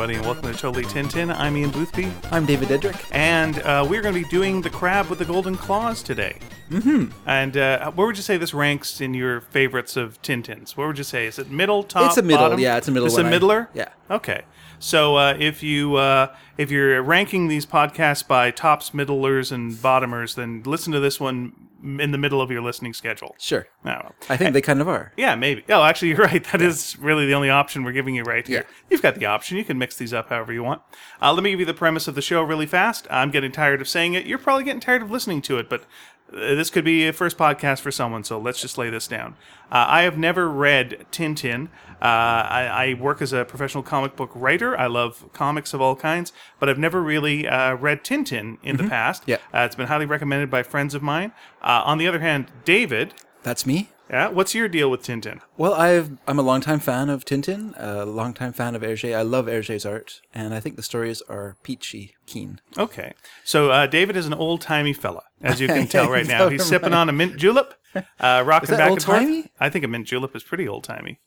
everybody, and welcome to Totally Tintin. I'm Ian Boothby, I'm David Edrick. and uh, we're going to be doing the crab with the golden claws today. Mm-hmm. And uh, where would you say this ranks in your favorites of Tintins? What would you say? Is it middle, top, It's a middle, bottom? yeah, it's a middle It's a. I- middler. yeah. Okay. So uh, if you uh, if you're ranking these podcasts by tops, middlers, and bottomers, then listen to this one in the middle of your listening schedule. Sure. Well. I think they kind of are. Yeah, maybe. Oh, actually, you're right. That is really the only option we're giving you right here. Yeah. You've got the option. You can mix these up however you want. Uh, let me give you the premise of the show really fast. I'm getting tired of saying it. You're probably getting tired of listening to it, but this could be a first podcast for someone, so let's just lay this down. Uh, I have never read Tintin. Uh, I, I work as a professional comic book writer. I love comics of all kinds, but I've never really uh, read Tintin in the past. Yeah. Uh, it's been highly recommended by friends of mine. Uh, on the other hand, David, That's me. Yeah, what's your deal with Tintin? Well, I've I'm a longtime fan of Tintin, a longtime fan of Hergé. I love Hergé's art, and I think the stories are peachy keen. Okay. So uh, David is an old timey fella, as you can tell right now. He's sipping on a mint julep, uh, rocking back and forth. I think a mint julep is pretty old timey.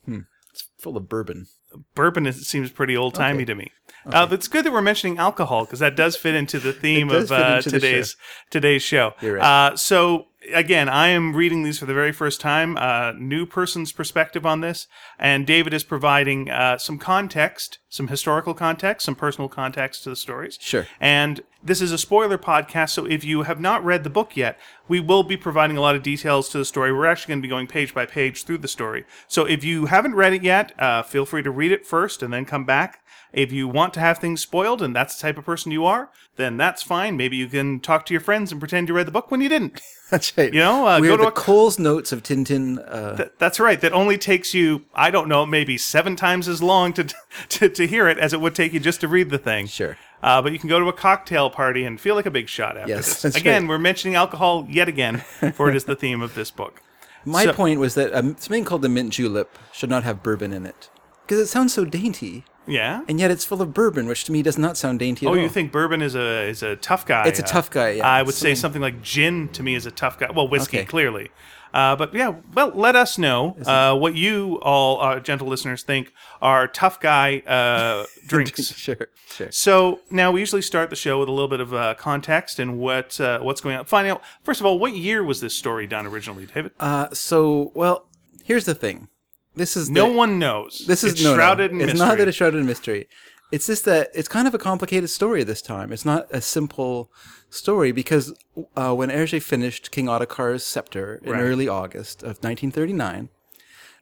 It's full of bourbon. Bourbon is, seems pretty old timey Okay. to me. Uh, it's good that we're mentioning alcohol because that does fit into the theme of uh, into the today's today's show. Right. uh, so again, I am reading these for the very first time, uh, new person's perspective on this, and David is providing uh, some context, some historical context, some personal context to the stories. Sure. And this is a spoiler podcast, so if you have not read the book yet, we will be providing a lot of details to the story. We're actually going to be going page by page through the story. So if you haven't read it yet, uh, feel free to read it first and then come back. If you want to have things spoiled and that's the type of person you are, then that's fine. Maybe you can talk to your friends and pretend you read the book when you didn't. That's right. You know, uh, go to the a- Cole's notes of Tintin. Uh, Th- That's right. That only takes you, I don't know, maybe seven times as long to to, to hear it as it would take you just to read the thing. Sure. Uh, but you can go to a cocktail party and feel like a big shot after Yes, this. again, right. we're mentioning alcohol yet again, for it is the theme of this book. my so- point was that um, something called the mint julep should not have bourbon in it because it sounds so dainty, Yeah. and yet it's full of bourbon, which to me does not sound dainty at Oh, all. you think bourbon is a is a tough guy? It's a tough guy, yeah. I would say Something- like gin to me is a tough guy. Well, whiskey Okay. clearly. Uh, but yeah, well, let us know uh, what you all, uh, gentle listeners, think are tough guy uh, drinks. sure, sure. So now we usually start the show with a little bit of uh, context and what uh, what's going on. Find out first of all what year was this story done originally, David? Uh, so, well, here's the thing. This is no the- one knows. This is it's no, no. shrouded in it's mystery. not that it's shrouded in mystery. It's just that it's kind of a complicated story this time. It's not a simple story because uh, when Hergé finished King Ottokar's scepter in Right. early August of 1939,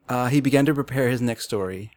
uh, he began to prepare his next story.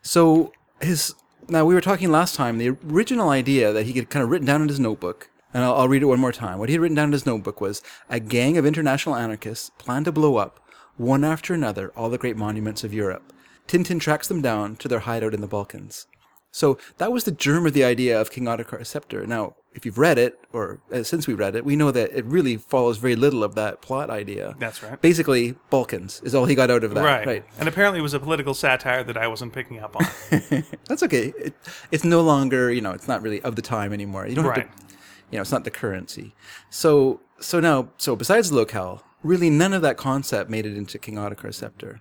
So his now we were talking last time. The original idea that he had kind of written down in his notebook, and I'll, I'll read it one more time. What he had written down in his notebook was a gang of international anarchists plan to blow up one after another all the great monuments of Europe. Tintin tracks them down to their hideout in the Balkans. So that was the germ of the idea of King Ottokar's scepter. Now, if you've read it, or uh, since we read it, we know that it really follows very little of that plot idea. That's right. Basically, Balkans is all he got out of that. right. Right. And apparently it was a political satire that I wasn't picking up on. That's okay. It, it's no longer, you know, it's not really of the time anymore. You don't Right. have to, you know, it's not the currency. So, so now, so besides the locale, really none of that concept made it into King Ottokar's scepter.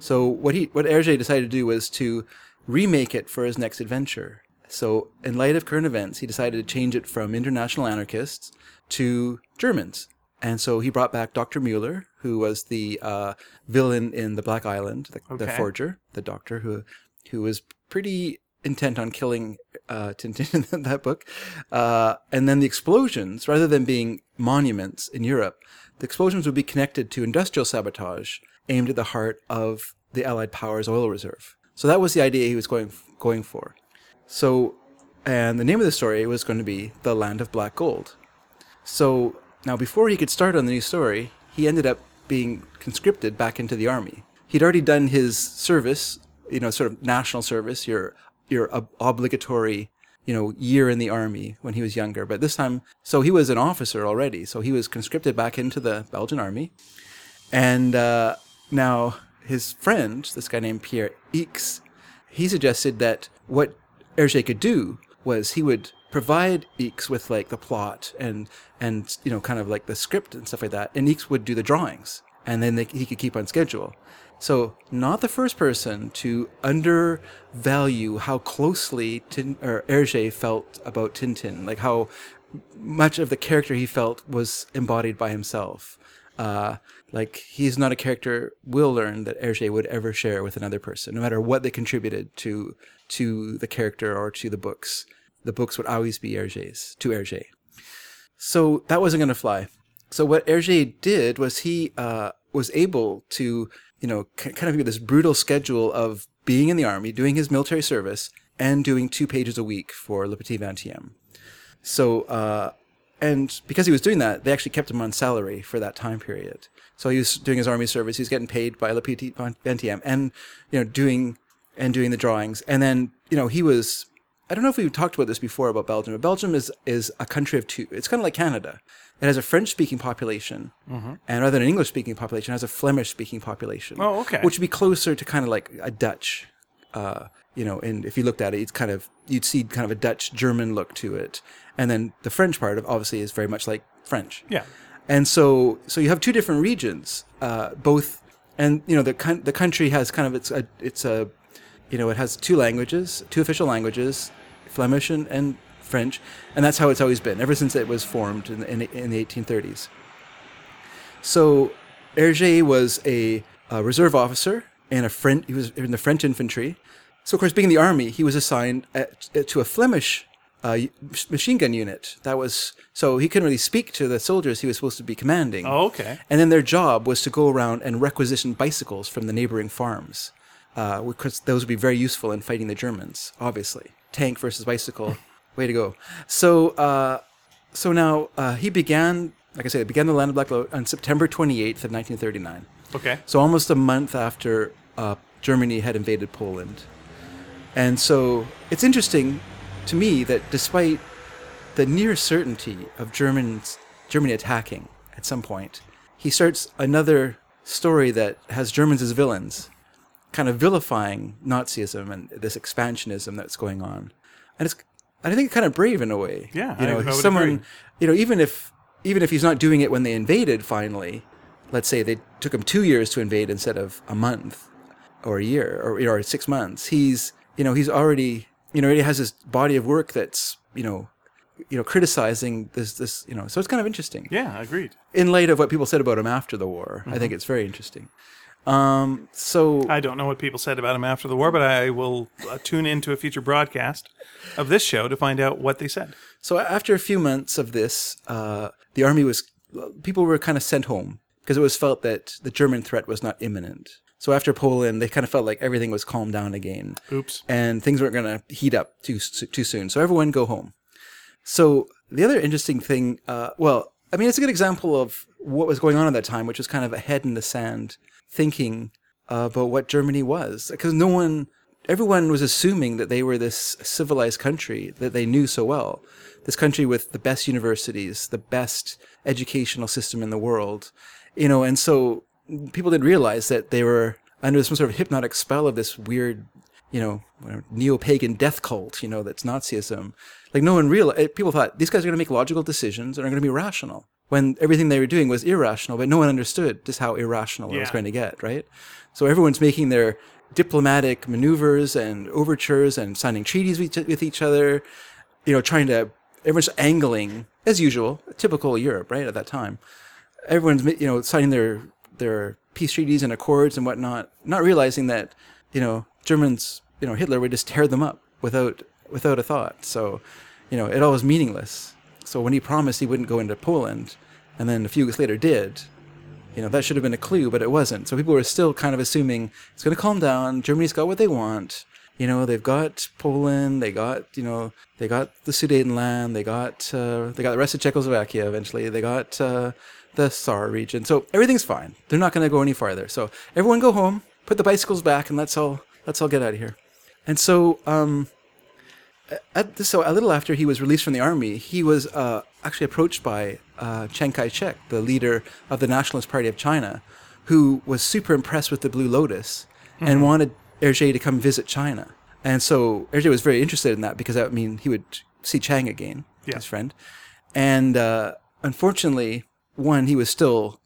So what he, what Hergé decided to do was to remake it for his next adventure. So in light of current events, he decided to change it from international anarchists to Germans. And so he brought back Dr. Mueller, who was the uh, villain in the Black Island, the, the forger, the doctor who who was pretty intent on killing uh, Tintin in that book. Uh, and then the explosions, rather than being monuments in Europe, the explosions would be connected to industrial sabotage aimed at the heart of the Allied powers' oil reserve. So that was the idea he was going going for. So, and the name of the story was going to be The Land of Black Gold. So now, before he could start on the new story, he ended up being conscripted back into the army. He'd already done his service, you know, sort of national service, your your ob- obligatory, you know, year in the army when he was younger. But this time, so he was an officer already, so he was conscripted back into the Belgian army. And uh, now his friend, this guy named Pierre X, he suggested that what Hergé could do was he would provide X with like the plot and and you know kind of like the script and stuff like that, and X would do the drawings. and then they, he could keep on schedule. So, not the first person to undervalue how closely Tin, or Hergé felt about Tintin, like how much of the character he felt was embodied by himself. Uh, like he's not a character we'll learn that Hergé would ever share with another person, no matter what they contributed to to the character or to the books. The books would always be Hergé's to Hergé. So that wasn't going to fly. So what Hergé did was he uh, was able to, you know, kind of this brutal schedule of being in the army, doing his military service, and doing two pages a week for Le Petit Vingtième. So, uh, and because he was doing that, they actually kept him on salary for that time period. So he was doing his army service. He was getting paid by Le Petit Vingtième, and you know, doing and doing the drawings. And then, you know, he was. I don't know if we've talked about this before about Belgium, but Belgium is is a country of two. It's kind of like Canada. It has a French speaking population, and rather than an English speaking population, it has a Flemish speaking population. Oh, okay. Which would be closer to kind of like a Dutch uh, you know, and if you looked at it, it's kind of you'd see kind of a Dutch German look to it, and then the French part of obviously is very much like French. Yeah. And so, so you have two different regions, uh, both, and you know, the the country has kind of its a, it's a, you know, it has two languages, two official languages, Flemish and, and French, and that's how it's always been ever since it was formed in the, in, in the 1830s. So, Hergé was a, a reserve officer and a French. He was in the French infantry. So, of course, being in the army, he was assigned at, to a Flemish uh, machine gun unit. That was so he couldn't really speak to the soldiers he was supposed to be commanding. Oh, okay. And then their job was to go around and requisition bicycles from the neighboring farms, uh, because those would be very useful in fighting the Germans. Obviously, tank versus bicycle, way to go. So, uh, so now uh, he began, like I said, he began the Land of Black on September 28th of 1939. Okay. So almost a month after uh, Germany had invaded Poland. And so it's interesting to me that despite the near certainty of Germans, Germany attacking at some point, he starts another story that has Germans as villains, kind of vilifying Nazism and this expansionism that's going on. And it's, I think, kind of brave in a way. Yeah, you know, I- I someone, agree. you know, even if even if he's not doing it when they invaded, finally, let's say they took him two years to invade instead of a month or a year or, or six months. He's you know he's already you know already has this body of work that's you know you know criticizing this this you know so it's kind of interesting Yeah, agreed. in light of what people said about him after the war. I think mm-hmm. it's very interesting. Um, so I don't know what people said about him after the war, but I will uh, tune into a future broadcast of this show to find out what they said. So after a few months of this, uh, the army was people were kind of sent home because it was felt that the German threat was not imminent. So after Poland, they kind of felt like everything was calmed down again, Oops. and things weren't going to heat up too too soon. So everyone go home. So the other interesting thing, uh, well, I mean, it's a good example of what was going on at that time, which was kind of a head in the sand thinking uh, about what Germany was, because no one, everyone was assuming that they were this civilized country that they knew so well, this country with the best universities, the best educational system in the world, you know, and so people didn't realize that they were under some sort of hypnotic spell of this weird you know, neo-pagan death cult, you know, that's Nazism. Like no one real people thought these guys are going to make logical decisions and are going to be rational when everything they were doing was irrational, but no one understood just how irrational it was going to get, right? So everyone's making their diplomatic maneuvers and overtures and signing treaties with each- with each other, you know, trying to everyone's angling as usual, typical Europe, right, at that time everyone's you know signing their their peace treaties and accords and whatnot, not realizing that you know Germans, you know Hitler would just tear them up without without a thought. So you know it all was meaningless. So when he promised he wouldn't go into Poland, and then a few weeks later did, you know that should have been a clue, but it wasn't. So people were still kind of assuming it's going to calm down. Germany's got what they want. You know they've got Poland, they got you know they got the Sudetenland, they got uh, they got the rest of Czechoslovakia. Eventually, they got uh, the Saar region. So everything's fine. They're not going to go any farther. So everyone go home, put the bicycles back, and let's all let's all get out of here. And so um, at, so a little after he was released from the army, he was uh, actually approached by uh, Chiang Kai-shek, the leader of the Nationalist Party of China, who was super impressed with the Blue Lotus and wanted Hergé to come visit China. And so Hergé was very interested in that because that would mean he would see Chang again, Yeah. his friend. And uh, unfortunately, one, he was still,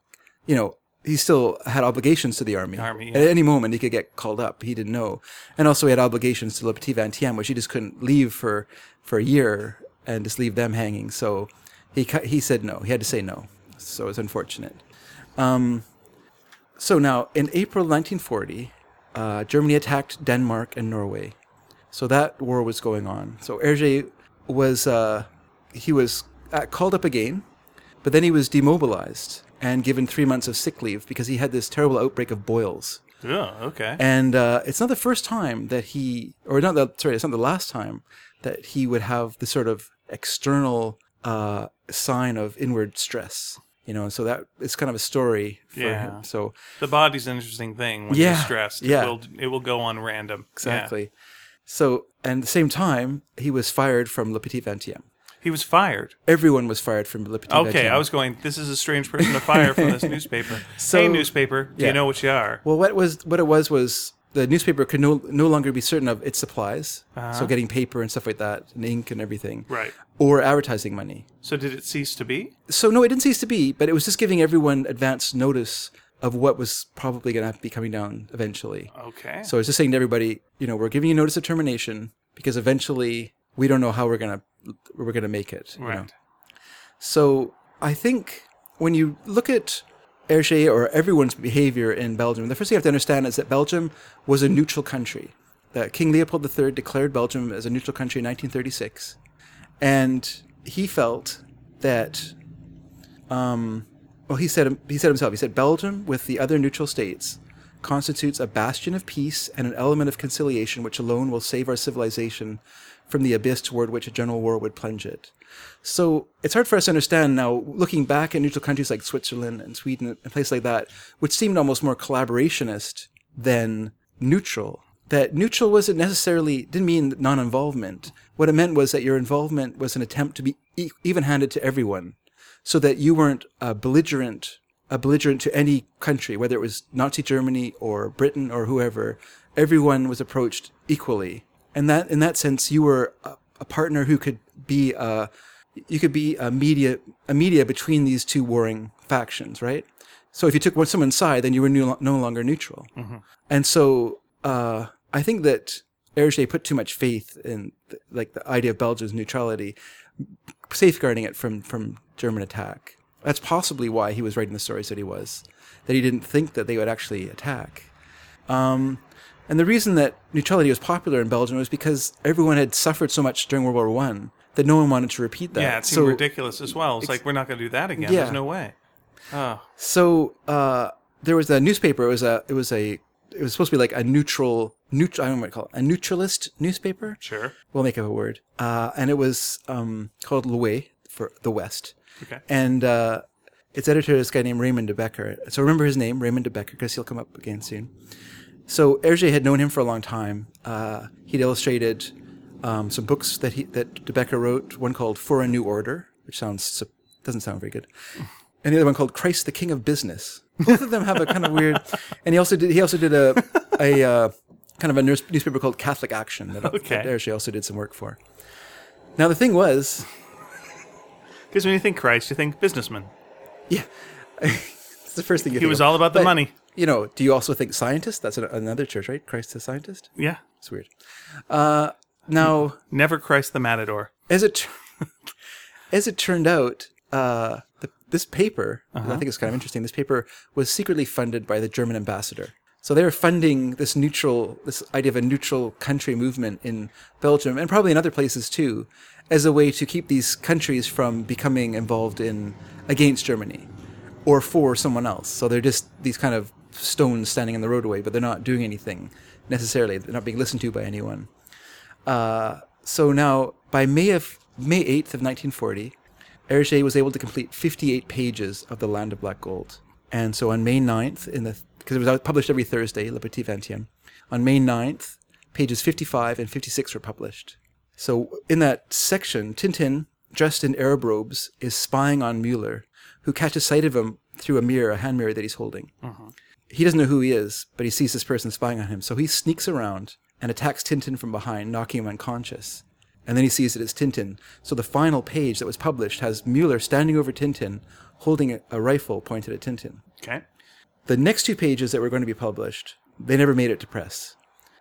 you know, he still had obligations to the army. Army, At any moment, he could get called up. He didn't know, and also he had obligations to Le Petit Vingtième, which he just couldn't leave for for a year and just leave them hanging. So he he said no. He had to say no. So it's unfortunate. Um, so now in April 1940, uh, Germany attacked Denmark and Norway. So that war was going on. So Hergé was uh, he was uh, called up again, but then he was demobilized and given three months of sick leave because he had this terrible outbreak of boils. Oh, okay. And uh, it's not the first time that he, or not the sorry, it's not the last time that he would have the sort of external uh, sign of inward stress. You know, so that it's kind of a story for Yeah. him. So the body's an interesting thing when Yeah, you're stressed. yeah. It will, it will go on random. Yeah. exactly. So and at the same time, he was fired from Le Petit Vingtième. He was fired. Everyone was fired from Le Petit Okay, Vingtième. I was going. This is a strange person to fire from this newspaper. So- hey, newspaper, do yeah. you know what you are? Well, what was what it was was the newspaper could no no longer be certain of its supplies, Uh-huh. so getting paper and stuff like that, and ink and everything, Right. or advertising money. So did it cease to be? So no, it didn't cease to be, but it was just giving everyone advance notice of what was probably going to be coming down eventually. Okay. So it's just saying to everybody, you know, we're giving you notice of termination because eventually we don't know how we're gonna we're gonna make it. you know. right. So I think when you look at Hergé or everyone's behavior in Belgium, the first thing you have to understand is that Belgium was a neutral country. That King Leopold III declared Belgium as a neutral country in 1936, and he felt that, um, well, he said he said himself. He said Belgium, with the other neutral states, constitutes a bastion of peace and an element of conciliation which alone will save our civilization from the abyss toward which a general war would plunge it. So it's hard for us to understand now, looking back at neutral countries like Switzerland and Sweden and places like that, which seemed almost more collaborationist than neutral. That neutral wasn't necessarily didn't mean non-involvement. What it meant was that your involvement was an attempt to be e- even-handed to everyone, so that you weren't a belligerent, a belligerent to any country, whether it was Nazi Germany or Britain or whoever. Everyone was approached equally, and that in that sense, you were uh, a, partner who could be a you could be a media a media between these two warring factions, right? So if you took someone's side, then you were no, no longer neutral. And so uh, I think that Hergé put too much faith in th- like the idea of Belgium's neutrality, safeguarding it from from German attack. That's possibly why he was writing the stories that he was, that he didn't think that they would actually attack. Um, and the reason that neutrality was popular in Belgium was because everyone had suffered so much during World War One that no one wanted to repeat that. yeah, it seemed so, ridiculous as well. It's like we're not going to do that again. Yeah. There's no way. Oh, So uh, there was a newspaper. It was a. It was a. It was supposed to be like a neutral. Neutral. I don't know what to call it. A neutralist newspaper. sure. We'll make up a word. Uh, and it was um, called L'Ouest for the West. Okay. And uh, its editor is a guy named Raymond de Becker. So remember his name, Raymond de Becker, because he'll come up again soon. So Hergé had known him for a long time. Uh, he'd illustrated um, some books that he that de Becker wrote. One called For a New Order, which sounds doesn't sound very good, and the other one called Christ the King of Business. Both of them have a kind of weird. And he also did he also did a a uh, kind of a news- newspaper called Catholic Action that, Okay. that Hergé also did some work for. Now the thing was, Because when you think Christ, you think businessman. yeah, it's the first thing you think. He was all about the But, money. You know, do you also think scientist? That's an, another church, right? Christ the scientist. Yeah. It's weird. Uh, now, Never Christ the Matador. as it as it turned out, uh, the, this paper I think it's kind of interesting. This paper was secretly funded by the German ambassador. So they were funding this neutral, this idea of a neutral country movement in Belgium and probably in other places too, as a way to keep these countries from becoming involved in against Germany or for someone else. So they're just these kind of stones standing in the roadway, but they're not doing anything necessarily. They're not being listened to by anyone. Uh, so now, by May of May eighth of nineteen forty, Hergé was able to complete fifty eight pages of the Land of Black Gold. And so on May 9th, in the because it was published every Thursday, Le Petit Vingtième, on May 9th, pages fifty five and fifty six were published. So in that section, Tintin, dressed in Arab robes, is spying on Mueller, who catches sight of him through a mirror, a hand mirror that he's holding. He doesn't know who he is, but he sees this person spying on him. So he sneaks around and attacks Tintin from behind, knocking him unconscious. And then he sees that it's Tintin. So the final page that was published has Mueller standing over Tintin, holding a, a rifle pointed at Tintin. Okay. the next two pages that were going to be published, they never made it to press.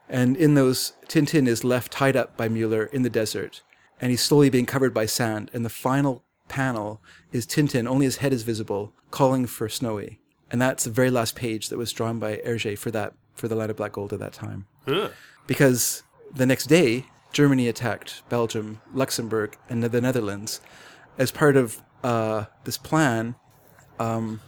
And in those, Tintin is left tied up by Mueller in the desert, and he's slowly being covered by sand. And the final panel is Tintin, only his head is visible, calling for Snowy. And that's the very last page that was drawn by Hergé for that for the Land of Black Gold at that time. Ugh. Because the next day, Germany attacked Belgium, Luxembourg, and the Netherlands as part of uh, this plan, um,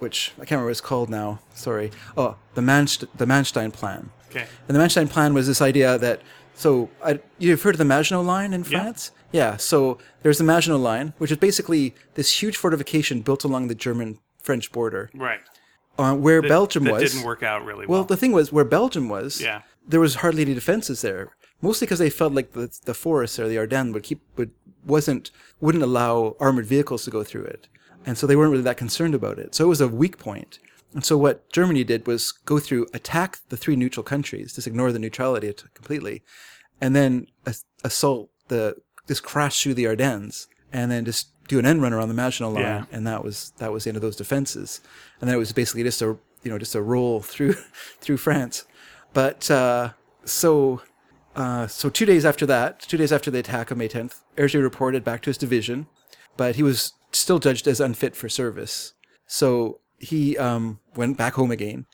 which I can't remember what it's called now. Sorry. Oh, the Manst- the Manstein Plan. Okay. And the Manstein Plan was this idea that so I, you've heard of the Maginot Line in France. Yeah. Yeah, So there's the Maginot Line, which is basically this huge fortification built along the German-French border, Right. uh, where Belgium that was. didn't work out really well. Well, the thing was, where Belgium was, Yeah. there was hardly any defenses there. Mostly because they felt like the the forests or the Ardennes would keep would wasn't wouldn't allow armored vehicles to go through it, and so they weren't really that concerned about it. So it was a weak point. And so what Germany did was go through, attack the three neutral countries, just ignore the neutrality completely, and then assault the just crash through the Ardennes, and then just do an end run around the Maginot Line, Yeah. and that was that was the end of those defenses. And then it was basically just a you know just a roll through through France. But uh, so uh, so two days after that, two days after the attack on May 10th, Hergé reported back to his division, but he was still judged as unfit for service. So he um, went back home again.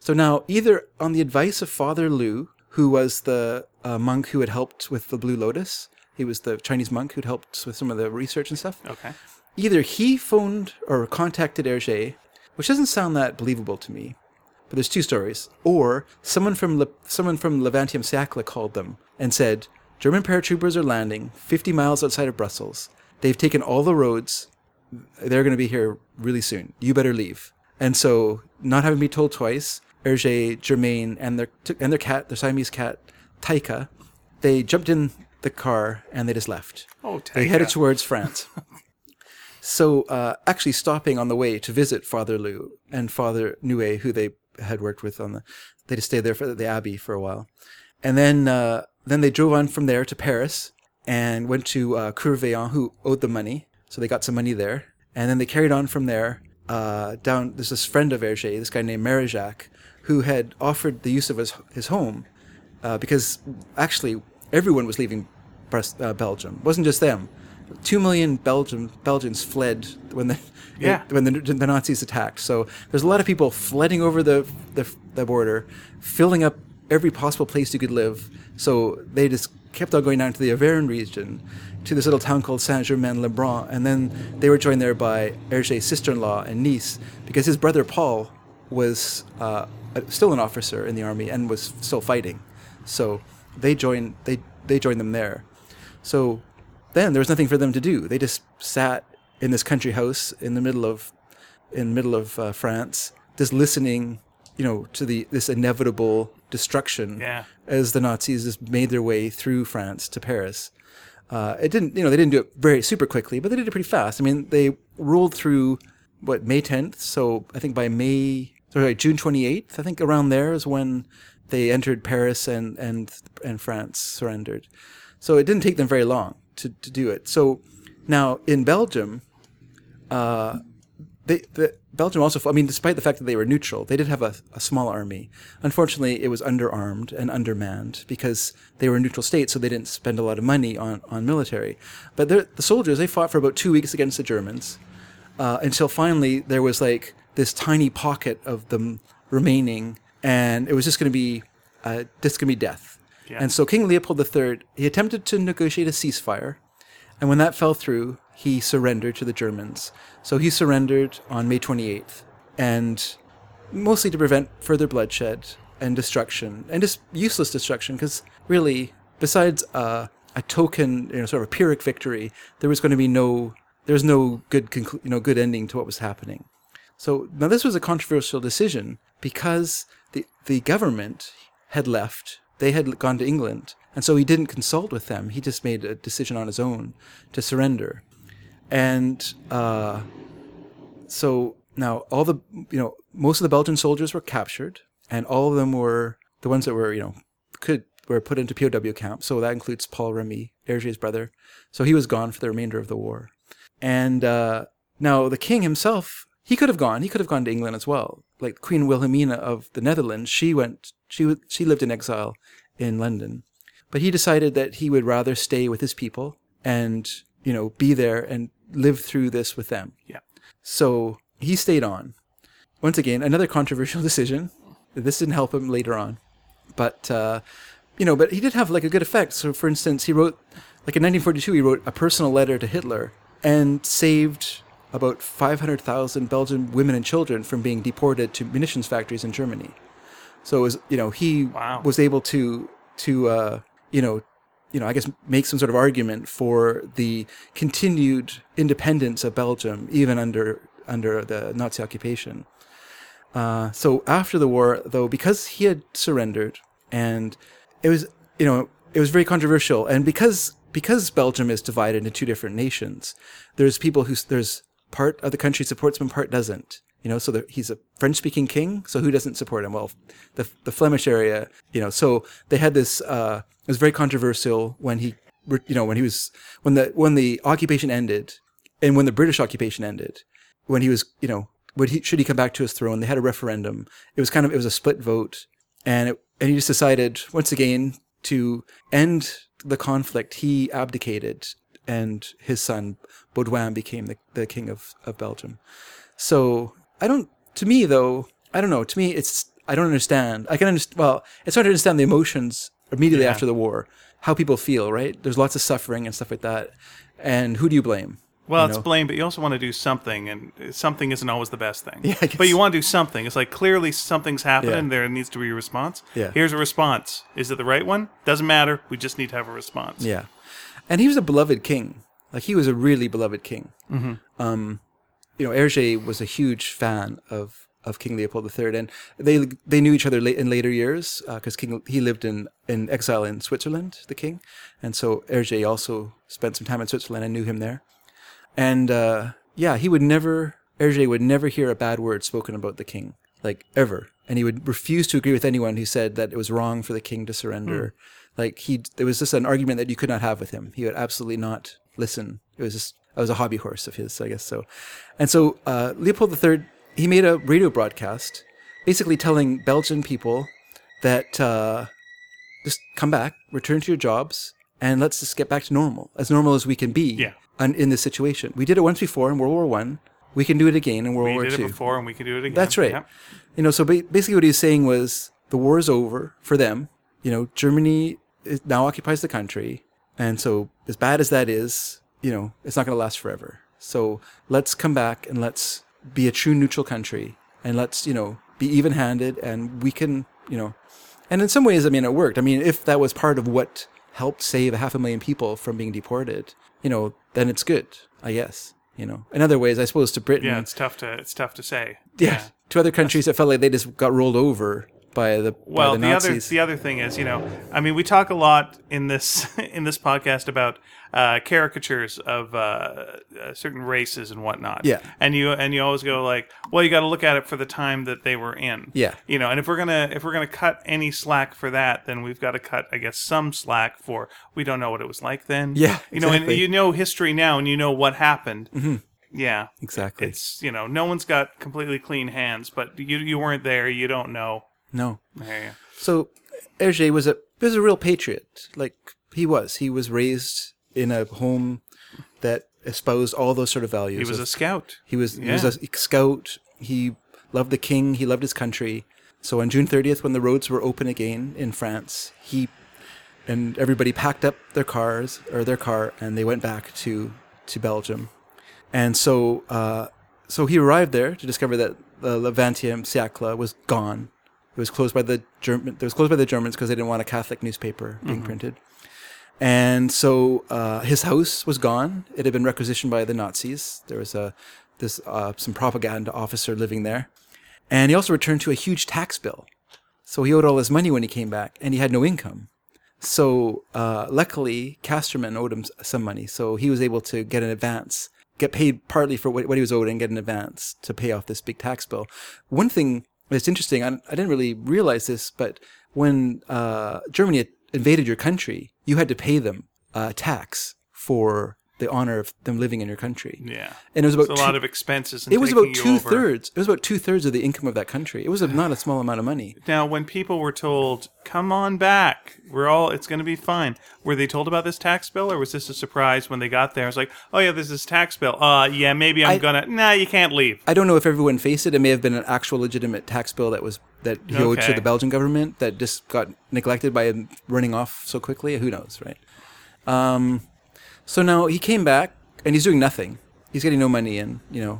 So now, either on the advice of Father Lou, who was the uh, monk who had helped with the Blue Lotus, he was the Chinese monk who'd helped with some of the research and stuff. okay. Either he phoned or contacted Hergé, which doesn't sound that believable to me, but there's two stories. Or someone from Le- someone from Le Vingtième Siècle called them and said, German paratroopers are landing 50 miles outside of Brussels. They've taken all the roads. They're going to be here really soon. You better leave. And so, not having been told twice, Hergé, Germaine, and their and their cat, their Siamese cat, Taika, they jumped in the car and they just left. Oh, They headed towards France. so, uh, actually stopping on the way to visit Father Lou and Father Neut, who they had worked with on the, they just stayed there for the abbey for a while, and then uh, then they drove on from there to Paris and went to uh, Cœurs Vaillants, who owed them money, so they got some money there, and then they carried on from there uh, down. There's this friend of Hergé, this guy named Marijac, who had offered the use of his his home uh, because actually everyone was leaving uh, Belgium. It wasn't just them. Two million Belgium Belgians fled when the Yeah. when the, the Nazis attacked. So there's a lot of people flooding over the, the the border, filling up every possible place you could live. So they just kept on going down to the Auvergne region, to this little town called Saint Germain Lembron, and then they were joined there by Hergé's sister-in-law in Nice because his brother Paul was uh, still an officer in the army and was still fighting. So they joined they they joined them there. So then there was nothing for them to do. They just sat in this country house in the middle of in the middle of uh, France, just listening, you know, to the this inevitable destruction Yeah. as the Nazis just made their way through France to Paris. Uh, it didn't, you know, they didn't do it very super quickly, but they did it pretty fast. I mean, they rolled through what May 10th, so I think by May, sorry, June 28th, I think around there is when they entered Paris and and and France surrendered. So it didn't take them very long to, to do it. So now in Belgium, uh, they, the, Belgium also, I mean, despite the fact that they were neutral, they did have a, a small army. Unfortunately, it was underarmed and undermanned because they were a neutral state, so they didn't spend a lot of money on, on military. But the soldiers, they fought for about two weeks against the Germans uh, until finally there was like this tiny pocket of them remaining, and it was just going to be, uh, just going to be death. Yeah. And so King Leopold III, he attempted to negotiate a ceasefire, and when that fell through, he surrendered to the Germans. So he surrendered on May 28th, and mostly to prevent further bloodshed and destruction, and just useless destruction, because really, besides uh, a token, you know, sort of a Pyrrhic victory, there was going to be no, there was no good, conclu- you know, good ending to what was happening. So now this was a controversial decision because the the government had left. They had gone to England, and so he didn't consult with them. He just made a decision on his own to surrender. And uh, so now all the you know most of the Belgian soldiers were captured, and all of them were the ones that were you know could were put into POW camps. So that includes Paul Remi, Hergé's brother. So he was gone for the remainder of the war. And uh, now the king himself, he could have gone. He could have gone to England as well. Like Queen Wilhelmina of the Netherlands, she went. She she lived in exile in London, but he decided that he would rather stay with his people and you know be there and live through this with them. Yeah. So he stayed on. Once again, another controversial decision. This didn't help him later on, but uh, you know, but he did have like a good effect. So, for instance, he wrote like in 1942, he wrote a personal letter to Hitler and saved about 500,000 Belgian women and children from being deported to munitions factories in Germany. So it was, you know, he Wow. was able to to uh, you know, you know, I guess make some sort of argument for the continued independence of Belgium even under under the Nazi occupation. Uh, so after the war, though, because he had surrendered, and it was, you know, it was very controversial, and because because Belgium is divided into two different nations, there's people who there's part of the country supports him, part doesn't. You know, so the, he's a French-speaking king, so who doesn't support him? Well, the the Flemish area, you know. So they had this. Uh, it was very controversial when he, you know, when he was when the when the occupation ended, and when the British occupation ended, when he was, you know, would he should he come back to his throne? They had a referendum. It was kind of it was a split vote, and it, and he just decided once again to end the conflict. He abdicated, and his son Baudouin became the, the king of, of Belgium. So I don't. To me, though, I don't know. To me, it's I don't understand. I can understand. Well, it's hard to understand the emotions immediately Yeah. after the war, how people feel. Right? There's lots of suffering and stuff like that. And who do you blame? Well, you it's blame, but you also want to do something, and something isn't always the best thing. Yeah, but you want to do something. It's like clearly something's happening. Yeah. There needs to be a response. Yeah. Here's a response. Is it the right one? Doesn't matter. We just need to have a response. Yeah, and he was a beloved king. Like he was a really beloved king. Mm-hmm. Um, you know, Hergé was a huge fan of of King Leopold III, and they they knew each other late in later years because King he lived in in exile in Switzerland, the king, and so Hergé also spent some time in Switzerland and knew him there. And uh, yeah, he would never Hergé would never hear a bad word spoken about the king, like ever. And he would refuse to agree with anyone who said that it was wrong for the king to surrender. Like he, there was just an argument that you could not have with him. He would absolutely not listen. It was just, it was a hobby horse of his, I guess so. And so uh, Leopold III, he made a radio broadcast, basically telling Belgian people that uh, just come back, return to your jobs, and let's just get back to normal, as normal as we can be Yeah. un- in this situation. We did it once before in World War One. We can do it again in World We War did it before, and we can do it again. That's right. Yep. You know, so basically what he was saying was the war is over for them. You know, Germany is, now occupies the country, and so as bad as that is, you know, it's not going to last forever. So let's come back and let's be a true neutral country, and let's you know be even-handed, and we can you know, and in some ways, I mean, it worked. I mean, if that was part of what helped save a half a million people from being deported, you know, then it's good, I guess. You know, in other ways, I suppose to Britain, Yeah, it's tough to it's tough to say. yeah. To other countries, it felt like they just got rolled over by the Well, by the, the, other the other thing is, you know, I mean, we talk a lot in this in this podcast about uh, caricatures of uh, uh, certain races and whatnot. Yeah. and you and you always go like, well, you got to look at it for the time that they were in. Yeah. you know, and if we're gonna if we're gonna cut any slack for that, then we've got to cut, I guess, some slack for we don't know what it was like then. Yeah, you know, and exactly. Mm-hmm. you know history now, and you know what happened. Yeah, exactly. it's you know, no one's got completely clean hands, but you you weren't there, you don't know. No. You- So Hergé was a was a real patriot. Like he was. He was raised in a home that espoused all those sort of values. He was of- a scout. He was he was a scout. He loved the king. He loved his country. So on June 30th, when the roads were open again in France, he and everybody packed up their cars or their car and they went back to to Belgium. And so uh, so he arrived there to discover that the Le 20e siècle was gone. It was closed by the German. It was closed by the Germans because they didn't want a Catholic newspaper being printed. And so uh, his house was gone. It had been requisitioned by the Nazis. There was a this uh, some propaganda officer living there, and he also returned to a huge tax bill. So he owed all his money when he came back, and he had no income. So uh, luckily, Casterman owed him some money, so he was able to get an advance, get paid partly for what, what he was owed, and get an advance to pay off this big tax bill. One thing that's interesting, I, I didn't really realize this, but when uh, Germany invaded your country, you had to pay them uh, tax for the honor of them living in your country. Yeah. And it was about It's a two- lot of expenses. And it was about two thirds. It was about two thirds of the income of that country. It was a, not a small amount of money. Now, when people were told, "Come on back, we're all, it's going to be fine," were they told about this tax bill, or was this a surprise when they got there? It's like, "Oh yeah, there's this tax bill. Uh, yeah, maybe I'm I- gonna. Nah, you can't leave." I don't know if everyone faced it. It may have been an actual legitimate tax bill that was that he owed to the Belgian government that just got neglected by him running off so quickly. Who knows, right? Um, so now he came back and he's doing nothing. He's getting no money and, you know.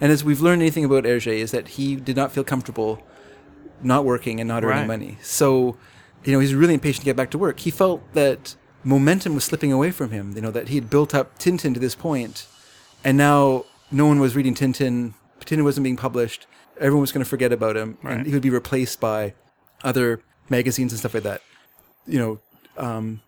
And as we've learned anything about Hergé is that he did not feel comfortable not working and not earning Right. money. So, you know, he's really impatient to get back to work. He felt that momentum was slipping away from him, you know, that he had built up Tintin to this point and now no one was reading Tintin. Tintin wasn't being published. Everyone was going to forget about him, Right. and he would be replaced by other magazines and stuff like that. You know, um,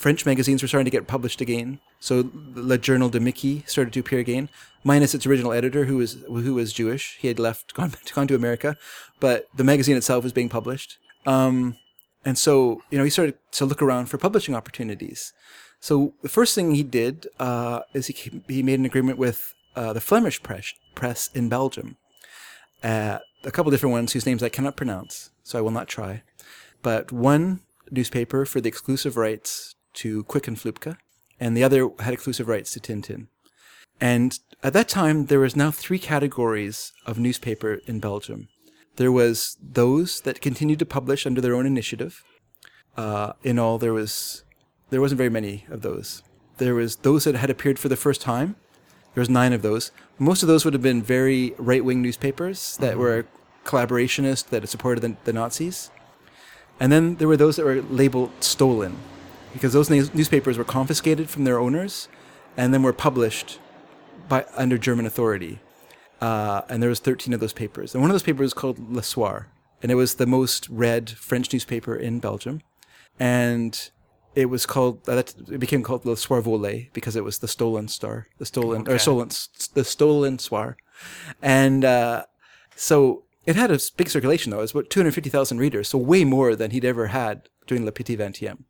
French magazines were starting to get published again. So Le Journal de Mickey started to appear again, minus its original editor, who was who was Jewish. He had left, gone gone to America, but the magazine itself was being published. Um, and so, you know, he started to look around for publishing opportunities. So the first thing he did uh, is he came- he made an agreement with uh, the Flemish press press in Belgium. Uh, a couple different ones whose names I cannot pronounce, so I will not try. But one newspaper for the exclusive rights to Quick and Flupke, and the other had exclusive rights to Tintin. And at that time, there was now three categories of newspaper in Belgium. There was those that continued to publish under their own initiative. Uh, in all, there was there wasn't very many of those. There was those that had appeared for the first time. There was nine of those. Most of those would have been very right wing newspapers that were collaborationist that supported the, the Nazis. And then there were those that were labeled stolen, because those news- newspapers were confiscated from their owners, and then were published by under German authority. Uh, and there was 13 of those papers. And one of those papers was called Le Soir, and it was the most read French newspaper in Belgium. And it was called that it became called Le Soir Volé because it was the stolen star, the stolen or stolen the stolen soir. And uh, so it had a big circulation though. It was about 250,000 readers, so way more than he'd ever had during Le Petit Vingtième.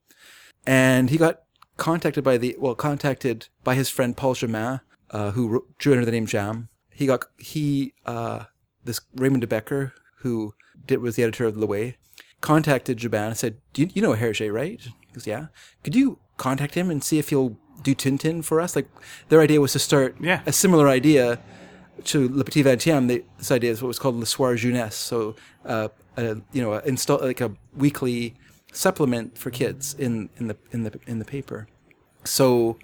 And he got contacted by the well, contacted by his friend Paul Jamin, uh, who wrote, drew under the name Jam. He got he uh, this Raymond de Becker, who did was the editor of L'Ouest, contacted Jamin and said, "Do you, you know Hergé, right?" He goes, "Yeah." Could you contact him and see if he'll do Tintin for us? Like their idea was to start Yeah. a similar idea to Le Petit Vingtième. They, this idea is what was called Le Soir Jeunesse, so uh, a, you know, a install like a weekly supplement for kids in in the in the in the paper. So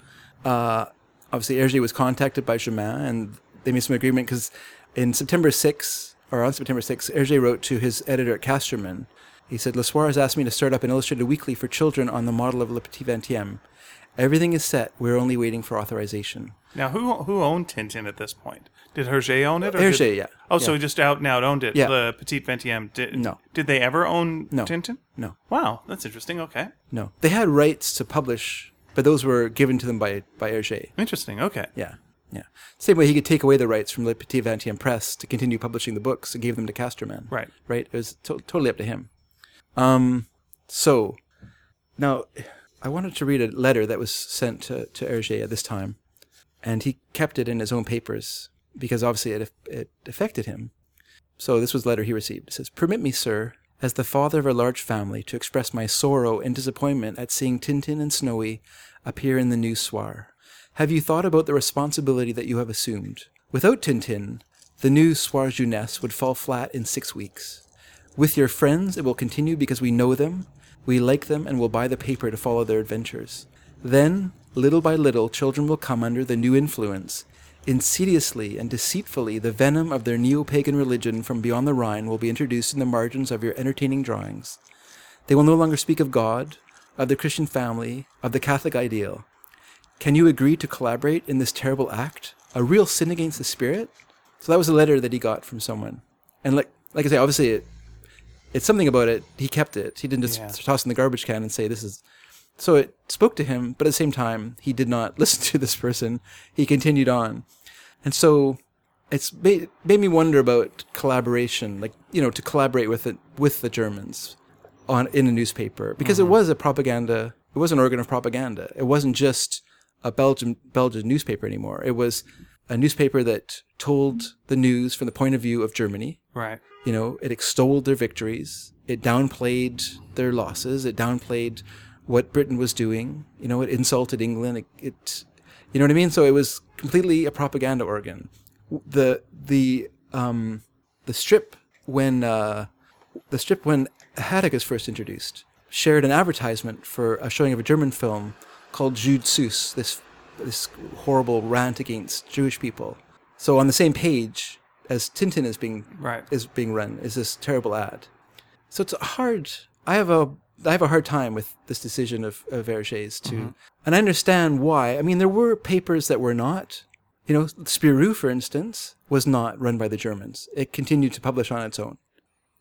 uh, obviously Hergé was contacted by Jamin and they made some agreement because in September 6, or on September 6, Hergé wrote to his editor at Casterman. He said, Le Soir has asked me to start up an illustrated weekly for children on the model of Le Petit Vingtième. Everything is set. We're only waiting for authorization. Now, who who owned Tintin at this point? Did Hergé own it? Or Hergé, did- yeah. Oh, so Yeah. he just out out owned it. Yeah. The Petit Vingtième. Did, No. Did they ever own No. Tintin? No, Wow, that's interesting. Okay, no. They had rights to publish, but those were given to them by, by Hergé. interesting. Okay. Yeah, yeah. Same way he could take away the rights from Le Petit Vingtième Press to continue publishing the books and gave them to Casterman. Right. Right. It was to- totally up to him. Um. So, now I wanted to read a letter that was sent to to Hergé at this time, and he kept it in his own papers because obviously it it affected him. So this was the letter he received. It says, "Permit me, sir." As the father of a large family, to express my sorrow and disappointment at seeing Tintin and Snowy appear in the new soir. Have you thought about the responsibility that you have assumed? Without Tintin, the new Soir Jeunesse would fall flat in six weeks. With your friends, it will continue because we know them, we like them, and will buy the paper to follow their adventures. Then, little by little, children will come under the new influence. Insidiously and deceitfully, the venom of their neo pagan religion from beyond the Rhine will be introduced in the margins of your entertaining drawings. They will no longer speak of God, of the Christian family, of the Catholic ideal. Can you agree to collaborate in this terrible act? A real sin against the spirit? So that was a letter that he got from someone. And like like I say, obviously it it's something about it. He kept it. He didn't just Yeah. toss in the garbage can and say this is so it spoke to him, but at the same time, he did not listen to this person. He continued on. And so it's made, made me wonder about collaboration, like, you know, to collaborate with it, with the Germans on, in a newspaper, because it mm-hmm. was a propaganda, it was an organ of propaganda. It wasn't just a Belgian Belgian newspaper anymore. It was a newspaper that told the news from the point of view of Germany. Right. You know, it extolled their victories. It downplayed their losses. It downplayed what Britain was doing. You know, it insulted England. It, it you know what I mean. So it was completely a propaganda organ. The the um, the strip when uh, the strip when Haddock is first introduced shared an advertisement for a showing of a German film called Jude Süß, this this horrible rant against Jewish people. So on the same page as Tintin is being Right. is being run is this terrible ad. So it's hard. I have a I have a hard time with this decision of, of Hergé's to, mm-hmm. and I understand why. I mean, there were papers that were not. You know, Spirou, for instance, was not run by the Germans. It continued to publish on its own.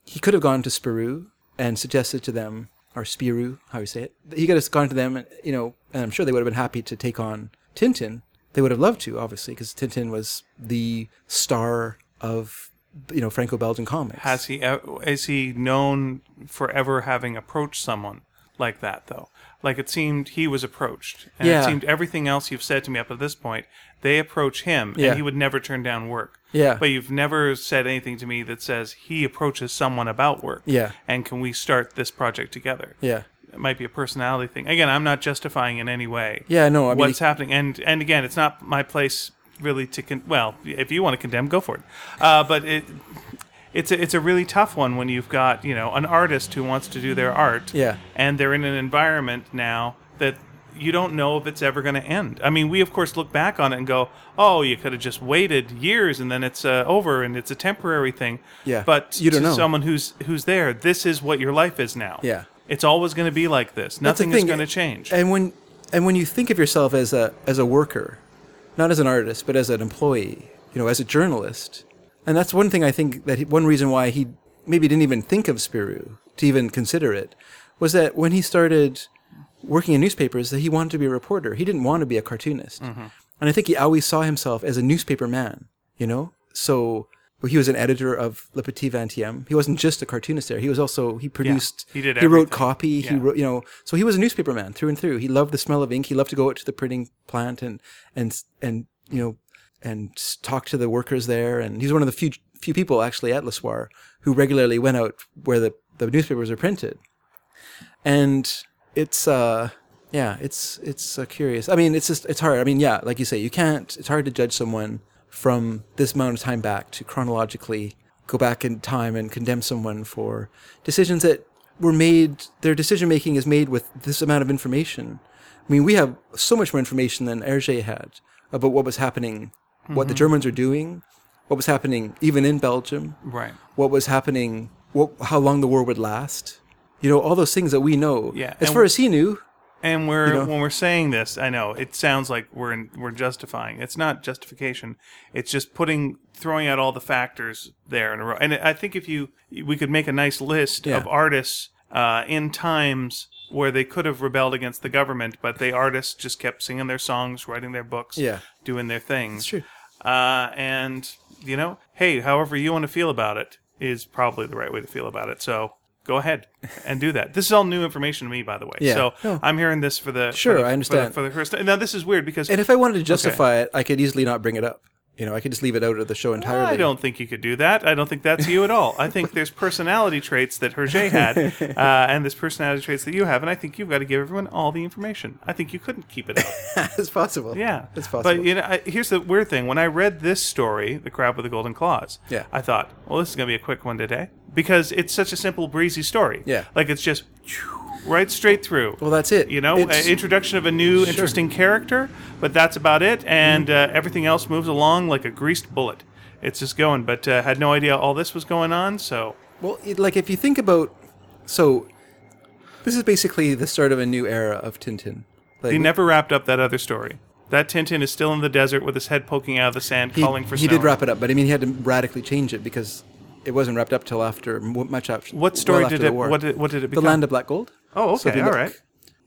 He could have gone to Spirou and suggested to them, or Spirou, how you say it. He could have gone to them, and you know, and I'm sure they would have been happy to take on Tintin. They would have loved to, obviously, because Tintin was the star of you know Franco-Belgian comics. Has he is he known for ever having approached someone like that though? Like it seemed he was approached, and Yeah. it seemed everything else you've said to me up to this point, they approach him, Yeah. and he would never turn down work. Yeah. But you've never said anything to me that says he approaches someone about work. Yeah. And can we start this project together? yeah, It might be a personality thing. Again, I'm not justifying in any way. yeah, no, I mean, what's happening and and again it's not my place really to con- well if you want to condemn go for it uh, but it it's a, it's a really tough one when you've got you know an artist who wants to do their art Yeah. and they're in an environment now that you don't know if it's ever going to end. I mean, we of course look back on it and go, "Oh, you could have just waited years and then it's uh, over and it's a temporary thing." Yeah. But You don't to know. someone who's who's there, this is what your life is now. Yeah. It's always going to be like this. Nothing is going to change. And when and when you think of yourself as a as a worker, not as an artist, but as an employee, you know, as a journalist, and that's one thing I think that he, one reason why he maybe didn't even think of Spirou to even consider it was that when he started working in newspapers, that he wanted to be a reporter. He didn't want to be a cartoonist, mm-hmm. and I think he always saw himself as a newspaper man. You know, so. He was an editor of Le Petit Vingtième. He wasn't just a cartoonist there. He was also he produced. he did He wrote copy. He wrote, you know, so he was a newspaper man through and through. He loved the smell of ink. He loved to go out to the printing plant and and and you know and talk to the workers there. And he's one of the few few people actually at Le Soir who regularly went out where the the newspapers are printed. And it's uh yeah, it's it's uh, curious. I mean, it's just it's hard. I mean, yeah, like you say, you can't. It's hard to judge someone from this amount of time back to chronologically go back in time and condemn someone for decisions that were made. Their decision making is made with this amount of information. I mean, we have so much more information than Hergé had about what was happening, what the mm-hmm. Germans are doing, what was happening even in Belgium, right. what was happening, what, how long the war would last. You know, all those things that we know. Yeah, As and far as he knew, And we're know? when we're saying this, I know it sounds like we're in, we're justifying. It's not justification. It's just putting throwing out all the factors there in a row. And I think if you we could make a nice list Yeah. of artists uh, in times where they could have rebelled against the government, but the artists just kept singing their songs, writing their books, Yeah. doing their things. It's true. Uh, and you know, hey, however you want to feel about it is probably the right way to feel about it. So go ahead and do that. This is all new information to me, by the way. Yeah. So No. I'm hearing this for the for Sure, the- I understand. for the, for the first. Now this is weird because and if I wanted to justify it, I could easily not bring it up. You know, I could just leave it out of the show entirely. I don't think you could do that. I don't think that's you at all. I think there's personality traits that Hergé had, uh, and there's personality traits that you have, and I think you've got to give everyone all the information. I think you couldn't keep it out. it's possible. Yeah, it's possible. But you know, I, here's the weird thing: when I read this story, "The Crab with the Golden Claws," Yeah. I thought, well, this is gonna be a quick one today because it's such a simple, breezy story. Yeah. like it's just right straight through. well, that's it. you know, It's- introduction of a new, interesting character, but that's about it, and uh, everything else moves along like a greased bullet. It's just going, but uh, had no idea all this was going on. So Well, it, like if you think about, so this is basically the start of a new era of Tintin. Like, he never wrapped up that other story. That Tintin is still in the desert with his head poking out of the sand, he, calling for he snow. did wrap it up, but I mean, he had to radically change it because it wasn't wrapped up till after much after. What story well after did it? What did, what did it become? the land of black gold. Oh, okay, you all look, right.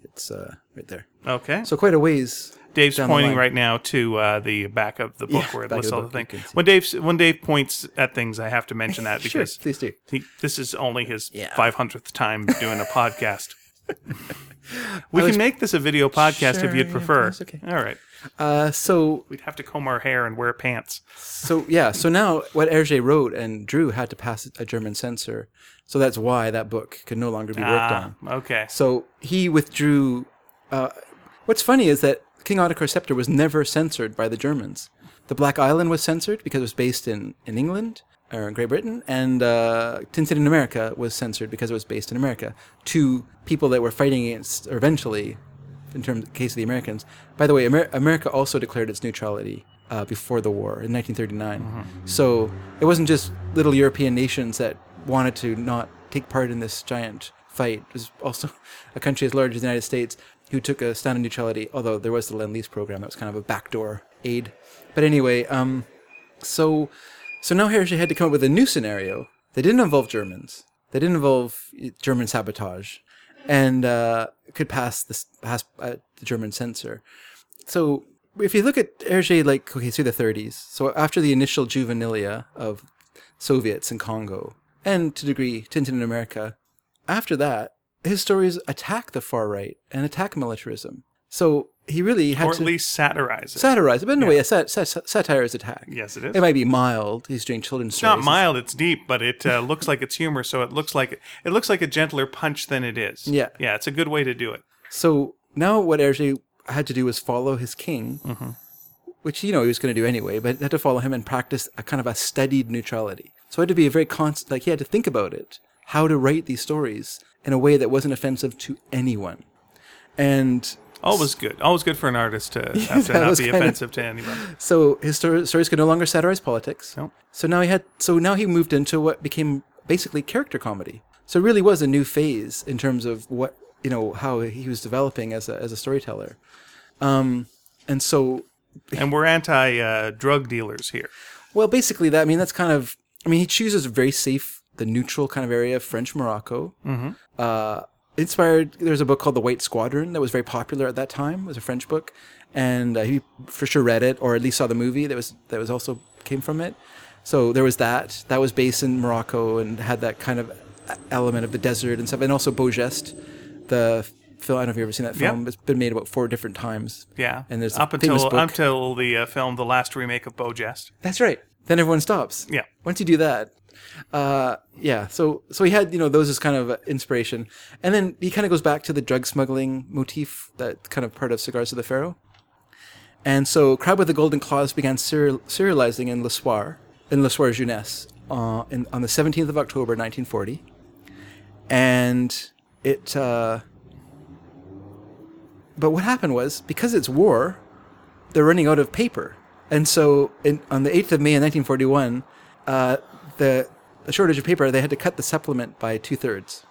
It's uh, right there. Okay. So quite a ways. Dave's pointing right now to uh, the back of the book Yeah, where it lists all the things. When Dave when Dave points at things, I have to mention that Sure, because please do. he, this is only his Yeah. 500th time doing a podcast. We can make this a video podcast if you'd prefer. that's okay. All right. Uh, so We'd have to comb our hair and wear pants. So yeah, so now what Hergé wrote and drew had to pass a German censor. So that's why that book could no longer be worked Ah, on. okay. So he withdrew. Uh, what's funny is that King Ottokar's Scepter was never censored by the Germans. The Black Island was censored because it was based in, in England or in Great Britain, and uh, Tintin in America was censored because it was based in America. Two people that were fighting against, or eventually, in terms of the case of the Americans. By the way, Amer- America also declared its neutrality uh, before the war in 1939. So it wasn't just little European nations that wanted to not take part in this giant fight. It was also a country as large as the United States who took a stand of neutrality, although there was the Lend Lease program that was kind of a backdoor aid. But anyway, um, so so now Hergé had to come up with a new scenario that didn't involve Germans, that didn't involve German sabotage, and uh, could pass this pass uh, the German censor. So if you look at Hergé, like okay, through the 30s, so after the initial juvenilia of Soviets in Congo, and to degree Tintin in America, after that, his stories attack the far right and attack militarism. So he really had Or at to least satirize it. satirize it. But in a way, a sat- sat- satire is attack. yes, it is. It might be mild. He's doing children's It's not stories. mild, it's deep, but it uh, looks like it's humor, so it looks like it looks like a gentler punch than it is. Yeah. Yeah, it's a good way to do it. So now what Hergé had to do was follow his king, Mm-hmm. which you know he was going to do anyway, but had to follow him and practice a kind of a studied neutrality. So it had to be a very constant, like he had to think about it, how to write these stories in a way that wasn't offensive to anyone. And Always good. Always good for an artist to have to not be offensive to anybody. so his stor- stories could no longer satirize politics. Nope. So now he had, so now he moved into what became basically character comedy. So it really was a new phase in terms of what you know how he was developing as a as a storyteller. Um, and so And we're anti uh, drug dealers here. Well, basically, that I mean, that's kind of. I mean, he chooses a very safe, the neutral kind of area of French Morocco. Mm-hmm. Uh, inspired. There's a book called The White Squadron that was very popular at that time. It was a French book, and uh, he for sure read it or at least saw the movie that was that was also came from it. So there was that. That was based in Morocco and had that kind of element of the desert and stuff, and also Beau Geste, the film. I don't know if you've ever seen that film. It's been made about four different times. Yeah. And there's a up until book. until the uh, film, the last remake of Beau Geste. That's right. Then everyone stops. Yeah. Once you do that, uh, yeah. So so he had you know those as kind of inspiration, and then he kind of goes back to the drug smuggling motif that kind of part of Cigars of the Pharaoh. And so Crab with the Golden Claws began serial, serializing in Le Soir, in Le Soir Jeunesse, uh, in, on the 17th of October 1940. And it, uh, but what happened was because it's war, they're running out of paper. And so in, on the 8th of May in 1941, uh, the, the shortage of paper, they had to cut the supplement by two thirds.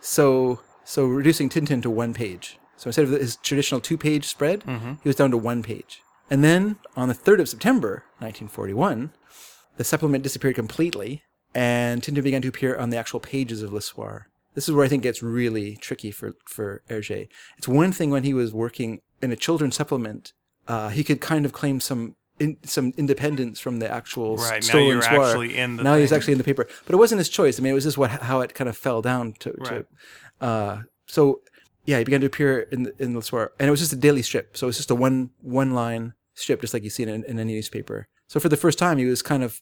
So, so reducing Tintin to one page. So instead of his traditional two page spread, he was down to one page. And then on the 3rd of September 1941, the supplement disappeared completely and Tintin began to appear on the actual pages of Le Soir. This is where I think it gets really tricky for, for Hergé. It's one thing when he was working in a children's supplement, uh, he could kind of claim some in, some independence from the actual Right, now stolen you're Soir. actually in the Now he's actually in the paper. But it wasn't his choice. I mean, it was just what how it kind of fell down to. Right. to uh, so, yeah, he began to appear in the, in the Soir. And it was just a daily strip. So it was just a one one line strip, just like you see in, in any newspaper. So for the first time, he was kind of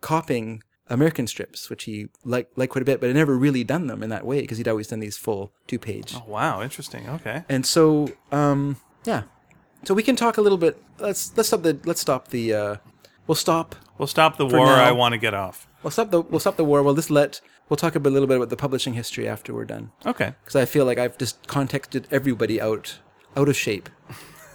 copying American strips, which he liked, liked quite a bit, but had never really done them in that way because he'd always done these full two page. Oh, wow, interesting. Okay. And so, um, yeah. So we can talk a little bit. Let's let's stop the let's stop the. Uh, we'll stop. We'll stop the war. now- I want to get off. We'll stop the we'll stop the war. We'll just let we'll talk a bit, little bit about the publishing history after we're done Okay. because I feel like I've just contexted everybody out out of shape.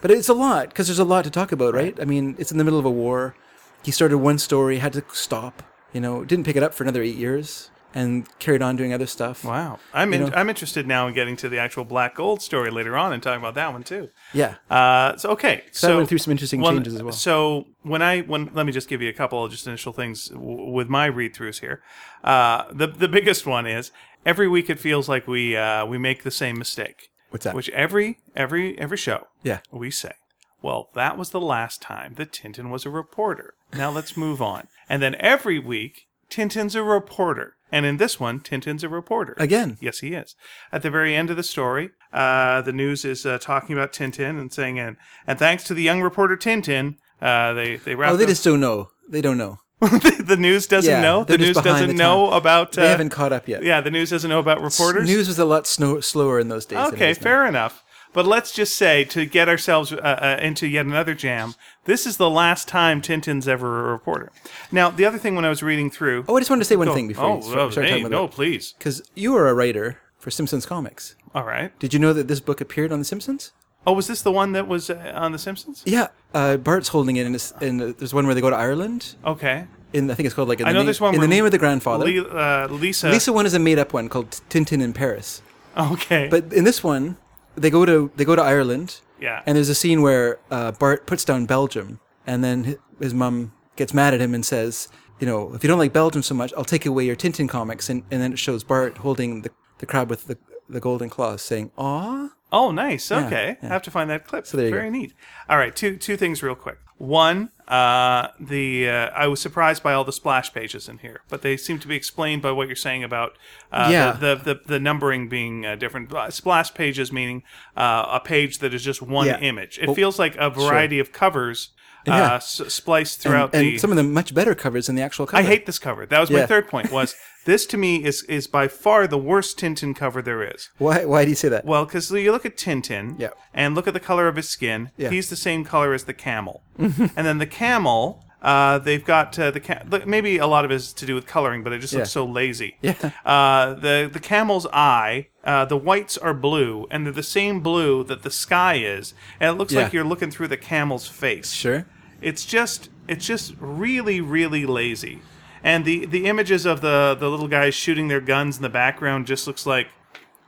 But it's a lot because there's a lot to talk about, right? I mean, it's in the middle of a war. He started one story, had to stop. You know, didn't pick it up for another eight years, and carried on doing other stuff. Wow. I'm in, I'm interested now in getting to the actual Black Gold story later on and talking about that one too. Yeah. Uh, so okay, So, I went through some interesting Well, changes as well. So when I when let me just give you a couple of just initial things w- with my read throughs here. Uh, the the biggest one is every week it feels like we uh, we make the same mistake. What's that? Which every every every show Yeah. we say, well, that was the last time that Tintin was a reporter. Now let's move on. And then every week Tintin's a reporter. And in this one, Tintin's a reporter. Again. Yes, he is. At the very end of the story, uh, the news is uh, talking about Tintin and saying, and, and thanks to the young reporter Tintin, uh, they they wrap Oh, they just don't know. They don't know. the news doesn't Yeah, know. The they're just news behind doesn't the know time. about. Uh, They haven't caught up yet. yeah, the news doesn't know about reporters. The news was a lot snow- slower in those days. than it Okay, is now. fair enough. But let's just say, to get ourselves uh, uh, into yet another jam, this is the last time Tintin's ever a reporter. Now, the other thing when I was reading through. Oh, I just wanted to say one thing before oh, you start, oh, start hey, talking about no, please. Because you were a writer for Simpsons Comics. All right. Did you know that this book appeared on The Simpsons? Oh, was this the one that was uh, on The Simpsons? Yeah, uh, Bart's holding it, and, it's, and uh, there's one where they go to Ireland. Okay. In I think it's called like in I the know name, there's one in the where name of the grandfather. Le- uh, Lisa. Lisa one is a made up one called Tintin in Paris. Okay. But in this one, they go to they go to Ireland, yeah. and there's a scene where uh, Bart puts down Belgium, and then hi- his mum gets mad at him and says, you know, if you don't like Belgium so much, I'll take away your Tintin comics, and, and then it shows Bart holding the, the crab with the the golden claws, saying, "Aw." Oh, nice. Okay, yeah. I have to find that clip. So there you Very go. neat. All right, two two things real quick. One, uh, the uh, I was surprised by all the splash pages in here, but they seem to be explained by what you're saying about uh, Yeah. the, the, the the numbering being uh, different. Uh, Splash pages meaning uh, a page that is just one Yeah. image. It feels like a variety of covers uh, Yeah. s- spliced And, throughout and the. some of the much better covers than the actual cover. I hate this cover. That was my Yeah. third point. Was this to me is is by far the worst Tintin cover there is. Why? Why do you say that? Well, because you look at Tintin Yeah. and look at the color of his skin. Yeah. He's the same color as the camel. and then the camel, uh, they've got uh, the ca- look, maybe a lot of it is to do with coloring, but it just looks Yeah. so lazy. Yeah. Uh, the the camel's eye, uh, the whites are blue, and they're the same blue that the sky is, and it looks Yeah. like you're looking through the camel's face. Sure. It's just it's just really really lazy. And the the images of the the little guys shooting their guns in the background just looks like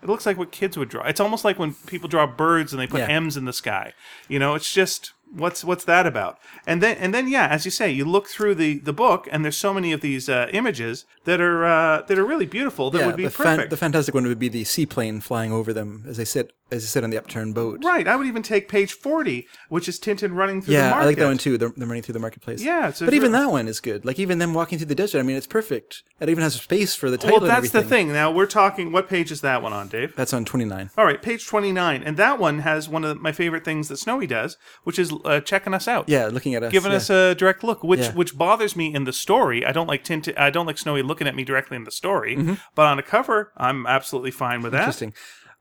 it looks like what kids would draw. It's almost like when people draw birds and they put Yeah. M's in the sky. You know, it's just what's what's that about? And then and then yeah, as you say, you look through the the book and there's so many of these uh, images that are uh, that are really beautiful that yeah, would be the, fan- perfect. the fantastic one would be the seaplane flying over them as they sit as you said on the upturned boat. right. I would even take page 40, which is Tintin running through the Yeah, market. I like that one too. They're, they're running through the marketplace. Yeah, but even that one is good. Like even them walking through the desert. I mean, it's perfect. It even has space for the title. Well, that's the thing. Now we're talking. What page is that one on, Dave? That's on twenty nine. All right, page 29. And that one has one of my favorite things that Snowy does, which is uh, checking us out. Yeah, looking at us. Giving yeah. us a direct look, which Yeah. which bothers me in the story. I don't like Tintin, I don't like Snowy looking at me directly in the story, Mm-hmm. but on a cover, I'm absolutely fine with that. Interesting.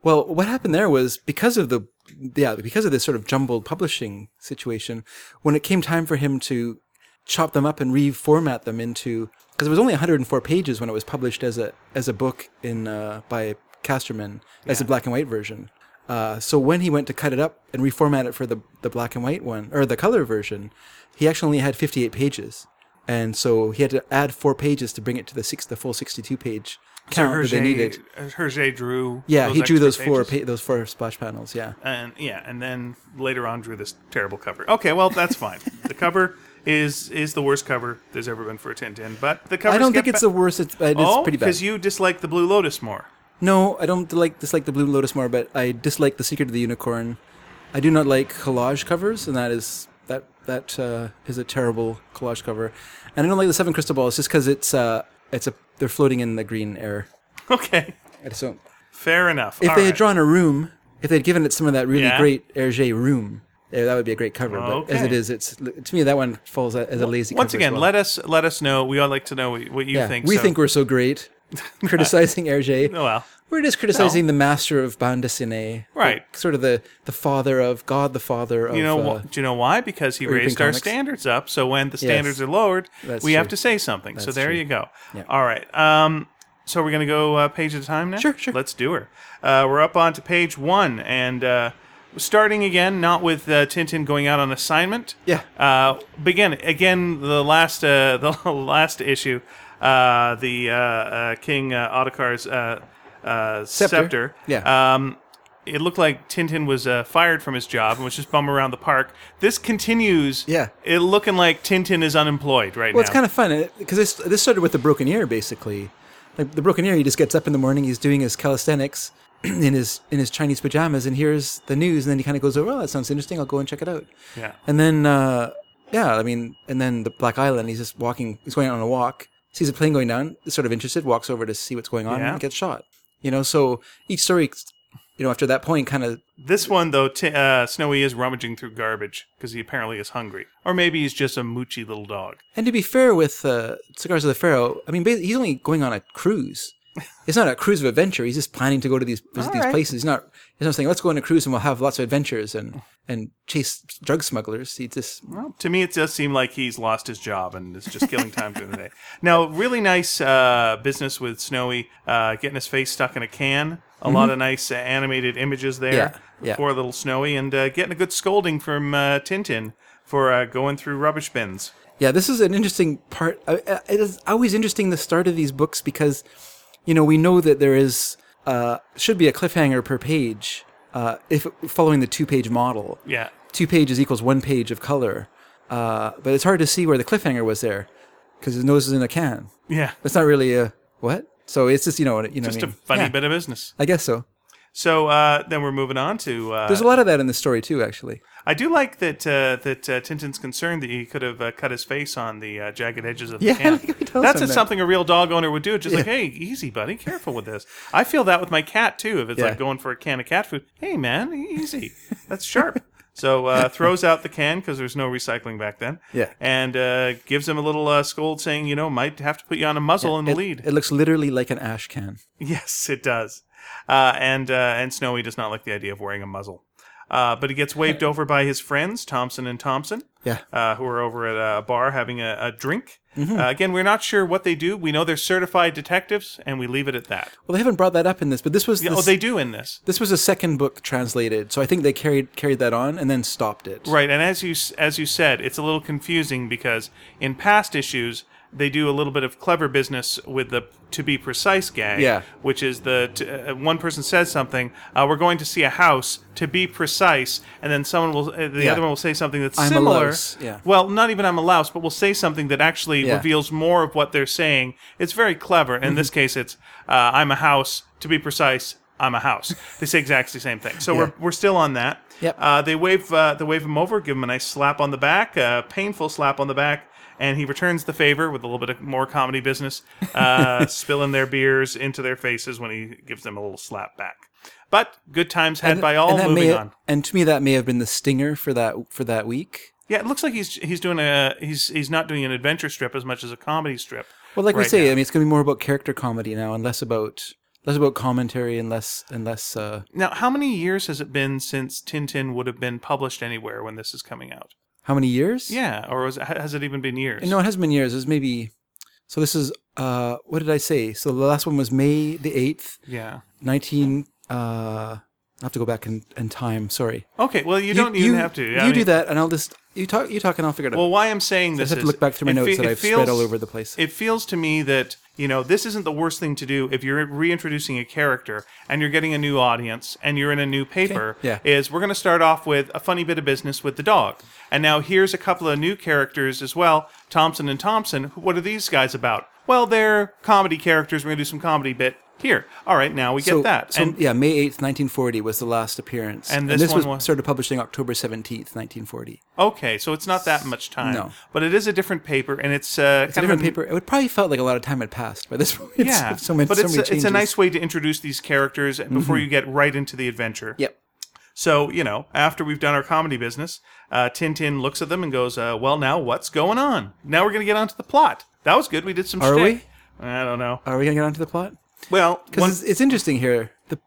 Well, what happened there was because of the yeah because of this sort of jumbled publishing situation. When it came time for him to chop them up and reformat them into because it was only 104 pages when it was published as a as a book in uh, by Casterman as a black and white version. Uh, so when he went to cut it up and reformat it for the the black and white one or the color version, he actually only had 58 pages, and so he had to add four pages to bring it to the six the full 62 page count that they needed. Hergé, Hergé drew. Yeah, he drew those four pages. pa- those four splash panels. Yeah, and yeah, and then later on drew this terrible cover. Okay, well that's fine. the cover is is the worst cover there's ever been for a Tintin, but the cover. I don't think it's the worst. It's, it's oh, pretty bad. because you dislike the Blue Lotus more. No, I don't like dislike the Blue Lotus more, but I dislike the Secret of the Unicorn. I do not like collage covers, and that is that that uh, is a terrible collage cover. And I don't like the Seven Crystal Balls just because it's uh it's a they're floating in the green air. Okay, I just don't. fair enough. If All they had right. drawn a room, if they'd given it some of that really Yeah. great Hergé room, yeah, that would be a great cover. But as Okay. it is, it's to me that one falls as a lazy. Once cover as again, well. let us let us know. We all like to know what what you yeah, think. we so- think we're so great, criticizing Hergé. Oh, well. We're just criticizing the master of bande dessinée, Right. Sort of the the father of God, the father of. You know, uh, do you know why? Because he raised our comics. standards up. So when the standards are lowered, That's we have to say something. so there true. you go. Yeah. All right. Um, so we're gonna go uh, page at a time now. Sure, sure. Let's do her. Uh, we're up on to page one, and uh, starting again, not with uh, Tintin going out on assignment. Yeah. Uh, begin again. The last uh, the last issue, uh, the uh, uh, King uh, Ottokar's uh, uh, Scepter. scepter. Yeah. Um, it looked like Tintin was uh, fired from his job and was just bumming around the park. This continues. Yeah. It looking like Tintin is unemployed right well, now. it's kind of fun because this this started with the broken ear, basically. Like the broken ear, he just gets up in the morning, he's doing his calisthenics in his in his Chinese pajamas, and hears the news, and then he kind of goes, "Oh, well, that sounds interesting. I'll go and check it out." yeah. And then, uh, yeah, I mean, and then the Black Island, he's just walking, he's going on a walk, sees a plane going down, is sort of interested, walks over to see what's going on, Yeah. and gets shot. You know, so each story, you know, after that point, kind of This one though, t- uh, Snowy is rummaging through garbage because he apparently is hungry, or maybe he's just a moochy little dog. And to be fair with uh, Cigars of the Pharaoh, I mean, he's only going on a cruise. It's not a cruise of adventure. He's just planning to go to these visit All these right. places. He's not. He's not saying let's go on a cruise and we'll have lots of adventures and and chase drug smugglers. He just Well, to me, it does seem like he's lost his job and is just killing time during the day. Now, really nice uh, business with Snowy uh, getting his face stuck in a can. A lot of nice uh, animated images there Yeah, yeah. for little Snowy, and uh, getting a good scolding from uh, Tintin for uh, going through rubbish bins. Yeah, this is an interesting part. It is always interesting the start of these books because, you know, we know that there is uh, should be a cliffhanger per page uh, if following the two page model. Yeah. Two pages equals one page of color, uh, but it's hard to see where the cliffhanger was there because his nose is in a can. Yeah. That's not really a what. So it's just you know you know Just I a mean? funny Yeah, bit of business. I guess so. So uh, then we're moving on to. Uh, There's a lot of that in the story too, actually. I do like that uh, that uh, Tintin's concerned that he could have uh, cut his face on the uh, jagged edges of the Yeah, can. That's him just that. something a real dog owner would do. Just like, hey, easy, buddy, careful with this. I feel that with my cat too. If it's Yeah. like going for a can of cat food, hey man, easy. That's sharp. So uh, throws out the can because there's no recycling back then. Yeah. and uh, gives him a little uh, scold, saying, you know, might have to put you on a muzzle in the It, lead. it looks literally like an ash can. Yes, it does. Uh, and uh, and Snowy does not like the idea of wearing a muzzle. Uh, but he gets waved over by his friends, Thompson and Thompson, Yeah. uh, who are over at a bar having a, a drink. Mm-hmm. Uh, again, we're not sure what they do. We know they're certified detectives, and we leave it at that. Well, they haven't brought that up in this, but this was Yeah, the oh, they do in this. This was a second book translated, so I think they carried carried that on and then stopped it. Right, and as you as you said, it's a little confusing because in past issues they do a little bit of clever business with the to be precise gag, Yeah. which is the t- uh, one person says something, uh, we're going to see a house to be precise, and then someone will uh, the Yeah. other one will say something that's I'm similar. yeah. Well, not even I'm a louse, but will say something that actually reveals more of what they're saying. It's very clever. In Mm-hmm. this case, it's uh, I'm a house to be precise. I'm a house. They say exactly the same thing. So we're, we're still on that. Yep. Uh, they wave uh, they wave him over, give him a nice slap on the back, a painful slap on the back, and he returns the favor with a little bit of more comedy business, uh, spilling their beers into their faces when he gives them a little slap back. But good times had by all. Moving may, on. And to me, that may have been the stinger for that for that week. Yeah, it looks like he's he's doing a he's he's not doing an adventure strip as much as a comedy strip. Well, like we say, now. I mean, it's going to be more about character comedy now, and less about less about commentary, and less and less. Uh, Now, how many years has it been since Tintin would have been published anywhere when this is coming out? How many years? Yeah, or was has it even been years? No, it hasn't been years. It was maybe. So this is uh, what did I say? So the last one was May the eighth, Yeah. nineteen. Uh, I have to go back in, in time. Sorry. Okay. Well, you don't even have to. You I mean- do that, and I'll just you talk. You talk, and I'll figure it out. Well, why I'm saying I this just have is to look back through my notes fe- that I've spread feels- all over the place. It feels to me that you know this isn't the worst thing to do if you're reintroducing a character and you're getting a new audience and you're in a new paper. yeah. Is we're going to start off with a funny bit of business with the dog, and now here's a couple of new characters as well. Thompson and Thompson. What are these guys about? Well, they're comedy characters. We're going to do some comedy bit here. All right, now we get so, that. So and yeah, May eighth, nineteen forty was the last appearance, And this one was, was- started publishing October seventeenth, nineteen forty. okay, so it's not that much time. No. but it is a different paper, and it's, uh, It's a different a- paper. It would probably felt like a lot of time had passed by this point. Yeah, so many, but so it's a, it's a. Mm-hmm. nice way to introduce these characters before you get right into the adventure. Yep. So you know, after we've done our comedy business, uh, Tintin looks at them and goes, uh, "Well, now what's going on? Now we're going to get onto the plot. That was good. We did some. Are shtick. I don't know. Are we gonna get onto the plot? Well, Because it's, it's interesting here. The,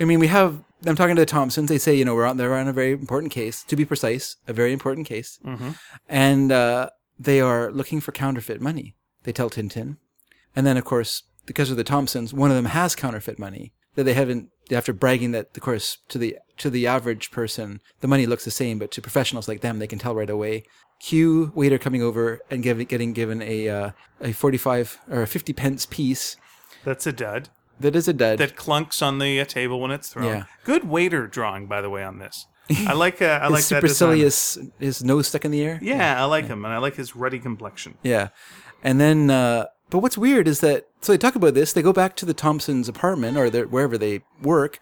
I mean, we have. I'm talking to the Thompsons. They say, you know, we're on. They're on a very important case. To be precise, a very important case. Mm-hmm. And uh, they are looking for counterfeit money. They tell Tintin, and then of course, because of the Thompsons, one of them has counterfeit money that they haven't. After bragging that, of course, to the to the average person, the money looks the same, but to professionals like them, they can tell right away. Cue waiter coming over and give, getting given a uh, a forty five or a fifty pence piece. That's a dud That is a dud. that clunks on the uh, table when it's thrown. Yeah. Good waiter drawing, by the way, on this. I like. Uh, I like that. supercilious, design. his nose stuck in the air. Yeah, I like him, and I like his ruddy complexion. Yeah. And then, uh, but what's weird is that, so they talk about this, they go back to the Thompsons' apartment or their, wherever they work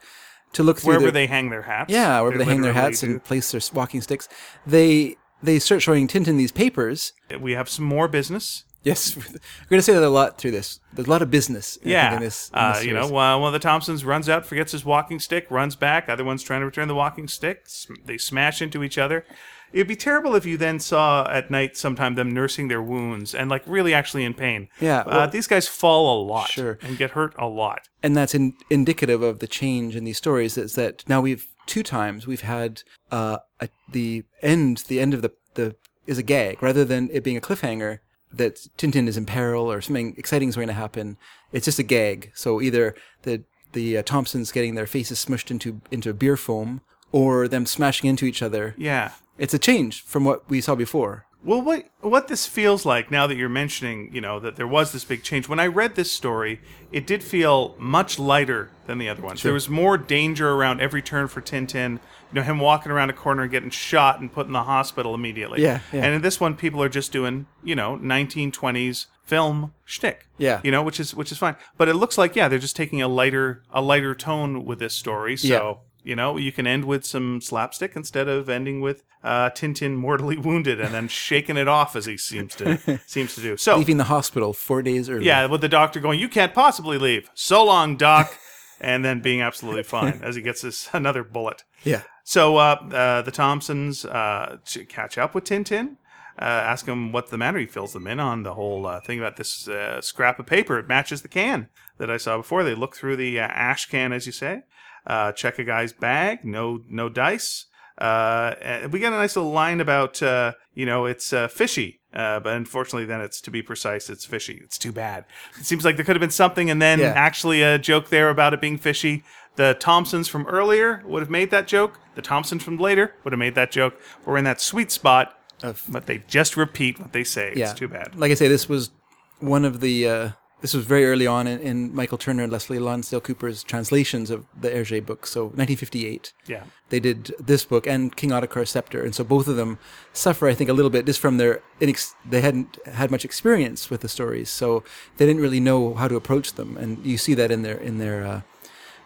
to look through Wherever their, they hang their hats. yeah, wherever they hang their hats do. and place their walking sticks. They, they start showing Tintin these papers. we have some more business. Yes, we're going to say that a lot through this. There's a lot of business. I think, Yeah, in this, in uh, you know, uh, one of the Thompsons runs out, forgets his walking stick, runs back. Other one's trying to return the walking stick. Sm- They smash into each other. It'd be terrible if you then saw at night sometime them nursing their wounds and like really actually in pain. Yeah, uh, these guys fall a lot Sure. and get hurt a lot. and that's in, indicative of the change in these stories. Is that now we've two times we've had uh, a, the end. The end of the the is a gag rather than it being a cliffhanger that Tintin is in peril or something exciting is going to happen. It's just a gag. So either the the uh, Thompsons getting their faces smushed into into beer foam or them smashing into each other. Yeah. It's a change from what we saw before. Well, what what this feels like now that you're mentioning, you know, that there was this big change. When I read this story, it did feel much lighter than the other ones. Sure. There was more danger around every turn for Tintin. You know, him walking around a corner and getting shot and put in the hospital immediately. Yeah, yeah. And in this one, people are just doing, you know, 1920s film shtick. Yeah. You know, which is which is fine. But it looks like yeah, they're just taking a lighter a lighter tone with this story. So. You know, you can end with some slapstick instead of ending with uh, Tintin mortally wounded and then shaking it off as he seems to seems to do. So Leaving the hospital four days early. yeah, with the doctor going, "You can't possibly leave." So long, doc, and then being absolutely fine as he gets this another bullet. Yeah. So uh, uh, the Thompsons uh, catch up with Tintin, uh, ask him what the matter. He fills them in on the whole uh, thing about this uh, scrap of paper. It matches the can that I saw before. They look through the uh, ash can, as you say, uh, check a guy's bag. No, no dice. Uh, we get a nice little line about uh, you know it's uh, fishy. Uh, but unfortunately, then it's to be precise, it's fishy. It's too bad. It seems like there could have been something, and then Yeah. actually a joke there about it being fishy. The Thompsons from earlier would have made that joke. The Thompsons from later would have made that joke. We're in that sweet spot, Of- but they just repeat what they say. Yeah. It's too bad. Like I say, this was one of the. This was very early on in, in Michael Turner and Leslie Lonsdale Cooper's translations of the Hergé book. So 1958. Yeah. They did this book and King Ottokar's Scepter, and so both of them suffer, I think, a little bit just from their inex- they hadn't had much experience with the stories, so they didn't really know how to approach them, and you see that in their in their. Uh,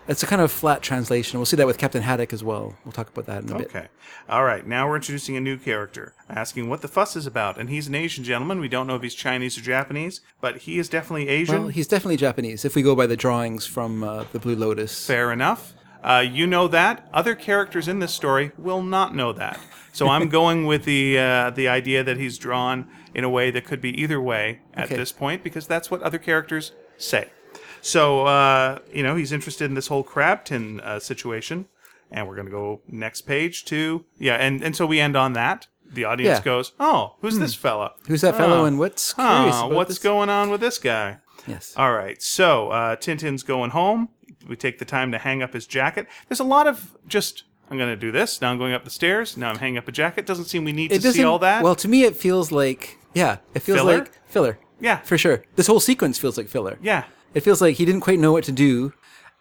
it's a kind of flat translation. We'll see that with Captain Haddock as well. We'll talk about that in a bit. Okay. All right. Now we're introducing a new character, asking what the fuss is about. And he's an Asian gentleman. We don't know if he's Chinese or Japanese, but he is definitely Asian. Well, he's definitely Japanese if we go by the drawings from uh, the Blue Lotus. Fair enough. Uh, you know that. Other characters in this story will not know that. So I'm going with the uh, the idea that he's drawn in a way that could be either way at Okay. this point, because that's what other characters say. So uh, you know he's interested in this whole crab tin uh, situation, and we're going to go next page to yeah, and and so we end on that. The audience Yeah. Hmm. goes, "Oh, who's this fella? Who's that fellow, Oh. and what's curious Oh, about what's this? going on with this guy?" Yes. All right, so uh, Tintin's going home. We take the time to hang up his jacket. There's a lot of just. I'm going to do this. Now I'm going up the stairs. Now I'm hanging up a jacket. Doesn't seem we need to see all that. Well, to me, it feels like yeah, it feels Filler? like filler yeah, for sure. This whole sequence feels like filler. yeah, It feels like he didn't quite know what to do.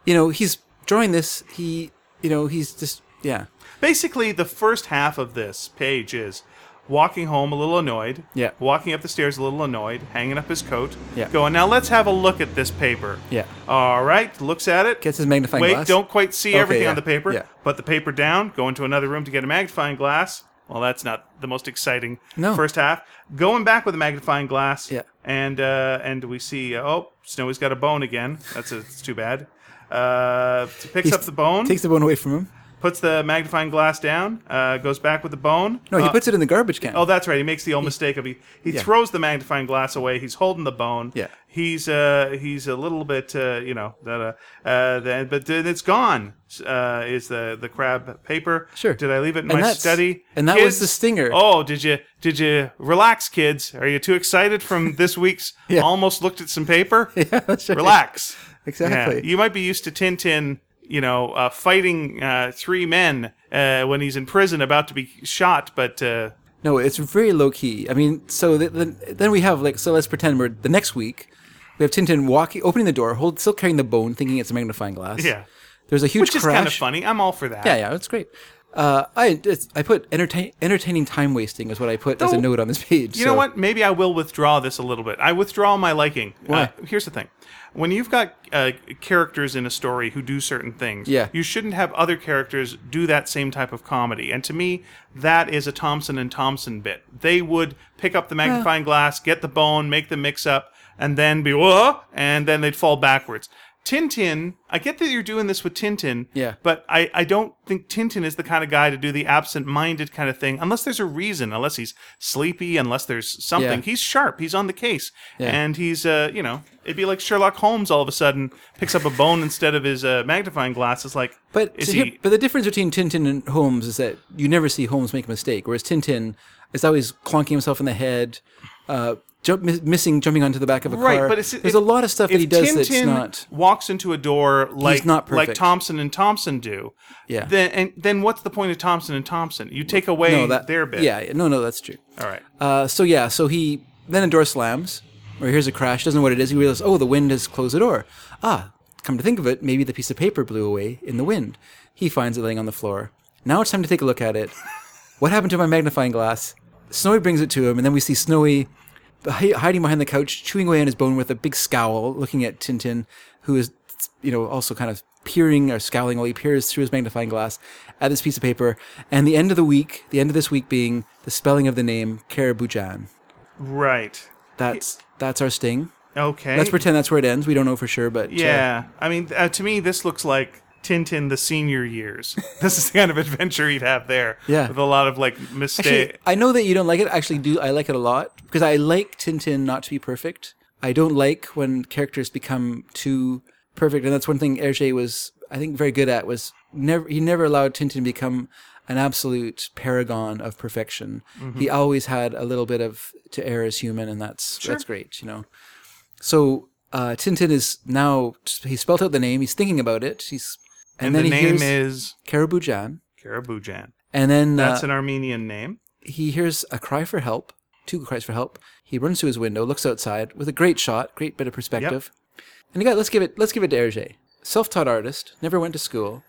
You know, he's drawing this. He, you know, he's just yeah, Basically, the first half of this page is walking home a little annoyed. Yeah. Walking up the stairs a little annoyed, hanging up his coat. Yeah. Going, now let's have a look at this paper. yeah. All right, looks at it. Gets his magnifying glass. Wait, glass. don't quite see Okay, everything yeah, on the paper. yeah. Put the paper down, go into another room to get a magnifying glass. Well, that's not the most exciting No. first half. Going back with a magnifying glass. Yeah. And uh, and we see, uh, oh, Snowy's got a bone again. That's a, it's too bad. Uh, picks He's- up the bone, Takes the bone away from him. Puts the magnifying glass down, uh, goes back with the bone. No, he Uh, puts it in the garbage can. Oh, that's right. He makes the old mistake of he he Yeah. throws the magnifying glass away. He's holding the bone. Yeah. He's uh he's a little bit uh you know that uh, uh then but then it's gone. Uh, is the the crab paper? Sure. Did I leave it in And my study? and that was the stinger. Oh, did you did you relax, kids? Are you too excited from this week's? Yeah. Almost looked at some paper. yeah, that's right. Relax. Exactly. Yeah. You might be used to Tintin, you know, uh, fighting uh, three men uh, when he's in prison about to be shot, but uh, No, it's very low key. I mean, so th- then then we have like so let's pretend we're the next week. We have Tintin walking, opening the door, hold, still carrying the bone, thinking it's a magnifying glass. yeah. There's a huge Which is crash. kind of funny. I'm all for that. Yeah, yeah, it's great. Uh, I it's, I put entertain, entertaining time wasting is what I put as a note on this page. You so- know what? Maybe I will withdraw this a little bit. I withdraw my liking. Why? Uh, here's the thing. When you've got uh, characters in a story who do certain things, Yeah. you shouldn't have other characters do that same type of comedy. And to me, that is a Thompson and Thompson bit. They would pick up the magnifying glass, get the bone, make the mix up, and then be whoa, and then they'd fall backwards. Tintin, I get that you're doing this with Tintin, Yeah. but I, I don't think Tintin is the kind of guy to do the absent minded kind of thing, unless there's a reason, unless he's sleepy, unless there's something. Yeah. He's sharp, he's on the case. Yeah. And he's, uh, you know, it'd be like Sherlock Holmes all of a sudden picks up a bone instead of his uh, magnifying glass. It's like, But is to he. but the difference between Tintin and Holmes is that you never see Holmes make a mistake, whereas Tintin is always clonking himself in the head, uh, jump, miss, missing jumping onto the back of a Right, car. but it's, there's if- a lot of stuff that he does Tintin that's not. walks into a door like not like. Thompson and Thompson do. Yeah. Then and then what's the point of Thompson and Thompson? You take away No, that their bit. Yeah, no, no, that's true. All right. Uh, so yeah, so he then a door slams, or hears a crash. Doesn't know what it is. He realizes, oh, the wind has closed the door. Ah, come to think of it, maybe the piece of paper blew away in the wind. He finds it laying on the floor. Now it's time to take a look at it. what happened to my magnifying glass? Snowy brings it to him, and then we see Snowy hiding behind the couch, chewing away on his bone with a big scowl, looking at Tintin, who is, you know, also kind of peering or scowling while he peers through his magnifying glass at this piece of paper. And the end of the week, the end of this week being the spelling of the name Karaboudjan. Right. That's that's our sting. Okay. Let's pretend that's where it ends. We don't know for sure, but uh, Yeah, I mean, uh, to me, this looks like Tintin the senior years. this is the kind of adventure he'd have there. Yeah. with a lot of like Actually, mistake. I know that you don't like it. Actually, do I like it a lot because I like Tintin not to be perfect. I don't like when characters become too perfect, and that's one thing Hergé was, I think, very good at. Was never he never allowed Tintin to become an absolute paragon of perfection. Mm-hmm. He always had a little bit of to err as human, and that's that's great, you know. So uh, Tintin is now he spelt out the name. He's thinking about it. He's and, and then the he name is Karaboudjan, Karaboudjan. and then That's uh, an Armenian name. he hears a cry for help, two cries for help. He runs to his window, looks outside with a great shot, great bit of perspective. Yep. And you got let's give it let's give it to Hergé. Self-taught artist, never went to school,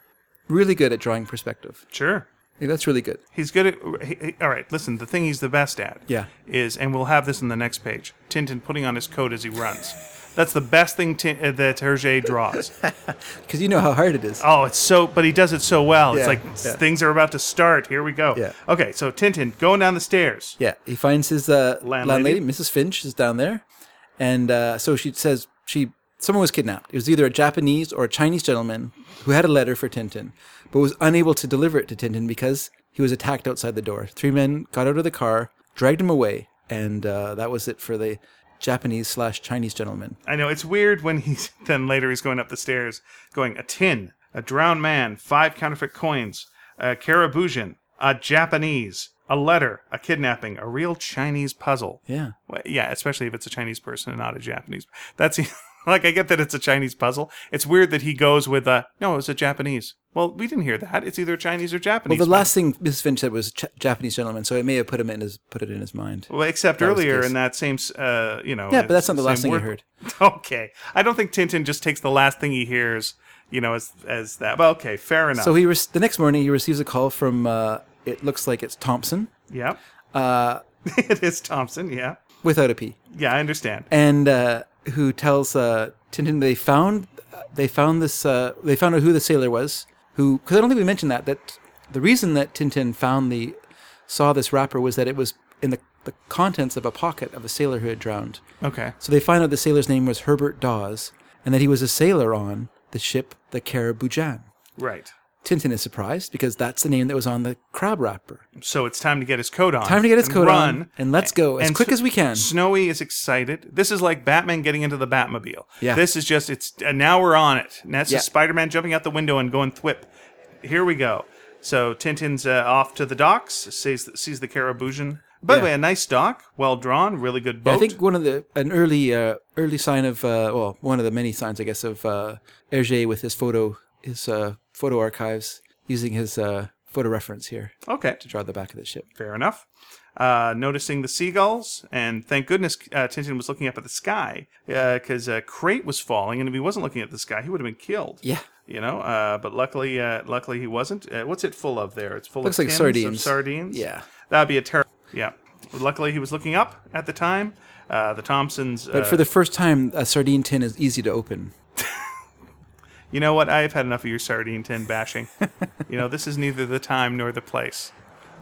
really good at drawing perspective. Sure. Yeah, that's really good. He's good at. He, he- all right, listen. The thing he's the best at. Yeah. Is and we'll have this in the next page. Tintin putting on his coat as he runs. That's the best thing uh, that Hergé draws. Because you know how hard it is. Oh, it's so, but he does it so well. It's like yeah. things are about to start. Here we go. Yeah. Okay, so Tintin going down the stairs. Yeah, he finds his uh, Landlady. landlady. Mrs. Finch, is down there, and uh, so she says she someone was kidnapped. It was either a Japanese or a Chinese gentleman who had a letter for Tintin, but was unable to deliver it to Tintin because he was attacked outside the door. Three men got out of the car, dragged him away, and uh, that was it for the Japanese slash Chinese gentleman. I know it's weird when he's then later he's going up the stairs, going a tin, a drowned man, five counterfeit coins, a Karaboudjan, a Japanese, a letter, a kidnapping, a real Chinese puzzle. Yeah. Well, yeah, especially if it's a Chinese person and not a Japanese. That's like I get that it's a Chinese puzzle. It's weird that he goes with a no, it's a Japanese. Well, we didn't hear that. It's either Chinese or Japanese. Well, the last thing Mrs. Finch said was Ch- Japanese gentleman, so it may have put him in his put it in his mind. Well, except the earlier in that same, uh, you know. Yeah, but that's not the last thing you word- heard. Okay, I don't think Tintin just takes the last thing he hears, you know, as as that. Well, okay, fair enough. So he re- the next morning he receives a call from uh, it looks like it's Thompson yeah, uh, it is Thompson. Yeah, without a P. yeah, I understand. and uh, who tells uh, Tintin they found they found this uh, they found out who the sailor was who because I don't think we mentioned that that the reason that Tintin found the saw this wrapper was that it was in the, the contents of a pocket of a sailor who had drowned. Okay, So they find out the sailor's name was Herbert Dawes and that he was a sailor on the ship the Karaboudjan. right. Tintin is surprised because that's the name that was on the crab wrapper. So it's time to get his coat on. Time to get his coat run, on and let's go as And quick S- as we can. Snowy is excited. This is like Batman getting into the Batmobile. Yeah. This is just it's uh, now we're on it. And that's Yeah. just Spider-Man jumping out the window and going thwip. Here we go. So Tintin's uh, off to the docks. Sees sees the Karaboudjan. By the Yeah. way, a nice dock, well drawn, really good boat. I think one of the an early uh, early sign of uh, well one of the many signs I guess of uh, Hergé with his photo his uh, photo archives using his uh, photo reference here okay, to draw the back of the ship. fair enough. Uh, noticing the seagulls, and thank goodness uh, Tintin was looking up at the sky because uh, Crate was falling, and if he wasn't looking at the sky, he would have been killed. Yeah, You know, uh, but luckily, uh, luckily he wasn't. Uh, what's it full of there? It's full Looks of like sardines. Sardines. Yeah. that'd be a terrible. Yeah. Luckily, he was looking up at the time. Uh, the Thompsons. But for the first time, a sardine tin is easy to open. You know what? I've had enough of your sardine tin bashing. you know, this is neither the time nor the place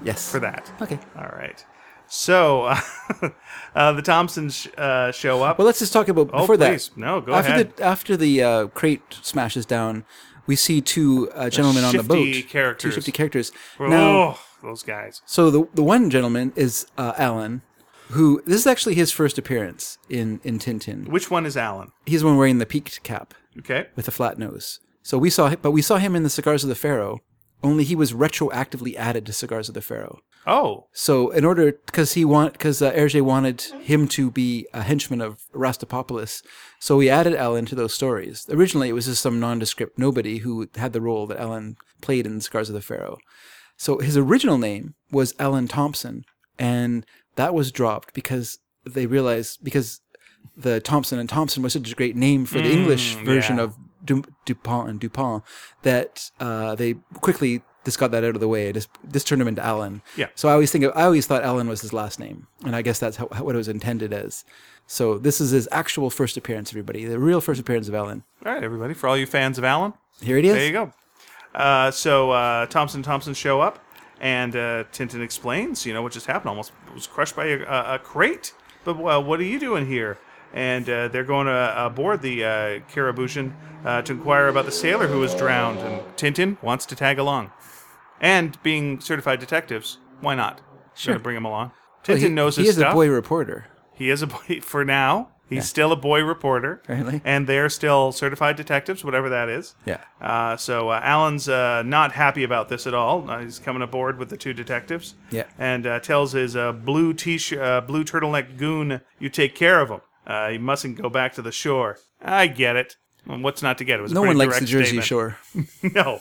Yes. for that. Okay. All right. So, uh, the Thompsons uh, show up. Well, let's just talk about Oh, before please. that. No, go after ahead. The, after the uh, crate smashes down, we see two uh, gentlemen on the boat. characters. Two shifty characters. oh, Now, those guys. so the the one gentleman is uh, Allan, who this is actually his first appearance in in Tintin. Which one is Allan? He's the one wearing the peaked cap Okay. with a flat nose. So we saw, but we saw him in the Cigars of the Pharaoh. Only he was retroactively added to Cigars of the Pharaoh. Oh, So in order, because he want, because uh, Hergé wanted him to be a henchman of Rastapopoulos, so we added Allan to those stories. Originally, it was just some nondescript nobody who had the role that Allan played in the Cigars of the Pharaoh. So his original name was Allan Thompson, and that was dropped because they realized because the Thompson and Thompson was such a great name for the English version yeah. of Du- Dupont and Dupont that uh, they quickly just got that out of the way. Just just turned him into Allan. Yeah. So I always think of, I always thought Allan was his last name, and I guess that's how, what it was intended as. So this is his actual first appearance, everybody. The real first appearance of Allan. all right, everybody. For all you fans of Allan, Here it is. there you go. Uh, so uh, Thompson and Thompson show up, and uh, Tintin explains, you know, what just happened. Almost was crushed by a, a, a crate. But well, what are you doing here? And uh, they're going to uh, aboard the uh, Karaboudjan uh, to inquire about the sailor who was drowned. And Tintin wants to tag along. And being certified detectives, why not? Sure. Bring him along. Well, Tintin he, knows he is stuff. a boy reporter. He is a boy for now. He's still a boy reporter, Really? and they're still certified detectives, whatever that is. Yeah. Uh, so uh, Allan's uh, not happy about this at all. Uh, he's coming aboard with the two detectives. Yeah. And uh, tells his uh, blue t-shirt, uh, blue turtleneck goon, "You take care of him. Uh, he mustn't go back to the shore." I get it. Well, what's not to get? It was No one likes the Jersey statement. Shore. no.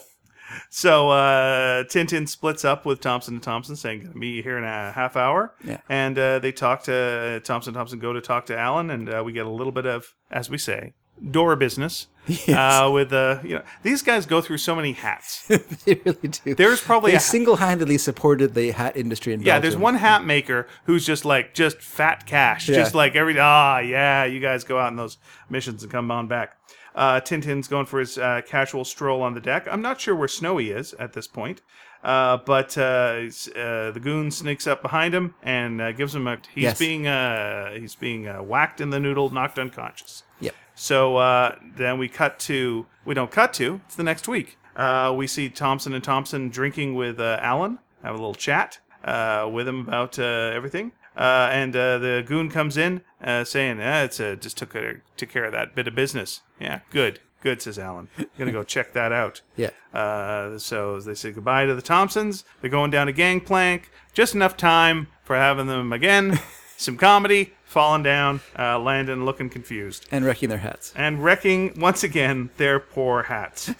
So uh, Tintin splits up with Thompson and Thompson, saying, "Gonna meet you here in a half hour." Yeah. And uh, they talk to Thompson. Thompson go to talk to Allan, and uh, we get a little bit of, as we say, door business. Yes. Uh, with uh, you know, these guys go through so many hats. they really do. There's probably they a- single-handedly supported the hat industry in Yeah, there's one hat maker who's just like just fat cash, Yeah. just like every ah yeah, you guys go out on those missions and come on back. Uh, Tintin's going for his uh, casual stroll on the deck. I'm not sure where Snowy is at this point, uh, but uh, uh, the goon sneaks up behind him and uh, gives him a. He's Yes. being uh, he's being uh, whacked in the noodle, knocked unconscious. Yep. So uh, then we cut to we don't cut to it's the next week. Uh, we see Thompson and Thompson drinking with uh, Allan, have a little chat uh, with him about uh, everything. Uh, and uh, the goon comes in uh, saying, eh, "It's uh, just took care, took care of that bit of business." Yeah, good, good, says Allan. Gonna go check that out. Yeah. Uh, so they say goodbye to the Thompsons. They're going down a gangplank. Just enough time for having them again. Some comedy, falling down, uh, landing looking confused And wrecking their hats. and wrecking once again their poor hats.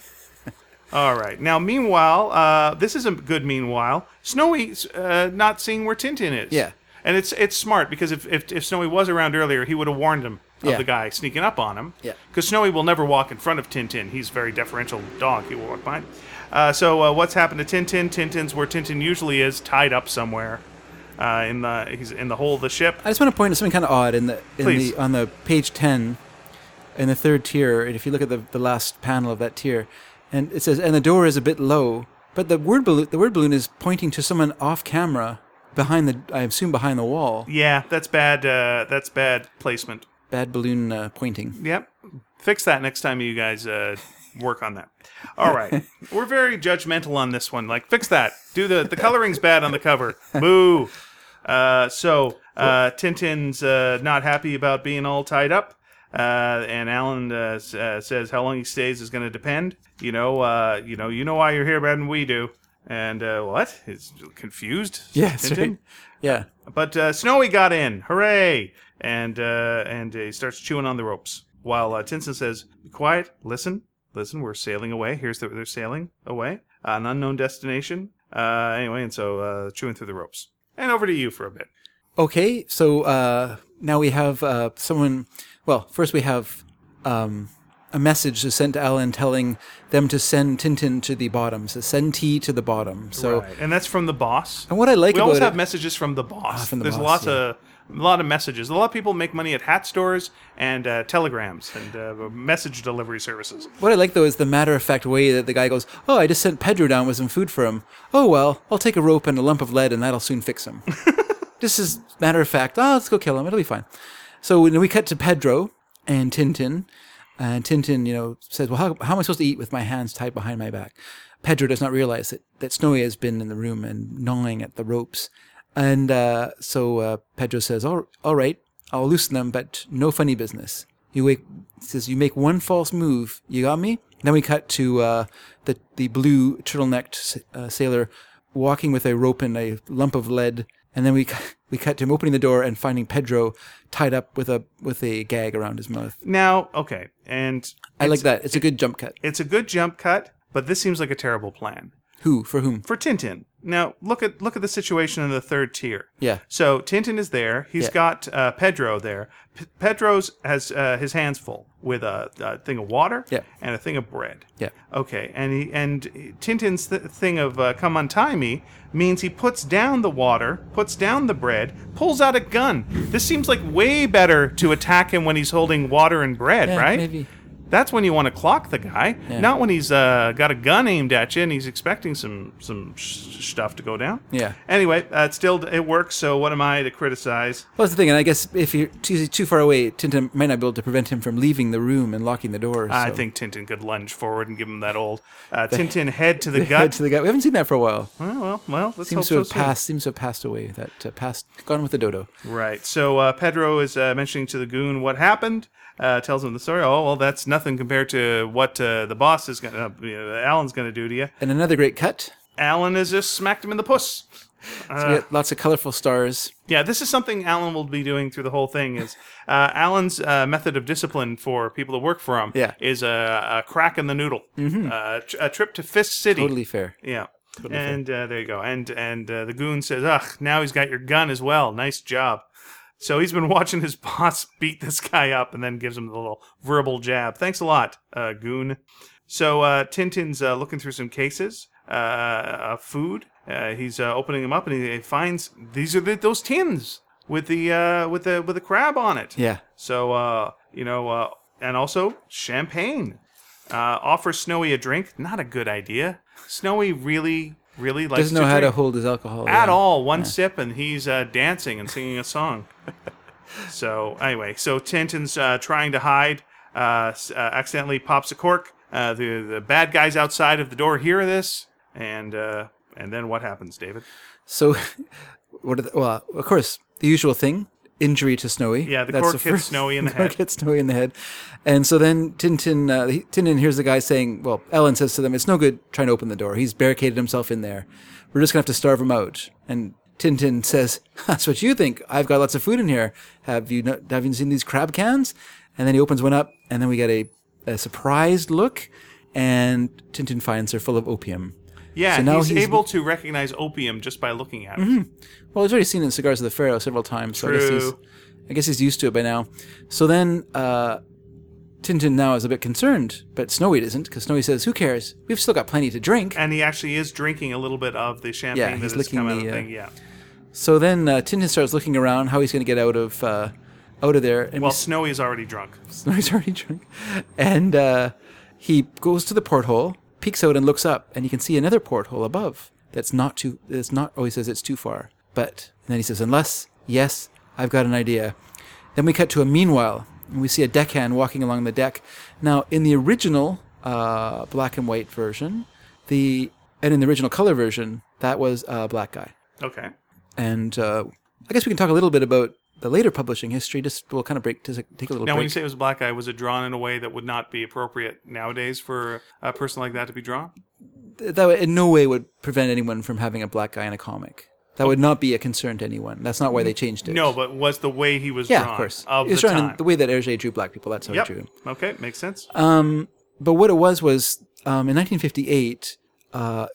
All right. Now, meanwhile, uh, this is a good meanwhile. Snowy's uh, not seeing where Tintin is. Yeah. And it's it's smart because if, if, if Snowy was around earlier, he would have warned him of Yeah. the guy sneaking up on him. Yeah. Because Snowy will never walk in front of Tintin. He's a very deferential dog. He will walk behind. Uh, so uh, what's happened to Tintin? Tintin's where Tintin usually is, tied up somewhere. Uh, in the he's in the hull of the ship. I just want to point out something kind of odd in the in Please. the on the page ten, in the third tier. And if you look at the the last panel of that tier, and it says, "and the door is a bit low," but the word balloon the word balloon is pointing to someone off camera behind the I assume behind the wall. Yeah, that's bad. Uh, that's bad placement. Bad balloon uh, pointing. Yep. Fix that next time you guys uh, work on that. All right. We're very judgmental on this one. Like, fix that. Do the the coloring's bad on the cover. Boo. Uh, so uh, Tintin's uh, not happy about being all tied up. Uh, and Allan uh, s- uh, says how long he stays is going to depend. You know, uh, you know, you know why you're here better than we do. And uh, what? He's confused. Yes, Tintin? right. Yeah. But uh, Snowy got in, hooray! And uh, and he starts chewing on the ropes while uh, Tinson says, "Be quiet, listen, listen. We're sailing away. Here's the they're sailing away, an unknown destination. Uh, anyway, and so uh, chewing through the ropes. And over to you for a bit. Okay, so uh, now we have uh, someone. Well, first we have um, a message is sent to Allan telling them to send Tintin to the bottom. So send T to the bottom. So right. and that's from the boss. and what I like we always have messages from the boss. from the There's boss, lots yeah. of a lot of messages. A lot of people make money at hat stores and uh, telegrams and uh, message delivery services. What I like though is the matter of fact way that the guy goes, "Oh, I just sent Pedro down with some food for him. Oh well, I'll take a rope and a lump of lead, and that'll soon fix him." this is matter of fact. Oh, let's go kill him. It'll be fine. So when we cut to Pedro and Tintin, and Tintin, you know, says, "Well, how, how am I supposed to eat with my hands tied behind my back?" Pedro does not realize that that Snowy has been in the room and gnawing at the ropes, and uh, so uh, Pedro says, "All, all right, I'll loosen them, but no funny business." You wake, says, "You make one false move, you got me." Then we cut to uh, the the blue turtlenecked uh, sailor walking with a rope and a lump of lead, and then we we cut to him opening the door and finding Pedro tied up with a with a gag around his mouth. Now, okay, and I like that. It's a good jump cut. it's a good jump cut, but this seems like a terrible plan Who for whom? for Tintin. Now, look at look at the situation in the third tier. Yeah. So Tintin is there. He's Yeah. got uh, Pedro there. P- Pedro's has uh, his hands full with a, a thing of water Yeah. and a thing of bread. Yeah. Okay, and he and Tintin's th- thing of uh, "come untie me" means he puts down the water, puts down the bread, pulls out a gun. This seems like way better to attack him when he's holding water and bread, Yeah, right? maybe. That's when you want to clock the guy, Yeah. not when he's uh, got a gun aimed at you and he's expecting some some sh- stuff to go down. Yeah. Anyway, uh, it still it works. So what am I to criticize? Well, that's the thing, and I guess if you're too, too far away, Tintin might not be able to prevent him from leaving the room and locking the door. I think Tintin could lunge forward and give him that old uh, Tintin head to the Head gut. to the guy. We haven't seen that for a while. well, well, well, let's Seems hope to have so passed. Seems to have passed away. That uh, passed, gone with the dodo. Right. So uh, Pedro is uh, mentioning to the goon what happened. Uh, tells him the story. Oh well, that's nothing compared to what uh, the boss is gonna, uh, you know, Allan's gonna do to you. And another great cut. Allan has just smacked him in the puss. We get lots of colorful stars. Yeah, this is something Allan will be doing through the whole thing. Is uh, Allan's uh, method of discipline for people that work for him? Yeah. is a, a crack in the noodle, mm-hmm. uh, tr- a trip to Fist City. Totally fair. Yeah. Totally and uh, there you go. And and uh, the goon says, "Ugh, now he's got your gun as well. Nice job." So he's been watching his boss beat this guy up, and then gives him the little verbal jab. Thanks a lot, uh, goon. So uh, Tintin's uh, looking through some cases uh, of food. Uh, he's uh, opening them up, and he finds these are the, those tins with the uh, with the with the crab on it. Yeah. So uh, you know, uh, and also champagne. Uh, offers Snowy a drink. Not a good idea. Snowy really, really likes Doesn't know to how to drink hold his alcohol at all. One sip and he's uh, dancing and singing a song. so anyway, so Tintin's uh, trying to hide. Uh, s- uh, accidentally pops a cork. Uh, the the bad guys outside of the door hear this, and uh, and then what happens, David? So, what? Are the, well, of course, the usual thing: injury to Snowy. Yeah, the That's cork hits Snowy in the cork head. hits Snowy in the head, and so then Tintin, uh, he- Tintin hears the guy saying, "Well, Allan says to them, it's no good trying to open the door. He's barricaded himself in there. We're just gonna have to starve him out." And Tintin says, "That's what you think. I've got lots of food in here. Have you not, have you seen these crab cans?" And then he opens one up, and then we get a, a surprised look, and Tintin finds they're full of opium. Yeah, So now he's, he's- able to recognize opium just by looking at it. Well, he's already seen it in Cigars of the Pharaoh several times, so I guess he's I guess he's used to it by now. So then uh, Tintin now is a bit concerned, but Snowy isn't because Snowy says, "Who cares? We've still got plenty to drink." And he actually is drinking a little bit of the champagne Yeah, that has come out of the, the uh, thing. Yeah. So then uh, Tintin starts looking around how he's going to get out of uh, out of there, and Well, we Snowy is already drunk. Snowy's already drunk, and uh, he goes to the porthole, peeks out, and looks up, and you can see another porthole above. That's not too. That's not. Oh, he says it's too far. But then he says, unless yes, I've got an idea. Then we cut to a meanwhile, and we see a deckhand walking along the deck. Now, in the original uh, black and white version, the and in the original color version, that was a black guy. Okay. And uh, I guess we can talk a little bit about the later publishing history. Just we'll kind of break, just take a little Now, break. when you say it was a black guy, was it drawn in a way that would not be appropriate nowadays for a person like that to be drawn? that in no way would prevent anyone from having a black guy in a comic. That would not be a concern to anyone. That's not why they changed it. No, but was the way he was yeah, drawn of course. of the drawn in time? the way that Hergé drew black people. That's how yep. he drew. Okay, makes sense. But what it was was um, in 1958, uh,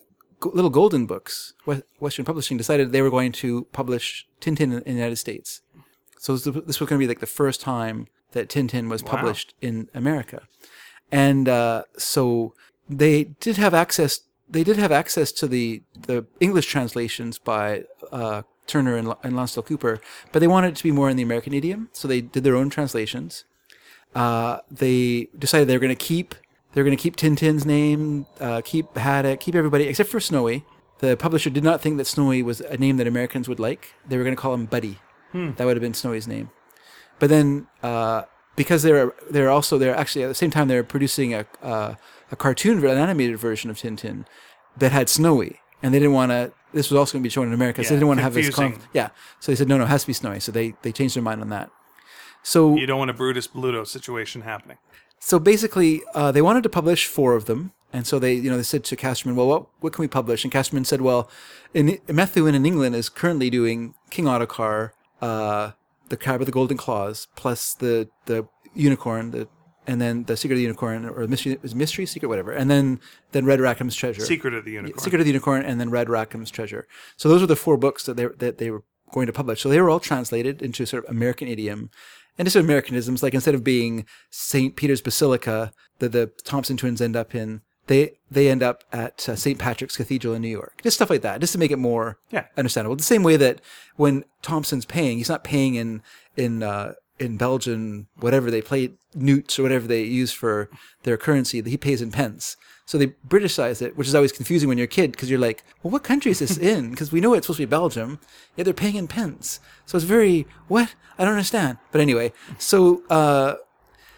Little Golden Books, Western Publishing decided they were going to publish Tintin in, in the United States. So this this was going to be like the first time that Tintin was published in America. and uh, so they did have access. They did have access to the the English translations by uh, Turner and, and Lonsdale Cooper, but they wanted it to be more in the American idiom, so they did their own translations. Uh, they decided they were going to keep they were going to keep Tintin's name, uh, keep Haddock, keep everybody except for Snowy. The publisher did not think that Snowy was a name that Americans would like. They were going to call him Buddy. That would have been Snowy's name. But then, uh, because they're they're also they're actually at the same time they're producing a uh, a cartoon, an animated version of Tintin that had Snowy, and they didn't want to. This was also going to be shown in America, so they didn't want to have this. Yeah, so they said no, no, it has to be Snowy. So they they changed their mind on that. So You don't want a Brutus Bluto situation happening. so basically, uh, they wanted to publish four of them, and so they, you know, they said to Casterman, "Well, what what can we publish?" And Casterman said, "Well, in, Methuen in England is currently doing King Ottokar, uh, the Crab with the Golden Claws, plus the the Unicorn, the and then the Secret of the Unicorn, or mystery, is mystery secret, whatever, and then then Red Rackham's Treasure, Secret of the Unicorn. Secret of the Unicorn, and then Red Rackham's Treasure. So those were the four books that they that they were going to publish. So they were all translated into sort of American idiom and just Americanisms. Like instead of being Saint Peter's Basilica that the Thompson twins end up in, they they end up at uh, St. Patrick's Cathedral in New York. Just stuff like that, just to make it more Yeah. understandable. The same way that when Thompson's paying, he's not paying in in uh, in Belgian whatever they play newts or whatever they use for their currency. He pays in pence. So they Britishized it, which is always confusing when you're a kid because you're like, well, what country is this in? Because we know it's supposed to be Belgium, yet they're paying in pence. So it's very what I don't understand. But anyway, so uh,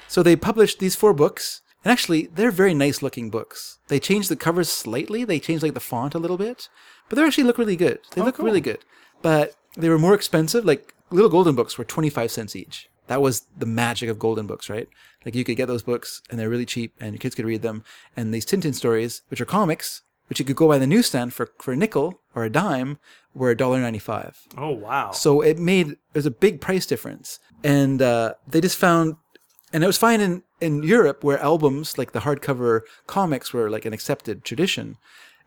so they published these four books, and actually, they're very nice looking books. They changed the covers slightly. They changed like the font a little bit, but they actually look really good. They look cool. really good. But they were more expensive. Like little golden books were twenty five cents each. That was the magic of golden books, right? Like you could get those books, and they're really cheap, and your kids could read them. And these Tintin stories, which are comics, which you could go by the newsstand for for a nickel or a dime, were $1.95. Oh wow. So it made there's a big price difference, and uh, they just found, and it was fine in in Europe where albums like the hardcover comics were like an accepted tradition.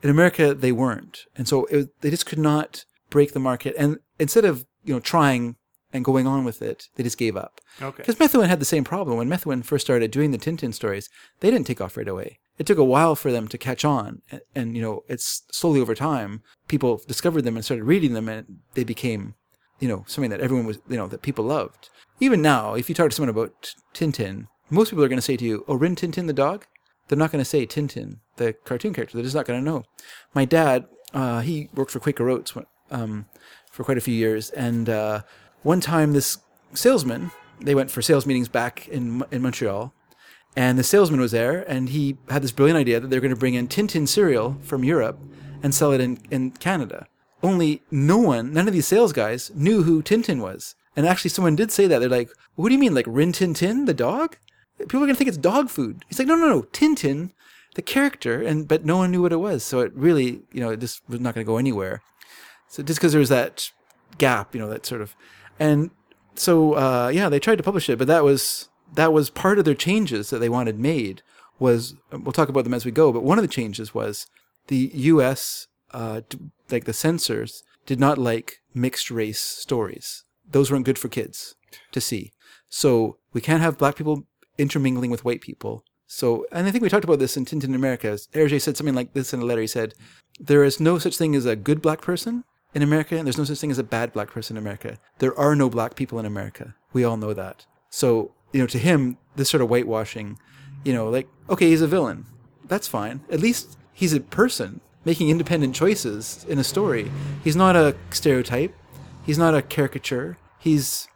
In America, they weren't, and so it, they just could not break the market. And instead of you know trying and going on with it, they just gave up. Okay. Because Methuen had the same problem. When Methuen first started doing the Tintin stories, they didn't take off right away. It took a while for them to catch on. And, and, you know, it's slowly over time, people discovered them and started reading them and they became, you know, something that everyone was, you know, that people loved. Even now, if you talk to someone about Tintin, most people are going to say to you, oh, Rin Tintin the dog? They're not going to say Tintin, the cartoon character. They're just not going to know. My dad, uh, he worked for Quaker Oats um, for quite a few years. And uh, one time, this salesman, they went for sales meetings back in in Montreal, and the salesman was there, and he had this brilliant idea that they were going to bring in Tintin cereal from Europe and sell it in, in Canada. Only no one, none of these sales guys knew who Tintin was. And actually, someone did say that. They're like, "What do you mean, like Rin Tin Tin, the dog? People are going to think it's dog food." He's like, "No, no, no, Tintin, the character." And but no one knew what it was, so it really, you know, it just was not going to go anywhere. So just because there was that gap, you know, that sort of, and so uh, yeah, they tried to publish it, but that was that was part of their changes that they wanted made. Was we'll talk about them as we go, but one of the changes was the U.S. Uh, like the censors did not like mixed race stories. Those weren't good for kids to see. So we can't have black people intermingling with white people. So, and I think we talked about this in Tintin America. Hergé said something like this in a letter. He said, "There is no such thing as a good black person in America, and there's no such thing as a bad black person in America. There are no black people in America. We all know that. So, you know, to him, this sort of whitewashing, you know, like, okay, he's a villain. That's fine. At least he's a person making independent choices in a story. He's not a stereotype. He's not a caricature. He's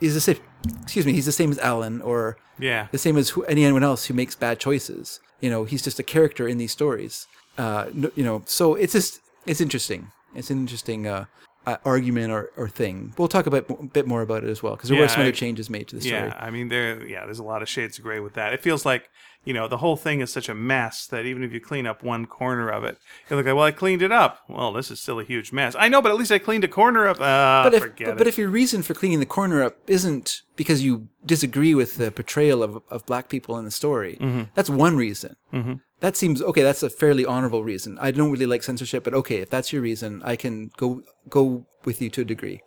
he's the same. Excuse me. He's the same as Allan or Yeah. the same as who, anyone else who makes bad choices. You know, he's just a character in these stories. Uh, you know, so it's just it's interesting. It's an interesting uh, uh, argument or, or thing. We'll talk about a bit more about it as well because there were Yeah, some other changes made to the story. Yeah, I mean there yeah, there's a lot of shades of gray with that. It feels like, you know, the whole thing is such a mess that even if you clean up one corner of it, you're like, well, I cleaned it up. Well, this is still a huge mess. I know, but at least I cleaned a corner up. Uh, But if forget but, it. but if your reason for cleaning the corner up isn't because you disagree with the portrayal of, of black people in the story, Mm-hmm. that's one reason. Mm-hmm. That seems okay. That's a fairly honorable reason. I don't really like censorship, but okay, if that's your reason, I can go go with you to a degree.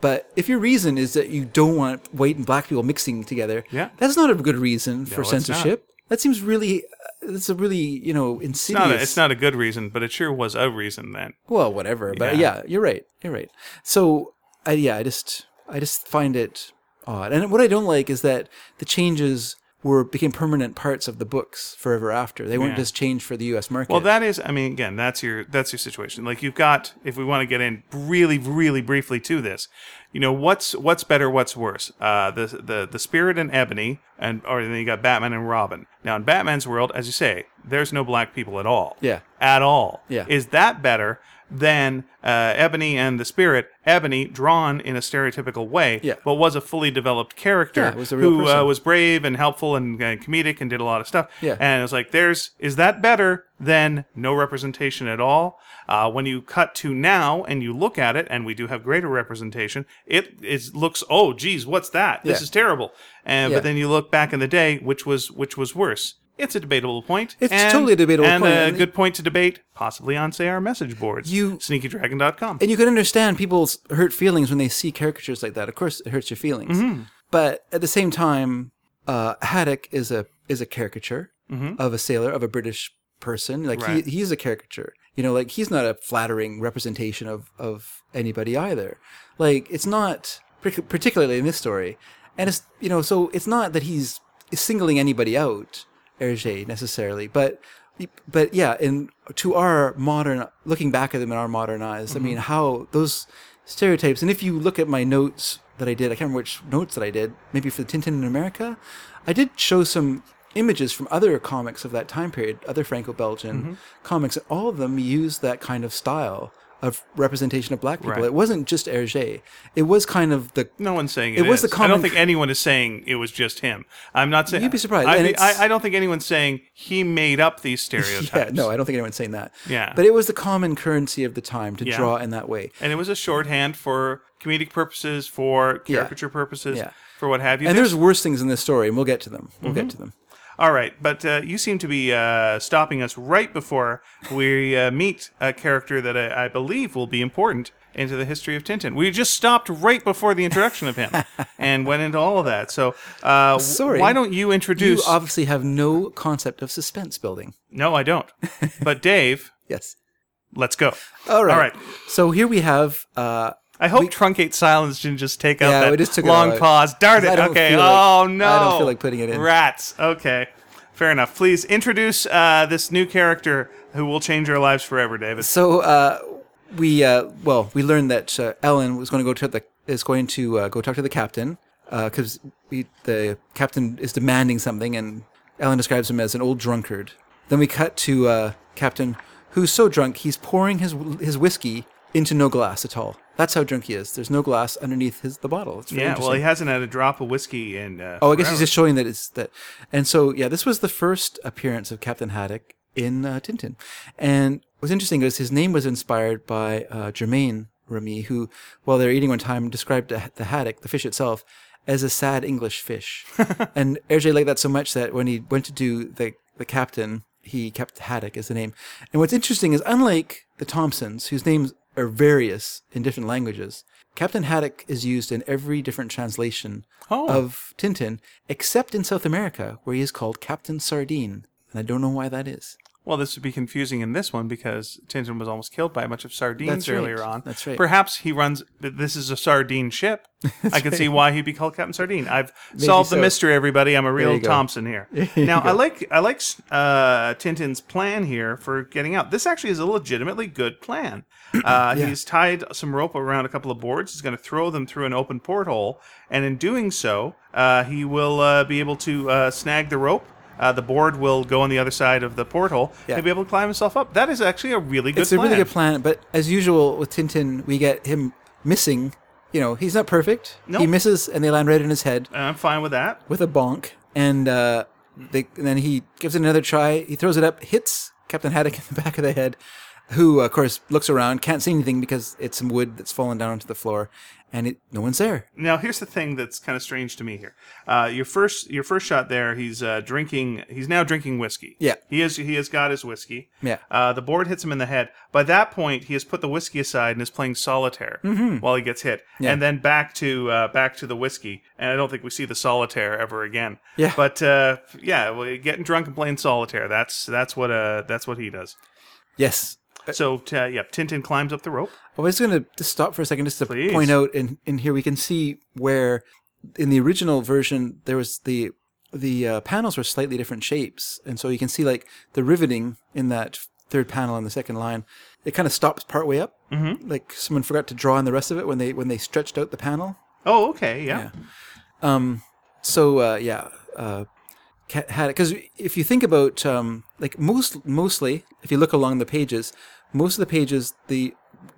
But if your reason is that you don't want white and black people mixing together, Yeah. that's not a good reason for it's not. censorship. That seems really. Uh, that's a really you know It's insidious. not, a, it's not a good reason, but it sure was a reason then. Well, whatever. But Yeah. yeah, you're right. You're right. So, I, yeah, I just I just find it odd. And what I don't like is that the changes were became permanent parts of the books forever after. They weren't Yeah. just changed for the U.S. market. Well, that is, I mean, again, that's your that's your situation. Like you've got, if we want to get in really, really briefly to this, you know, what's what's better, what's worse? Uh, the the the Spirit and Ebony, and or then you got Batman and Robin. Now in Batman's world, as you say, there's no black people at all. Yeah. At all. Yeah. Is that better than uh, Ebony and the Spirit? Ebony drawn in a stereotypical way, Yeah. but was a fully developed character Yeah, was who uh, was brave and helpful and uh, comedic and did a lot of stuff. Yeah. And it was like, there's, is that better than no representation at all? Uh, when you cut to now and you look at it, and we do have greater representation, it is looks, oh, geez, what's that? This Yeah. is terrible. And but then you look back in the day, which was which was worse. It's a debatable point. It's and, totally a debatable and point. a I mean- good point to debate, possibly on say our message boards. You- sneakydragon.com. and you can understand people's hurt feelings when they see caricatures like that. Of course, it hurts your feelings. Mm-hmm. But at the same time, uh, Haddock is a is a caricature of a sailor of a British person. Like Mm-hmm. Right. he he's a caricature. You know, like he's not a flattering representation of of anybody either. Like it's not particularly in this story, and it's you know so it's not that he's singling anybody out, Hergé necessarily, but but yeah, in to our modern looking back at them in our modern eyes, I mean mm-hmm. how those stereotypes. And if you look at my notes that I did, I can't remember which notes that I did. Maybe for the Tintin in America, I did show some images from other comics of that time period, other Franco-Belgian mm-hmm. comics. All of them use that kind of style of representation of black people. Right. It wasn't just Hergé. It was kind of the No one's saying It was is. the I don't think anyone is saying it was just him. I'm not saying You'd be surprised, I, I, I don't think anyone's saying he made up these stereotypes. yeah. No, I don't think anyone's saying that. Yeah. but it was the common currency of the time to Yeah. draw in that way. and it was a shorthand for comedic purposes, for caricature purposes, Yeah. for what have you. And There's- there's worse things in this story, and we'll get to them. We'll Mm-hmm. get to them. All right, but uh, you seem to be uh, stopping us right before we uh, meet a character that I, I believe will be important into the history of Tintin. We just stopped right before the introduction of him and went into all of that. So, uh, Sorry. why don't you introduce? You obviously have no concept of suspense building. no, I don't. But Dave, Yes. let's go. All right. All right. So here we have. Uh, I hope truncate silence didn't just take out that we just took long pause. Darn it. Okay. like- oh no. I don't feel like putting it in. Rats. Okay. Fair enough. Please introduce uh, this new character who will change our lives forever, David. so uh, we uh, well we learned that uh, Allan was going to go to the is going to uh, go talk to the captain because the captain is demanding something, and Allan describes him as an old drunkard. Then we cut to uh, Captain, who's so drunk he's pouring his his whiskey into no glass at all. That's how drunk he is. There's no glass underneath his the bottle. It's Yeah. Well, he hasn't had a drop of whiskey in. Uh, Oh, I guess he's just showing that it's that. And so, yeah, this was the first appearance of Captain Haddock in uh, Tintin. And what's interesting is his name was inspired by uh, Germaine Remi, who, while they're eating one time, described the, the haddock, the fish itself, as a sad English fish. and Hergé liked that so much that when he went to do the, the captain, he kept Haddock as the name. And what's interesting is, unlike the Thompsons, whose names are various in different languages, Captain Haddock is used in every different translation Oh. of Tintin, except in South America, where he is called Captain Sardine. And I don't know why that is. Well, this would be confusing in this one because Tintin was almost killed by a bunch of sardines That's right. earlier on. That's right. Perhaps he runs. This is a sardine ship. I can see why he'd be called Captain Sardine. I've solved the mystery, everybody. I'm a real. Thompson here. now, I like I like uh, Tintin's plan here for getting out. This actually is a legitimately good plan. Uh, He's tied some rope around a couple of boards. He's going to throw them through an open porthole, and in doing so, uh, he will uh, be able to uh, snag the rope. Uh, the board will go on the other side of the porthole. Yeah. He'll be able to climb himself up. That is actually a really good plan. it's a plan. really good plan, but as usual with Tintin, we get him missing. You know, he's not perfect. Nope. He misses, and they land right in his head I'm fine with that. with a bonk. And, uh, they, and then he gives it another try. He throws it up, hits Captain Haddock in the back of the head. who of course looks around, can't see anything because it's some wood that's fallen down onto the floor, and it, no one's there. Now, here's the thing that's kind of strange to me here. Uh, your first, your first shot there, he's uh, drinking. He's now drinking whiskey. Yeah. he is. He has got his whiskey. Yeah. Uh, the board hits him in the head. By that point, he has put the whiskey aside and is playing solitaire while he gets hit, Mm-hmm. Yeah. and then back to uh, back to the whiskey. And I don't think we see the solitaire ever again. Yeah. But uh, yeah, well, getting drunk and playing solitaire. That's that's what uh that's what he does. Yes. So uh, yeah, Tintin climbs up the rope. I was going to just stop for a second just to Please. point out in, in here we can see where in the original version there was the the uh, panels were slightly different shapes, and so you can see like the riveting in that third panel on the second line. It kind of stops partway up, mm-hmm. like someone forgot to draw in the rest of it when they when they stretched out the panel. Oh, okay, yeah. So uh, yeah, uh, had because if you think about um, like most mostly if you look along the pages, most of the pages the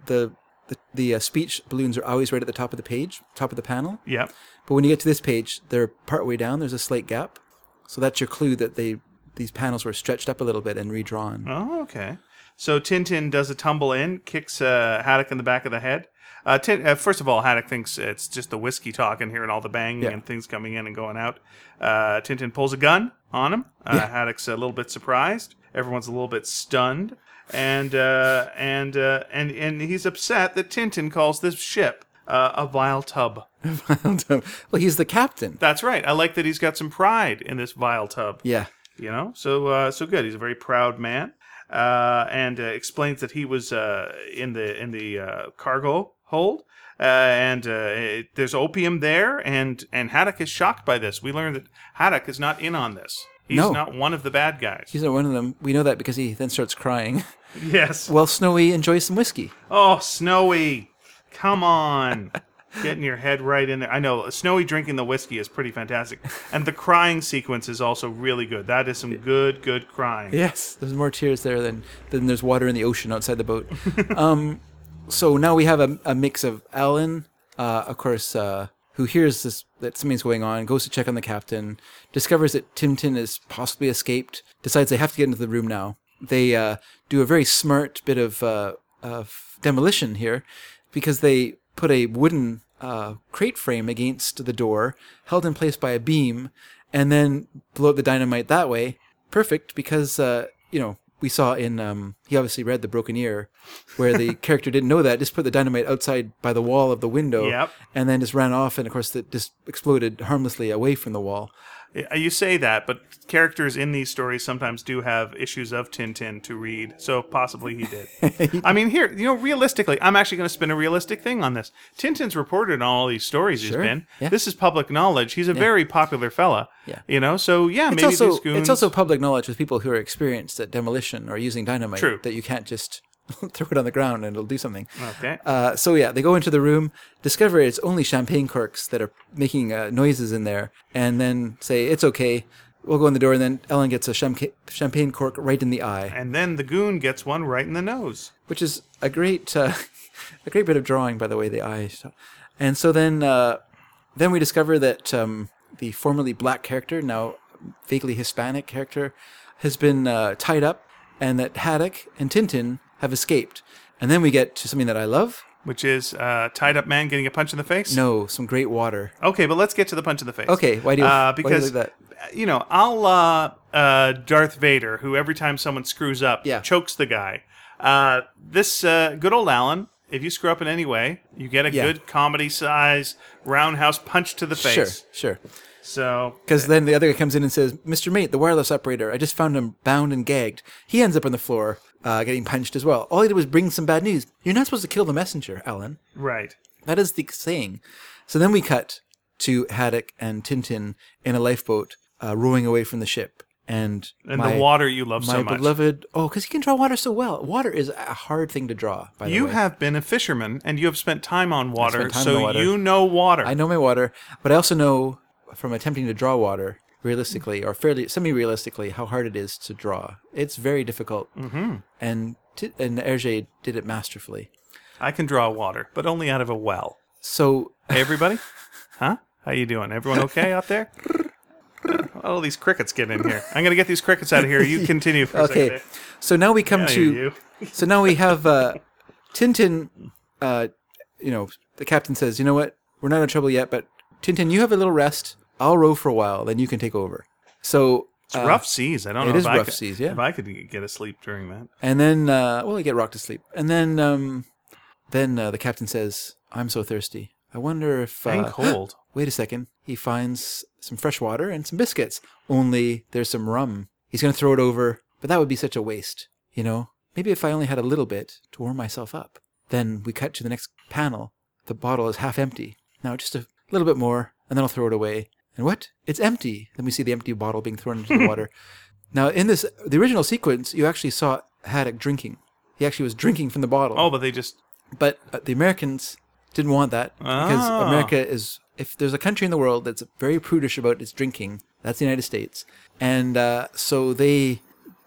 the the, the uh, speech balloons are always right at the top of the page, top of the panel. yeah. But when you get to this page, they're part way down. There's a slight gap, so that's your clue that they these panels were stretched up a little bit and redrawn. Oh, okay. So Tintin does a tumble in, kicks uh, Haddock in the back of the head. Uh, Tin, uh, first of all, Haddock thinks it's just the whiskey talking here and all the banging Yeah. and things coming in and going out. Uh, Tintin pulls a gun on him. Uh, Yeah. Haddock's a little bit surprised. Everyone's a little bit stunned, and uh, and uh, and and he's upset that Tintin calls this ship uh, a vile tub. vile tub. well, he's the captain. That's right. I like that he's got some pride in this vile tub. Yeah, You know, so uh, so good. He's a very proud man, uh, and uh, explains that he was uh, in the in the uh, cargo hold, uh, and uh, it, there's opium there, and and Haddock is shocked by this. We learn that Haddock is not in on this. He's No. not one of the bad guys. he's not one of them. We know that because he then starts crying. yes. Well, Snowy enjoys some whiskey. Oh, Snowy, come on. Getting your head right in there. I know Snowy drinking the whiskey is pretty fantastic, and the crying sequence is also really good. That is some good, good crying. Yes, there's more tears there than than there's water in the ocean outside the boat. um, so now we have a, a mix of Allan, uh, of course, uh, who hears this that something's going on, goes to check on the captain, discovers that Tintin has possibly escaped, decides they have to get into the room now. They uh, do a very smart bit of, uh, of demolition here because they put a wooden uh, crate frame against the door, held in place by a beam, and then blow up the dynamite that way. Perfect because uh, you know we saw in um, he obviously read the Broken Ear, where the character didn't know that, just put the dynamite outside by the wall of the window, Yep. and then just ran off, and of course it just exploded harmlessly away from the wall. Uh, You say that, but characters in these stories sometimes do have issues of Tintin to read, so possibly he did. I mean, here, you know, realistically, I'm actually going to spin a realistic thing on this. Tintin's reported on all these stories Sure, he's been. yeah. This is public knowledge. He's a very popular fella. Yeah. You know, so yeah, It's maybe also goons. it's also public knowledge with people who are experienced at demolition or using dynamite True. that you can't just throw it on the ground and it'll do something. okay. Uh, so yeah, they go into the room, discover it's only champagne corks that are making uh, noises in there, and then say it's okay. We'll go in the door, and then Allan gets a champagne cork right in the eye, and then the goon gets one right in the nose. which is a great, uh, a great bit of drawing, by the way. The eye, and so then, uh, then we discover that um, the formerly black character, now vaguely Hispanic character, has been uh, tied up, and that Haddock and Tintin have escaped. And then we get to something that I love. Which is uh, tied up man getting a punch in the face. No, some great water. Okay, but let's get to the punch in the face. Okay, why do you? Uh, why do you because like that? you know, I'll uh, uh, Darth Vader, who every time someone screws up, Yeah. chokes the guy. Uh, this uh, good old Allan, if you screw up in any way, you get a Yeah. good comedy size roundhouse punch to the face. Sure, sure. So Because then the other guy comes in and says, "Mr. Mate, the wireless operator, I just found him bound and gagged. He ends up on the floor, uh, getting punched as well. All he did was bring some bad news. You're not supposed to kill the messenger, Allan. right. That is the saying. So then we cut to Haddock and Tintin in a lifeboat, uh, rowing away from the ship, and And my, the water you love so much. My beloved. Oh, because he can draw water so well. Water is a hard thing to draw. By the way. you way. have been a fisherman and you have spent time on water, time so on water. you know water. I know my water, but I also know from attempting to draw water realistically or fairly semi-realistically how hard it is to draw. It's very difficult, mm-hmm. and t- and Hergé did it masterfully. I can draw water, but only out of a well. So Hey, everybody. huh? How you doing? Everyone okay out there? All these crickets get in here. I'm gonna get these crickets out of here. You continue for a Okay, second. so now we come there. to so now we have uh, Tintin. Uh, you know, the captain says, "You know what? We're not in trouble yet, but Tintin, you have a little rest. I'll row for a while, then you can take over." So It's uh, rough seas. I don't it know is if I rough could, seas, yeah. If I could get asleep during that. And then, uh, well, I get rocked to sleep. And then, um, then uh, the captain says, "I'm so thirsty. I wonder if." And Uh, cold. wait a second. He finds some fresh water and some biscuits. Only there's some rum. He's going to throw it over, but that would be such a waste. You know, maybe if I only had a little bit to warm myself up. Then we cut to the next panel. The bottle is half empty. Now just a little bit more, and then I'll throw it away. And what? It's empty. Then we see the empty bottle being thrown into the water. Now, in this, the original sequence, you actually saw Haddock drinking. He actually was drinking from the bottle. Oh, but they just But uh, the Americans didn't want that because Ah. America is, if there's a country in the world that's very prudish about its drinking, that's the United States. And uh, so they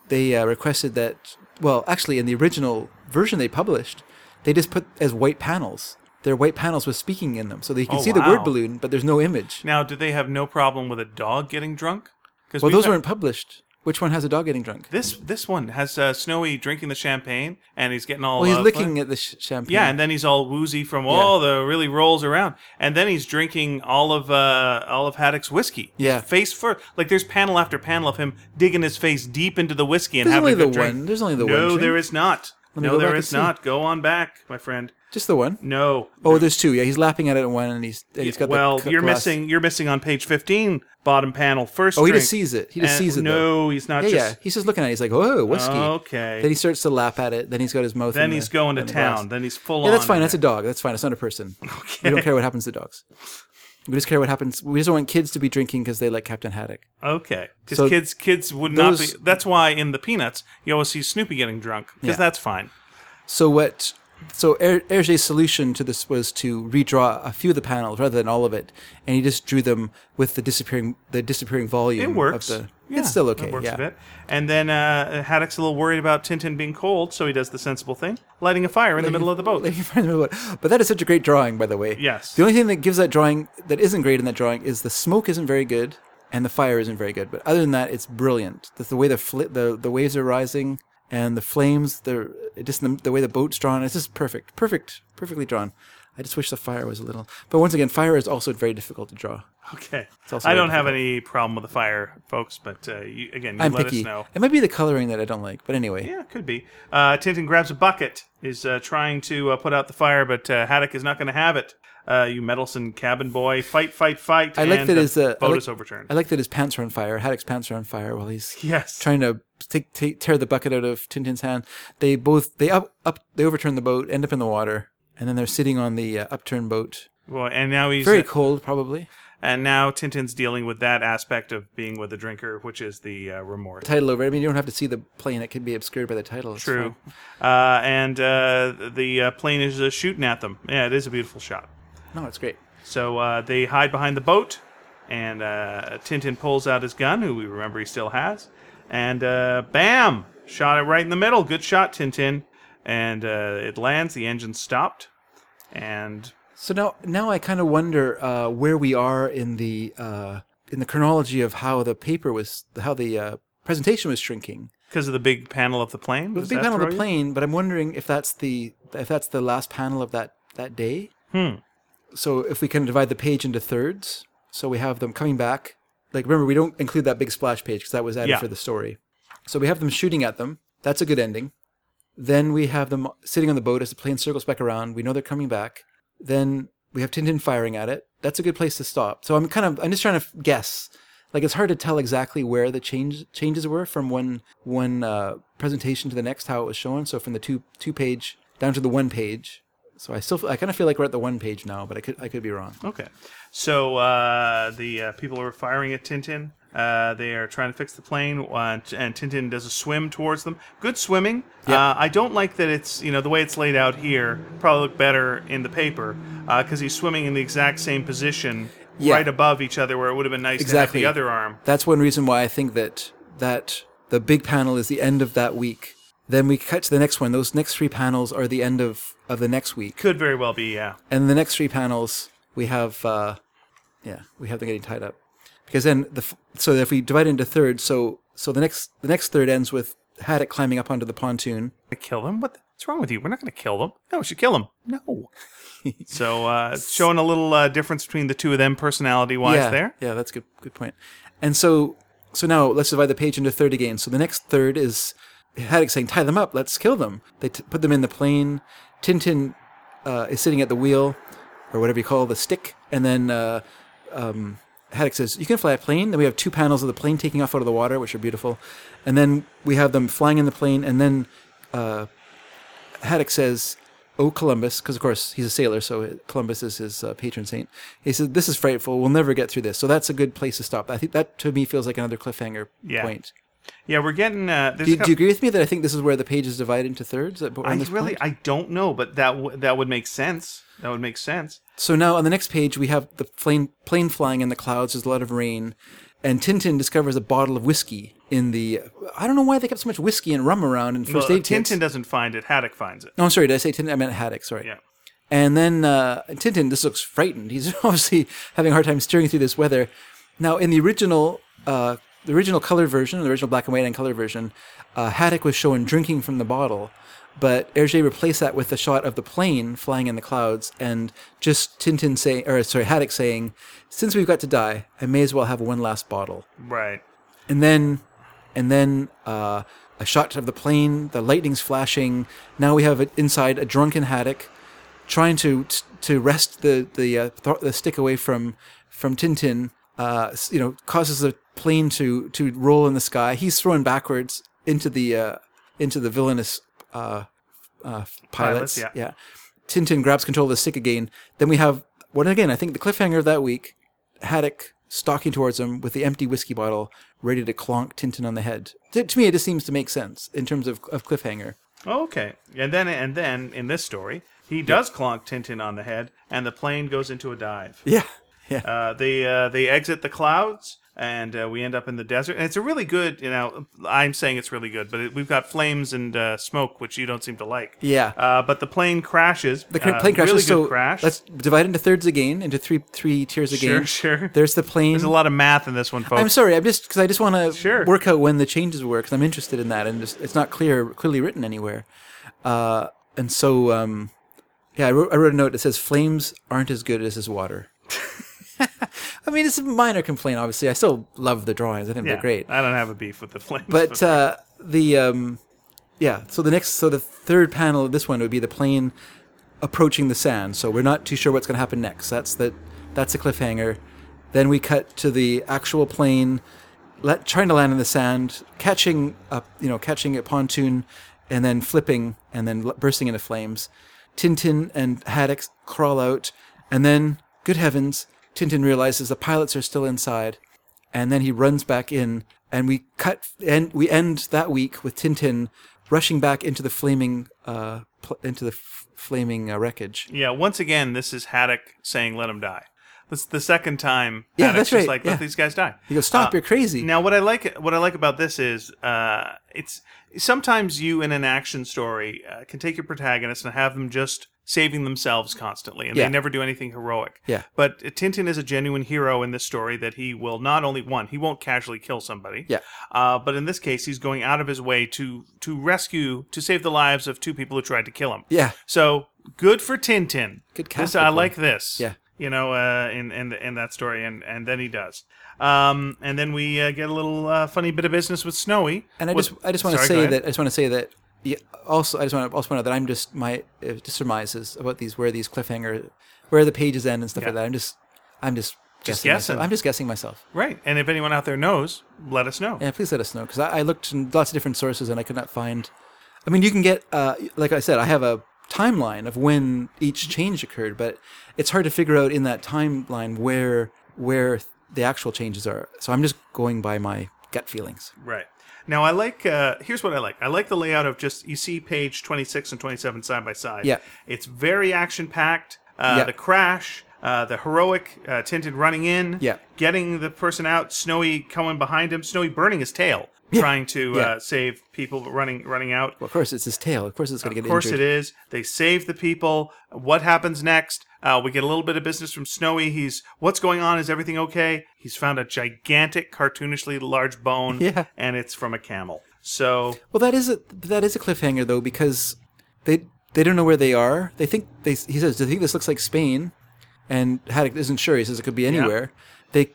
they uh, requested that. Well, actually, in the original version they published, they just put as white panels. They're white panels with speaking in them, so that you can Oh, see the word balloon, but there's no image. now. Do they have no problem with a dog getting drunk? Because Well, those weren't published. Which one has a dog getting drunk? This this one has uh, Snowy drinking the champagne, and he's getting all. Well, he's uh, licking at the sh- champagne. Yeah, and then he's all woozy from all the really rolls around, and then he's drinking all of uh, all of Haddock's whiskey. Yeah. face first. Like there's panel after panel of him digging his face deep into the whiskey and There's having only a the drink. one. There's only the no, one. there Jim. is not. No, there is not. Go on back, my friend. Just the one. No. Oh, there's two. Yeah, he's lapping at it in one, and he's and he's got well, the c- you're glass. missing. You're missing on page 15, bottom panel, first. Oh, he drink. just sees it. He just sees it. No, though. he's not Yeah, just. yeah. He's just looking at it. He's like, "Oh, whiskey." Okay. Then he starts to lap at it. Then he's got his mouth. Then he's the- going to the glass. town. Then he's full Yeah, on. that's fine. in That's a dog. That's fine. It's not a person. Okay. We don't care what happens to dogs. We just care what happens. We just don't want kids to be drinking because they like Captain Haddock. Okay, because So kids kids would not be. That's why in the Peanuts you always see Snoopy getting drunk because Yeah. that's fine. So what? So Her- Hergé's solution to this was to redraw a few of the panels rather than all of it, and he just drew them with the disappearing the disappearing volume. It works. Of the, Yeah, it's still okay. It works yeah. a bit. And then uh, Haddock's a little worried about Tintin being cold, so he does the sensible thing, lighting a fire in the middle of the boat. Like, you find the middle of it. But that is such a great drawing, by the way. Yes. The only thing that gives that drawing that isn't great in that drawing is the smoke isn't very good and the fire isn't very good. But other than that, it's brilliant. The, the way the, fl- the the waves are rising and the flames, the just the, the way the boat's drawn, it's just perfect, perfect, perfectly drawn. I just wish the fire was a little. But once again, fire is also very difficult to draw. Okay. also I don't have any problem with the fire, folks, but uh, you, again, you I'm let picky. us know. It might be the coloring that I don't like, but anyway. Yeah, could be. Uh, Tintin grabs a bucket, is uh, trying to uh, put out the fire, but uh, Haddock is not going to have it. Uh, you meddlesome cabin boy, fight, fight, fight! I like and that his uh, I boat like, is overturned. I like that his pants are on fire. Haddock's pants are on fire while he's yes, trying to take, take, tear the bucket out of Tintin's hand. They both they up up they overturn the boat, end up in the water, and then they're sitting on the uh, upturned boat. well, and now he's Very cold, probably. and now Tintin's dealing with that aspect of being with the drinker, which is the uh, remorse. Title over. I mean, you don't have to see the plane; it can be obscured by the title. True, uh, and uh, the uh, plane is uh, shooting at them. Yeah, it is a beautiful shot. No, it's great. So uh, they hide behind the boat, and uh, Tintin pulls out his gun, who we remember he still has, and uh, bam! Shot it right in the middle. Good shot, Tintin. And uh, it lands. The engine stopped, and So now, now I kind of wonder uh, where we are in the uh, in the chronology of how the paper was, how the uh, presentation was shrinking. because of the big panel of the plane, The big panel of the plane, but I'm wondering if that's the if that's the last panel of that that day. Hmm. So if we can divide the page into thirds, so we have them coming back. Like remember, we don't include that big splash page because that was added Yeah. for the story. So we have them shooting at them. That's a good ending. Then we have them sitting on the boat as the plane circles back around. We know they're coming back. Then we have Tintin firing at it. That's a good place to stop. So I'm kind of I'm just trying to guess. Like it's hard to tell exactly where the change changes were from one one uh, presentation to the next how it was shown. So from the two two page down to the one page. So I still I kind of feel like we're at the one page now, but I could I could be wrong. Okay. So uh, the uh, people are firing at Tintin. Uh, they are trying to fix the plane, uh, and Tintin does a swim towards them. Good swimming. Uh, I don't like that it's you know the way it's laid out here. Probably look better in the paper because he's swimming in the exact same position, Yeah. right above each other, where it would have been nice Exactly. to have the other arm. That's one reason why I think that that the big panel is the end of that week. Then we cut to the next one. Those next three panels are the end of, of the next week. Could very well be, yeah. And the next three panels we have uh, yeah, we have them getting tied up. because then the f- so if we divide it into thirds, so so the next the next third ends with Haddock climbing up onto the pontoon. To kill them? What? What's wrong with you? We're not going to kill them. No, we should kill them. No. so uh, showing a little uh, difference between the two of them personality wise yeah, there. yeah, that's good good point. And so so now let's divide the page into third again. So the next third is Haddock saying, "Tie them up, let's kill them." They t- put them in the plane. Tintin uh, is sitting at the wheel, or whatever you call the stick, and then uh, um, Haddock says, "You can fly a plane." Then we have two panels of the plane taking off out of the water, which are beautiful, and then we have them flying in the plane, and then uh, Haddock says, "Oh Columbus," because of course he's a sailor, so Columbus is his uh, patron saint. He says, "This is frightful. We'll never get through this." So that's a good place to stop. I think that to me feels like another cliffhanger Yeah. point. Yeah, we're getting. Uh, Do, a do you agree with me that I think this is where the page is divided into thirds? At, I really, point? I don't know, but that w- that would make sense. That would make sense. So now on the next page we have the plane plane flying in the clouds. There's a lot of rain, and Tintin discovers a bottle of whiskey in the. I don't know why they kept so much whiskey and rum around in first Well, aid kits. Tintin doesn't find it. Haddock finds it. No, I'm sorry. Did I say Tintin? I meant Haddock. Sorry. Yeah. And then uh, Tintin, this looks frightened. He's obviously having a hard time steering through this weather. Now, in the original, uh, the original color version, the original black and white and color version, uh, Haddock was shown drinking from the bottle, but Hergé replaced that with a shot of the plane flying in the clouds and just Tintin saying, or sorry, Haddock saying, "Since we've got to die, I may as well have one last bottle." Right. and then and then uh, a shot of the plane the lightning's flashing now we have it inside a drunken haddock trying to to wrest the the uh, th- the stick away from from tintin uh, you know causes the plane to to roll in the sky he's thrown backwards into the uh, into the villainous uh, uh, pilots, Pilots, yeah. yeah tintin grabs control of the stick again then we have what again i think the cliffhanger of that week Haddock stalking towards him with the empty whiskey bottle, ready to clonk Tintin on the head. To, to me, it just seems to make sense in terms of, of cliffhanger. Okay. And then and then in this story, he does clonk Tintin on the head, and the plane goes into a dive. Yeah, yeah, Uh, they uh, they exit the clouds, and uh, we end up in the desert. And it's a really good, you know, I'm saying it's really good, but it, we've got flames and uh, smoke, which you don't seem to like. yeah. Uh, but the plane crashes. the uh, plane crashes. Really good so crash. let's divide into thirds again, into three three tiers again. Sure, sure. There's the plane. There's a lot of math in this one, folks. I'm sorry. I'm just because I just want to Sure. work out when the changes were because I'm interested in that, and just, it's not clear clearly written anywhere. Uh, and so, um, yeah, I wrote, I wrote a note that says flames aren't as good as his water. I mean, it's a minor complaint. Obviously, I still love the drawings. I think yeah, they're great. I don't have a beef with the flames. But uh, the um, yeah, so the next, so the third panel of this one would be the plane approaching the sand. So we're not too sure what's going to happen next. That's the that's a cliffhanger. Then we cut to the actual plane, let, trying to land in the sand, catching up, you know, catching a pontoon, and then flipping and then bursting into flames. Tintin and Haddock crawl out, and then, good heavens, Tintin realizes the pilots are still inside and then he runs back in and we cut and we end that week with Tintin rushing back into the flaming uh pl- into the f- flaming uh, wreckage. yeah, once again, this is Haddock saying, "Let him die." That's the second time. Yeah, Haddock's that's just right, Like, let yeah. these guys die. He goes, "Stop! Uh, you're crazy." Now, what I like, what I like about this is, uh, it's sometimes you in an action story uh, can take your protagonist and have them just saving themselves constantly, and Yeah. they never do anything heroic. Yeah. But Tintin is a genuine hero in this story that he will not only one, he won't casually kill somebody. Yeah. Uh, but in this case, he's going out of his way to to rescue, to save the lives of two people who tried to kill him. yeah, So good for Tintin. Good This, cast I like this. Yeah. You know, uh, in in in that story, and and then he does. Um, and then we uh, get a little uh, funny bit of business with Snowy. and I with- just I just want to say that I just want to say that yeah, also I just want to also point out that I'm just my uh, just surmises about these where these cliffhanger where the pages end and stuff Yeah. like that. I'm just I'm just Just guessing. I'm just guessing myself. Right. And if anyone out there knows, let us know. Yeah, please let us know because I, I looked in lots of different sources and I could not find. I mean, you can get, uh, like I said, I have a timeline of when each change occurred, but it's hard to figure out in that timeline where where the actual changes are. So I'm just going by my gut feelings. Right. Now I like. Uh, here's what I like. I like the layout of just you see page 26 and 27 side by side. Yeah. It's very action packed. Uh, Yeah. The crash. Uh, the heroic uh, Tintin running in, Yeah. getting the person out, Snowy coming behind him, Snowy burning his tail, trying to Yeah. uh, save people running running out. Well, of course, it's his tail. Of course, it's going to get. Of course injured. it is. They save the people. What happens next? Uh, we get a little bit of business from Snowy. He's what's going on? Is everything okay? He's found a gigantic, cartoonishly large bone, Yeah. and it's from a camel. So Well, that is a that is a cliffhanger though because they they don't know where they are. They think they he says they think this looks like Spain, and Haddock isn't sure. He says it could be anywhere. They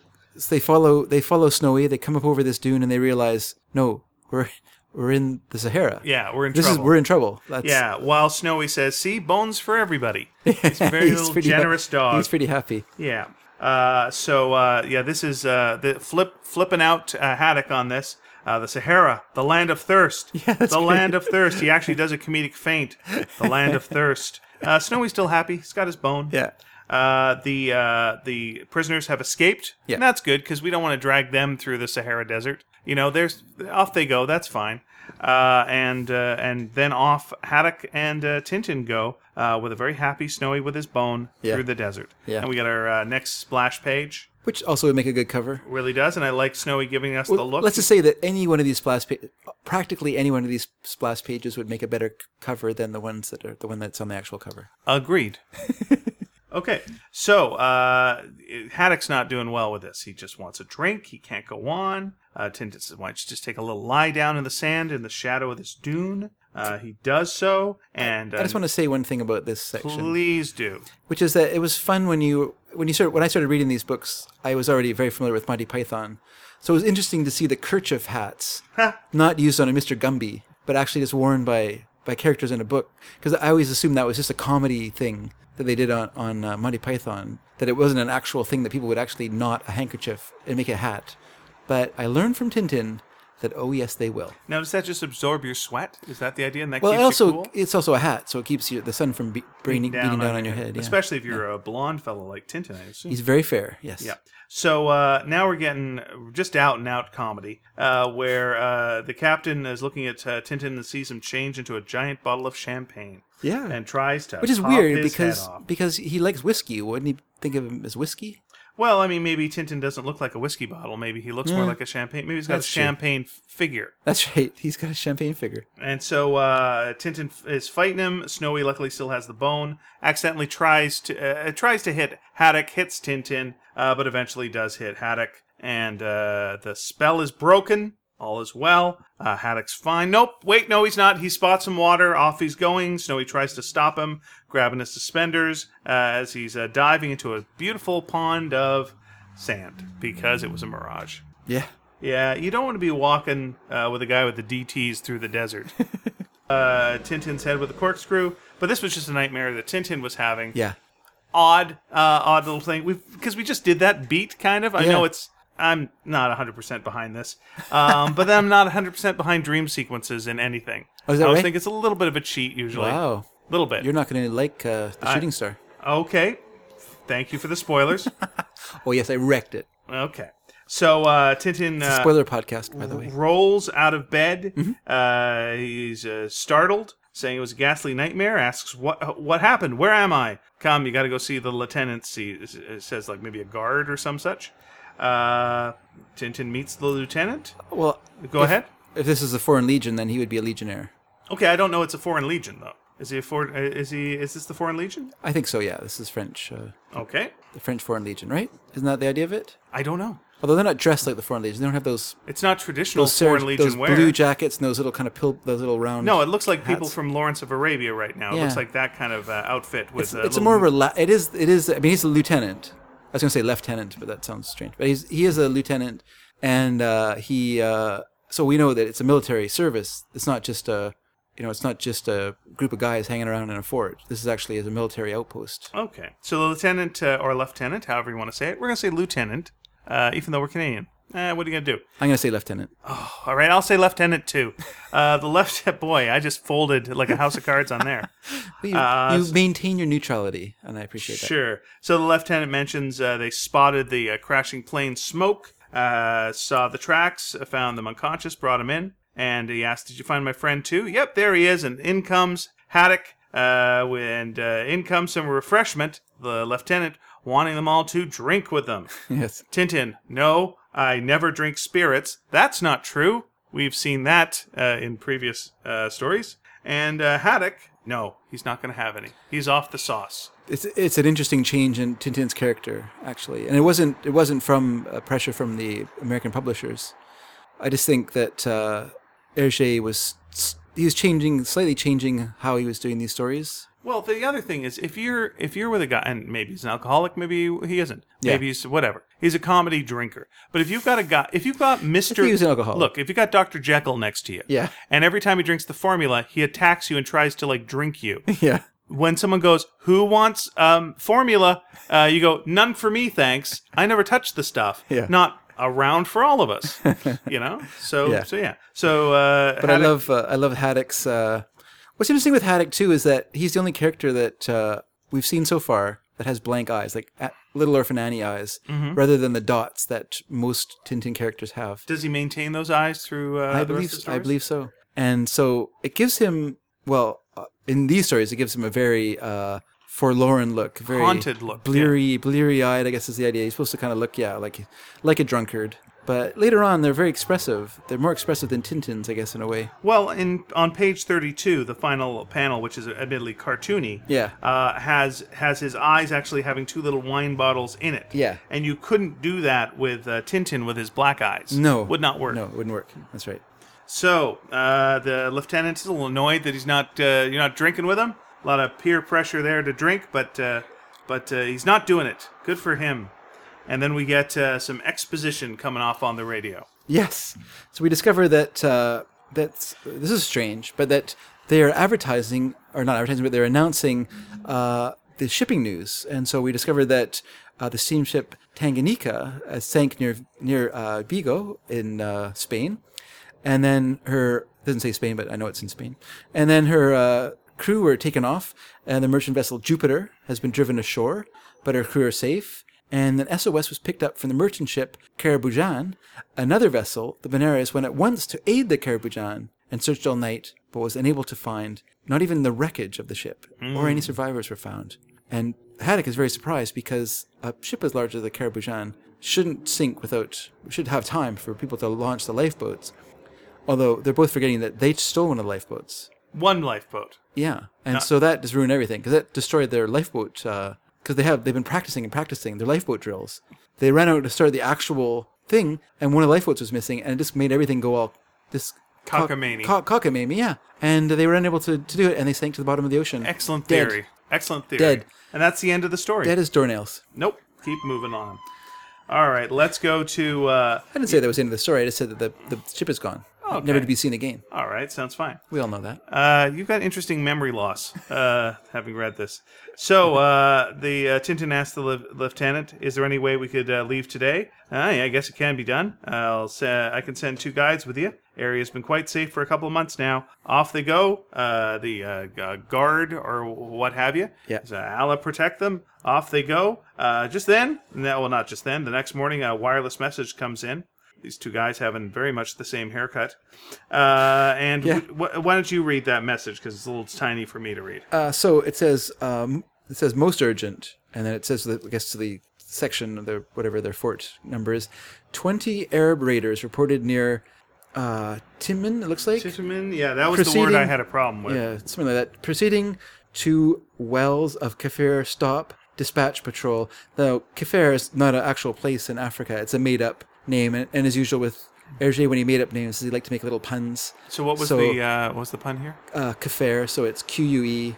they follow they follow Snowy. They come up over this dune and they realize no, we're we're in the Sahara. yeah, we're in this trouble. is we're in trouble. That's, yeah, while Snowy says, "See, bones for everybody." He's a very he's little pretty ha- generous dog. He's pretty happy. Yeah. Uh, so uh, yeah, this is uh, the flip flipping out uh, Haddock on this. Uh, the Sahara, the land of thirst. Yeah, the great. land of thirst. He actually does a comedic feint. The land of thirst. Uh, Snowy's still happy. He's got his bone. Yeah. Uh, the uh, the prisoners have escaped. Yeah. And that's good because we don't want to drag them through the Sahara Desert. You know, there's off they go. That's fine. Uh, and uh, and then off Haddock and uh, Tintin go uh, with a very happy Snowy with his bone Yeah. through the desert. Yeah. And we got our uh, next splash page. Which also would make a good cover. Really does, and I like Snowy giving us the look. Let's just say that any one of these splash, pa- practically any one of these splash pages would make a better c- cover than the ones that are the one that's on the actual cover. Agreed. okay, so uh, Haddock's not doing well with this. He just wants a drink. He can't go on. Uh, Tintin says, "Why don't you just take a little lie down in the sand in the shadow of this dune?" Uh, he does so, and I just want to say one thing about this section. please do. which is that it was fun when you when you started when I started reading these books. I was already very familiar with Monty Python, so it was interesting to see the kerchief hats not used on a Mr. Gumby, but actually just worn by by characters in a book. Because I always assumed that was just a comedy thing that they did on on uh, Monty Python, that it wasn't an actual thing that people would actually knot a handkerchief and make a hat. But I learned from Tintin that oh yes they will. Now, does that just absorb your sweat? Is that the idea? And that Well, keeps it also you cool? it's also a hat, so it keeps you the sun from be, beating, beating down on your head. Yeah. especially if you're a blonde fellow like Tintin. I assume. He's very fair. Yes. Yeah. So uh, now we're getting just out and out comedy, uh, where uh, the captain is looking at uh, Tintin and sees him change into a giant bottle of champagne Yeah. and tries to Which is weird because because he likes whiskey. Wouldn't he think of him as whiskey? Well, I mean, maybe Tintin doesn't look like a whiskey bottle. Maybe he looks more like a champagne. Maybe he's got That's a champagne f- figure. That's right. He's got a champagne figure. And so uh, Tintin is fighting him. Snowy luckily still has the bone. Accidentally tries to uh, tries to hit Haddock. Hits Tintin, uh, but eventually does hit Haddock. And uh, the spell is broken. All is well. Uh, Haddock's fine. Nope. Wait, no, he's not. He spots some water. Off he's going. Snowy tries to stop him, grabbing his suspenders uh, as he's uh, diving into a beautiful pond of sand because it was a mirage. Yeah. Yeah, you don't want to be walking uh, with a guy with the DTs through the desert. uh, Tintin's head with a corkscrew, but this was just a nightmare that Tintin was having. Yeah. Odd, uh, odd little thing. We because we just did that beat kind of. I Yeah. know it's. I'm not 100% behind this, um, but then I'm not 100% behind dream sequences in anything. Oh, is that I always right? think it's a little bit of a cheat usually. Wow. little bit. You're not going to like uh, the shooting star. okay. Thank you for the spoilers. Oh yes, I wrecked it. okay. So uh, Tintin. Uh, Spoiler podcast, by the way. rolls out of bed. Mm-hmm. Uh, he's uh, startled, saying it was a ghastly nightmare. Asks what what happened. Where am I? Come, you got to go see the lieutenant. See, it says like maybe a guard or some such. Uh, Tintin meets the lieutenant. Well, Go if, ahead. If this is the Foreign Legion, then he would be a legionnaire. Okay, I don't know. It's a foreign legion though. Is he a foreign? uh, Is he? Is this the foreign legion? I think so. Yeah, this is French. Uh, Okay, the French Foreign Legion, right? Isn't that the idea of it? I don't know. Although they're not dressed like the Foreign Legion. They don't have those It's not traditional those, foreign serge- legion those wear. blue jackets and those little kind of pil- those little round. no, it looks like people from Lawrence of Arabia right now. It looks like that kind of uh, outfit with. it's, uh, it's a more of a la- it is it is I mean he's a lieutenant. I was going to say lieutenant, but that sounds strange. But he's he is a lieutenant, and uh, he uh, so we know that it's a military service. It's not just a you know it's not just a group of guys hanging around in a fort. This is actually is a military outpost. Okay. So the lieutenant uh, or lieutenant, however you want to say it, we're going to say lieutenant, uh, even though we're Canadian. Eh, what are you going to do? I'm going to say lieutenant. Oh, All right, I'll say lieutenant too. Uh, the left, boy, I just folded like a house of cards on there. You, Uh, you maintain your neutrality, and I appreciate that. Sure. So the lieutenant mentions uh, they spotted the uh, crashing plane smoke, uh, saw the tracks, uh, found them unconscious, brought him in, and he asked, "Did you find my friend too?" Yep, there he is. And in comes Haddock, uh, and uh, in comes some refreshment. The lieutenant wanting them all to drink with them. Yes. Tintin, no, I never drink spirits. That's not true. We've seen that uh, in previous uh, stories. And uh, Haddock, no, he's not going to have any. He's off the sauce. It's it's an interesting change in Tintin's character actually, and it wasn't it wasn't from uh, pressure from the American publishers. I just think that uh, Hergé was he was changing slightly changing how he was doing these stories. Well, the other thing is, if you're if you're with a guy, and maybe he's an alcoholic, maybe he isn't, maybe Yeah. he's whatever. He's a comedy drinker. But if you've got a guy, if you've got Mister, he was an alcoholic. Look, if you got Doctor Jekyll next to you, Yeah. and every time he drinks the formula, he attacks you and tries to like drink you. Yeah, when someone goes, "Who wants um, formula?" Uh, you go, "None for me, thanks. I never touched the stuff. Yeah. Not around for all of us." you know. So Yeah. so yeah. So uh, but I love uh, I love Haddock's. Uh, what's interesting with Haddock too is that he's the only character that uh, we've seen so far that has blank eyes, like Little Orphan Annie eyes, Mm-hmm. rather than the dots that most Tintin characters have. Does he maintain those eyes through? Uh, I the believe rest of the I believe so. And so it gives him well uh, in these stories it gives him a very uh, forlorn look, very Haunted look, yeah. bleary, bleary eyed. I guess is the idea. He's supposed to kind of look yeah like like a drunkard. But later on, they're very expressive. They're more expressive than Tintin's, I guess, in a way. Well, in on page thirty-two, the final panel, which is admittedly cartoony, Yeah. uh, has has his eyes actually having two little wine bottles in it. Yeah. and you couldn't do that with uh, Tintin with his black eyes. No, would not work. No, it wouldn't work. That's right. So uh, the lieutenant is a little annoyed that he's not uh, you're not drinking with him. A lot of peer pressure there to drink, but uh, but uh, he's not doing it. Good for him. And then we get uh, some exposition coming off on the radio. Yes. So we discover that uh, that's this is strange, but that they are advertising or not advertising, but they're announcing uh, the shipping news. And so we discover that uh, the steamship Tanganyika uh, sank near near uh, Vigo in uh, Spain, and then her doesn't say Spain, but I know it's in Spain. And then her uh, crew were taken off, and the merchant vessel Jupiter has been driven ashore, but her crew are safe. And then SOS was picked up from the merchant ship Karaboudjan. Another vessel, the Benares, went at once to aid the Karaboudjan and searched all night, but was unable to find not even the wreckage of the ship, or any hmm. survivors were found. And Haddock is very surprised because a ship as large as the Karaboudjan shouldn't sink without, should have time for people to launch the lifeboats. Although they're both forgetting that they stole one of the lifeboats. One lifeboat. Yeah, and so that just ruined everything because that destroyed their lifeboat. Uh, Because they have they've been practicing and practicing their lifeboat drills. They ran out to start the actual thing, and one of the lifeboats was missing, and it just made everything go all this Cockamamie. co- cockamamie, yeah. And they were unable to, to do it, and they sank to the bottom of the ocean. Excellent Dead. theory. Excellent theory. Dead. And that's the end of the story. Dead as doornails. Nope. Keep moving on. All right, let's go to. Uh, I didn't say that was the end of the story. I just said that the, the ship is gone, Okay. never to be seen again. all right, sounds fine. We all know that. Uh, you've got interesting memory loss, uh, having read this. So, uh, the uh, Tintin asked the lieu- lieutenant, "Is there any way we could uh, leave today?" Uh, yeah, I guess it can be done. I'll sa- I can send two guides with you. Area's been quite safe for a couple of months now. Off they go. Uh, the guard or what have you. Yeah. So Allah protect them. Off they go. Uh, just then, no, well, not just then. The next morning, a wireless message comes in. These two guys having very much the same haircut. Uh, and Yeah. w- why don't you read that message because it's a little tiny for me to read. Uh, so it says um, it says most urgent, and then it says the, I guess to the section of their whatever their fort number is. Twenty Arab raiders reported near uh, Timman. It looks like Titumen, yeah, that was the word I had a problem with. yeah, something like that. Proceeding to wells of Kafir stop dispatch patrol. Though Kafir is not an actual place in Africa; it's a made up name, and, and as usual with Hergé, when he made up names, he liked to make little puns. So what was So- the uh, what was the pun here? uh, Kafir, so it's Q U E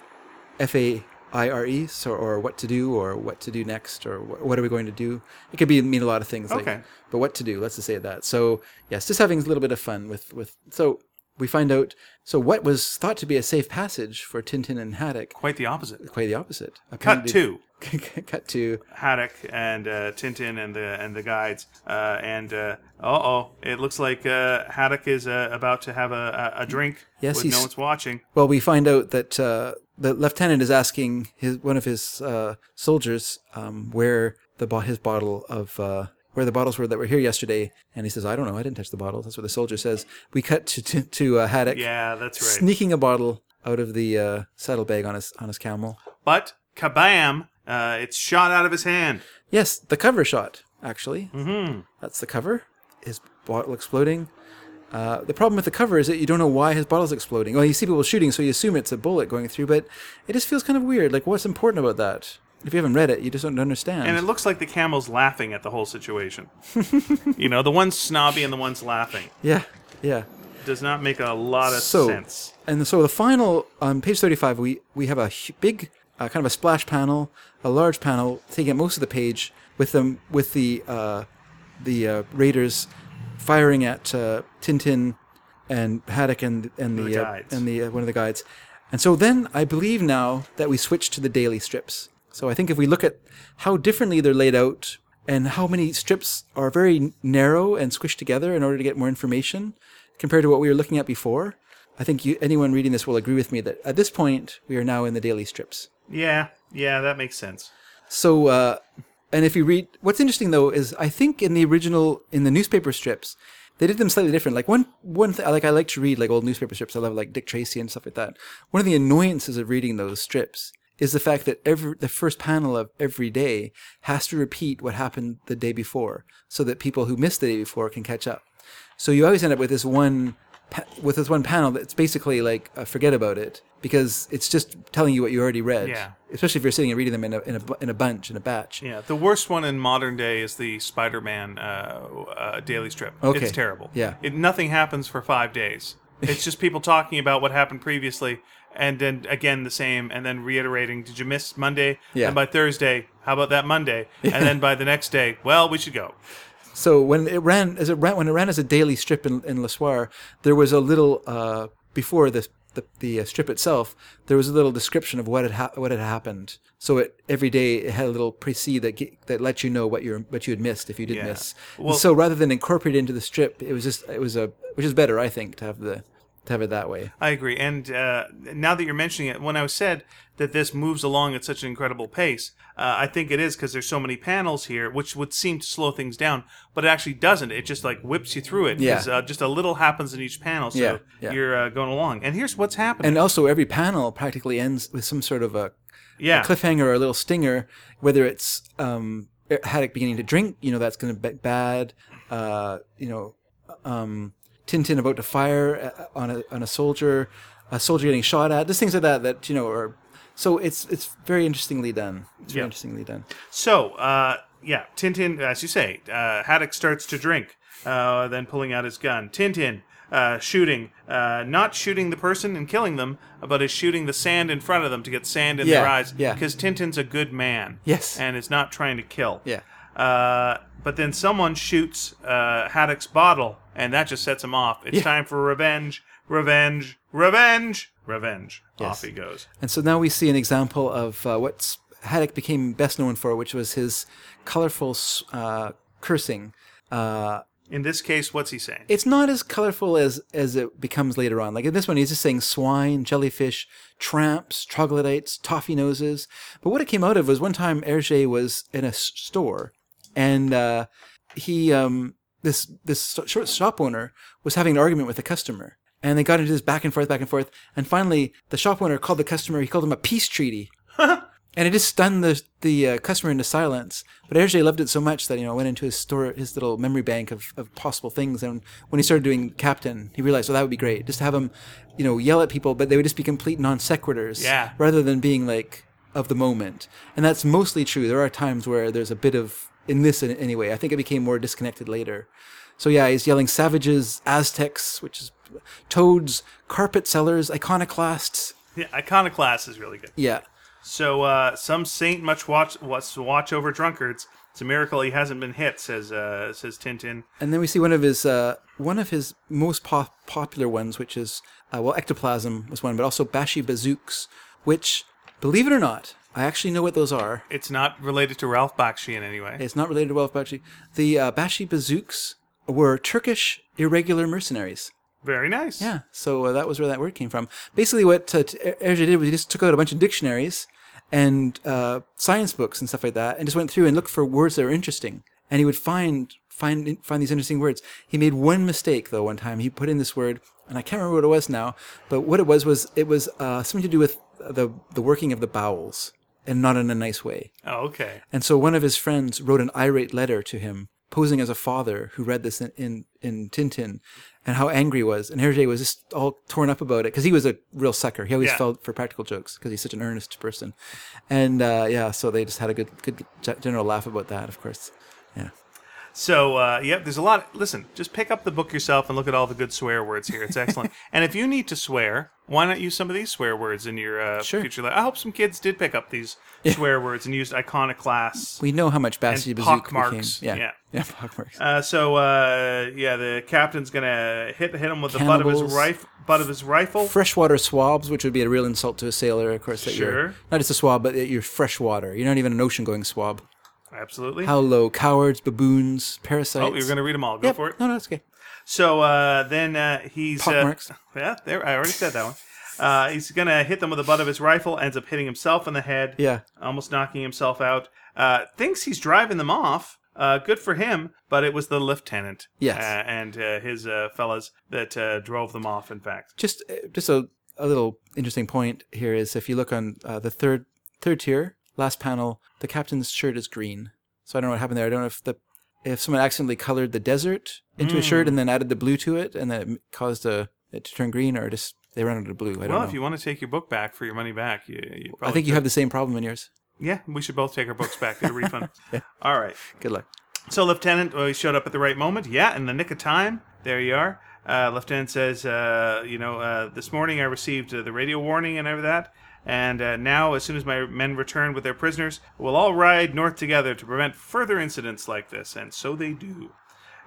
F A I R E, so or what to do or what to do next or wh- what are we going to do? It could be mean a lot of things. Like, Okay. But what to do? Let's just say that. So yes, just having a little bit of fun with with. So we find out. So what was thought to be a safe passage for Tintin and Haddock, Quite the opposite. quite the opposite. Cut Apparently- two. cut to Haddock and uh, Tintin and the and the guides. Uh, and uh oh, it looks like uh, Haddock is uh, about to have a, a, drink. Yes, no one's watching. Well, we find out that uh, the lieutenant is asking his one of his uh, soldiers um, where the bo- his bottle of uh, where the bottles were that were here yesterday, and he says, "I don't know, I didn't touch the bottles." That's what the soldier says. We cut to to, to uh, Haddock Yeah, that's right. sneaking a bottle out of the uh, saddlebag on his on his camel. But kabam! Uh, it's shot out of his hand. Yes, the cover shot actually. Mm-hmm. That's the cover. His bottle exploding, Uh, the problem with the cover is that you don't know why his bottle's exploding. Well, you see people shooting, so you assume it's a bullet going through, but it just feels kind of weird. Like, what's important about that? If you haven't read it, you just don't understand. And it looks like the camel's laughing at the whole situation. you know, the one's snobby and the one's laughing. yeah, yeah. Does not make a lot of So- sense. And so the final on page thirty-five, we we have a big uh, kind of a splash panel, a large panel taking up most of the page with them with the uh, the uh, raiders firing at uh, Tintin and Haddock and and the, the uh, and the uh, one of the guides. And so then I believe now that we switch to the daily strips. So I think if we look at how differently they're laid out and how many strips are very narrow and squished together in order to get more information compared to what we were looking at before, I think you, anyone reading this will agree with me that at this point we are now in the daily strips. Yeah, yeah, that makes sense. So, uh, and if you read, what's interesting though is I think in the original in the newspaper strips, they did them slightly different. Like one one th- like I like to read like old newspaper strips. I love like Dick Tracy and stuff like that. One of the annoyances of reading those strips is the fact that every the first panel of every day has to repeat what happened the day before, so that people who missed the day before can catch up. So you always end up with this one with this one panel that's basically like uh, forget about it because it's just telling you what you already read. Yeah. Especially if you're sitting and reading them in a in a, in a bunch in a batch. Yeah, the worst one in modern day is the Spider-Man uh, uh, daily strip. Okay. It's terrible. Yeah. it, nothing happens for five days. It's just people talking about what happened previously, and then again the same, and then reiterating. Did you miss Monday? Yeah. And by Thursday, how about that Monday? And then by the next day, well, we should go. So when it ran as it ran when it ran as a daily strip in, in Le Soir, there was a little uh, before the the, the uh, strip itself. There was a little description of what had ha- what had happened. So it every day it had a little précis that ge- that let you know what you what you had missed if you did Yeah. miss. Well- so rather than incorporate it into the strip, it was just it was a which is better I think to have the to have it that way. I agree. And uh, now that you're mentioning it, when I said that this moves along at such an incredible pace, uh, I think it is because there's so many panels here, which would seem to slow things down, but it actually doesn't. It just like whips you through it. Yeah. Uh, just a little happens in each panel, so Yeah, yeah. you're uh, going along. And here's what's happening. And also every panel practically ends with some sort of a yeah. cliffhanger or a little stinger, whether it's um, Haddock beginning to drink, you know, that's going to be bad. Uh, you know, um, Tintin about to fire uh, on a on a soldier, a soldier getting shot at, just things like that. That you know, are so it's it's very interestingly done. It's very Yeah. interestingly done. So, uh, yeah, Tintin, as you say, uh, Haddock starts to drink, uh, then pulling out his gun. Tintin uh, shooting, uh, not shooting the person and killing them, but is shooting the sand in front of them to get sand in Yeah, their eyes. yeah. Because Tintin's a good man. Yes. And is not trying to kill. Yeah. Uh, but then someone shoots uh, Haddock's bottle, and that just sets him off. It's Yeah. time for revenge, revenge, revenge, revenge. Off he goes. And so now we see an example of uh, what Haddock became best known for, which was his colorful s- uh, cursing. Uh, In this case, what's he saying? it's not as colorful as as it becomes later on. Like in this one, he's just saying swine, jellyfish, tramps, troglodytes, toffee noses. But what it came out of was one time Hergé was in a s- store, and uh, he um, this this short shop owner was having an argument with a customer, and they got into this back and forth, back and forth, and finally the shop owner called the customer. He called him a peace treaty. And it just stunned the the uh, customer into silence. But Hergé loved it so much that you know went into his store, his little memory bank of, of possible things. And when he started doing Captain, he realized, well, that would be great, just to have him, you know, yell at people, but they would just be complete non sequiturs, Yeah. rather than being like of the moment. And that's mostly true. There are times where there's a bit of in this in- anyway. I think it became more disconnected later. So yeah, he's yelling savages, Aztecs, which is toads, carpet sellers, iconoclasts. Yeah, Iconoclast is really good. Yeah. So uh, some saint much watch wants to watch over drunkards. It's a miracle he hasn't been hit, says uh, says Tintin. And then we see one of his uh, one of his most pop- popular ones, which is uh, well, ectoplasm was one, but also Bashi Bazouks, which, believe it or not, I actually know what those are. It's not related to Ralph Bakshi in any way. It's not related to Ralph Bakshi. The uh, Bashi Bazouks were Turkish irregular mercenaries. Very nice. Yeah, so uh, that was where that word came from. Basically, what uh, Hergé did was he just took out a bunch of dictionaries and uh, science books and stuff like that, and just went through and looked for words that were interesting. And he would find find find these interesting words. He made one mistake though. One time he put in this word, and I can't remember what it was now. But what it was was it was uh, something to do with the the working of the bowels, and not in a nice way. Oh, okay. And so one of his friends wrote an irate letter to him posing as a father who read this in, in, in Tintin and how angry he was. And Hergé was just all torn up about it because he was a real sucker. He always Yeah. fell for practical jokes because he's such an earnest person. And uh, yeah, so they just had a good, good general laugh about that, of course. Yeah. So, uh, yep, there's a lot. Listen, just pick up the book yourself and look at all the good swear words here. It's excellent. and if you need to swear, why not use some of these swear words in your uh, Sure. future life? I hope some kids did pick up these swear words and used iconoclasts. We know how much Bassy And Bazook pockmarks, became. yeah. Yeah. Yeah, pockmarks. Uh, so, uh, yeah, the captain's gonna hit hit him with the butt of his Cannibals. rifle. Butt of his rifle. freshwater swabs, which would be a real insult to a sailor, of course. That Sure. you're not just a swab, but that you're freshwater. You're not even an ocean-going swab. Absolutely. How low? Cowards, baboons, parasites. oh, you're gonna read them all. Go Yep. for it. No, no, it's okay. So uh, then uh, he's uh, yeah, there. I already said that one. Uh, he's gonna hit them with the butt of his rifle. Ends up hitting himself in the head. Yeah. almost knocking himself out. Uh, thinks he's driving them off. Uh, good for him, but it was the lieutenant. Yes. uh, and uh, his uh, fellas that uh, drove them off. In fact, Just, uh, just a, a little interesting point here is if you look on uh, the third, third tier, last panel, the captain's shirt is green. So I don't know what happened there. I don't know if the, if someone accidentally colored the desert into a Hmm. shirt and then added the blue to it, and then it caused a, it to turn green, or just they ran out of blue. I don't well, know. if you want to take your book back for your money back, you, you probably I think you have the same problem in yours. Yeah, we should both take our books back. Get a refund. All right. Good luck. So, Lieutenant, well, he showed up at the right moment. Yeah, in the nick of time. There you are. Uh, Lieutenant says, uh, you know, uh, this morning I received uh, the radio warning and everything that. And uh, now, as soon as my men return with their prisoners, we'll all ride north together to prevent further incidents like this. And so they do.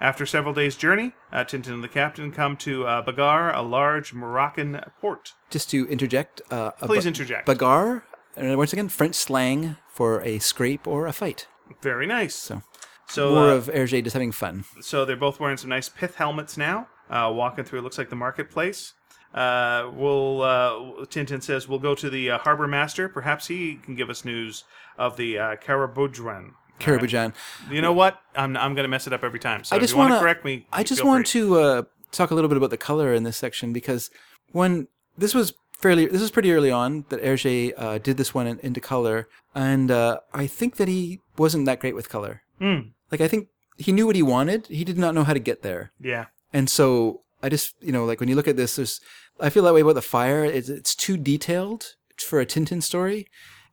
After several days' journey, uh, Tintin and the captain come to uh, Bagghar, a large Moroccan port. Just to interject, uh, Please ba- interject. Bagghar, once again, French slang for a scrape or a fight. Very nice. So, So, more uh, of Hergé just having fun. So they're both wearing some nice pith helmets now, uh, walking through. It looks like the marketplace. Uh, we'll uh, Tintin says we'll go to the uh, harbor master. Perhaps he can give us news of the uh, Carabudran. Karabajan. You know what? I'm I'm gonna mess it up every time. So I just want to correct me, I just want free. to uh, talk a little bit about the color in this section because when this was fairly, this was pretty early on that Hergé uh, did this one in, into color, and uh, I think that he wasn't that great with color. Hmm. Like I think he knew what he wanted, he did not know how to get there. Yeah. And so I just, you know, like when you look at this, there's, I feel that way about the fire. It's, it's too detailed for a Tintin story.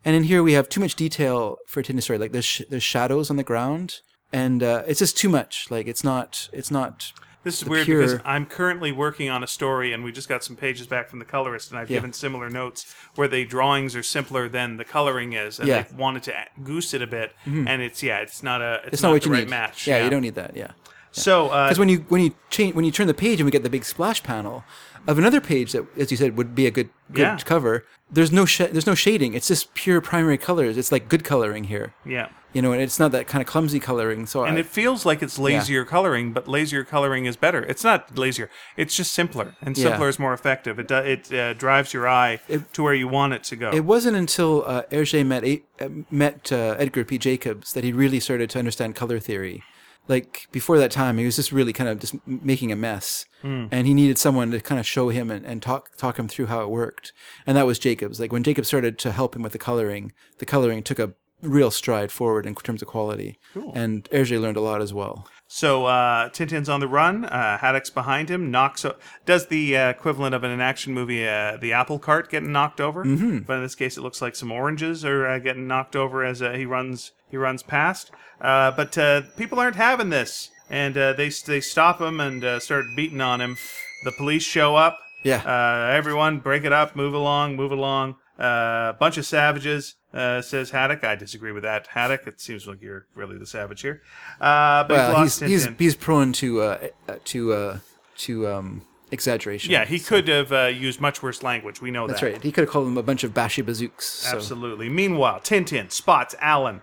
And in here we have too much detail for a Tintin story. Like there's, sh- there's shadows on the ground and uh, it's just too much. Like it's not, it's not, This is weird because I'm currently working on a story, and we just got some pages back from the colorist, and I've Yeah. given similar notes where the drawings are simpler than the coloring is, and Yeah. they wanted to goose it a bit, and it's yeah, it's not a it's, it's not, what the you right need. match. Yeah, you don't need that. Yeah. So uh, Because when you when you change when you turn the page and we get the big splash panel of another page that, as you said, would be a good good Yeah. cover. There's no sh- there's no shading. It's just pure primary colors. It's like good coloring here. yeah. You know, and it's not that kind of clumsy coloring. So And I, it feels like it's lazier coloring, but lazier coloring is better. It's not lazier; it's just simpler, and Yeah. simpler is more effective. It do, it uh, drives your eye to where you want it to go. It wasn't until uh, Hergé met uh, met uh, Edgar P. Jacobs that he really started to understand color theory. Like before that time, he was just really kind of just making a mess, hmm. and he needed someone to kind of show him and, and talk talk him through how it worked. And that was Jacobs. Like when Jacob started to help him with the coloring, the coloring took a real stride forward in terms of quality. And Hergé learned a lot as well. So uh, Tintin's on the run. Uh, Haddock's behind him. Knocks. O- does the uh, equivalent of in an action movie, uh, the apple cart getting knocked over. Mm-hmm. But in this case, it looks like some oranges are uh, getting knocked over as uh, he runs. He runs past. Uh, but uh, people aren't having this, and uh, they they stop him and uh, start beating on him. The police show up. Yeah. Uh, everyone, break it up. Move along. Move along. A uh, bunch of savages. Uh, says Haddock. I disagree with that. Haddock. It seems like you're really the savage here. Uh, but Well, he's he's he's he's prone to to uh, to um, exaggeration. Yeah, he could have uh, used much worse language. We know That's that. right. He could have called them a bunch of bashi bazouks. So. Absolutely. Meanwhile, Tintin spots Allan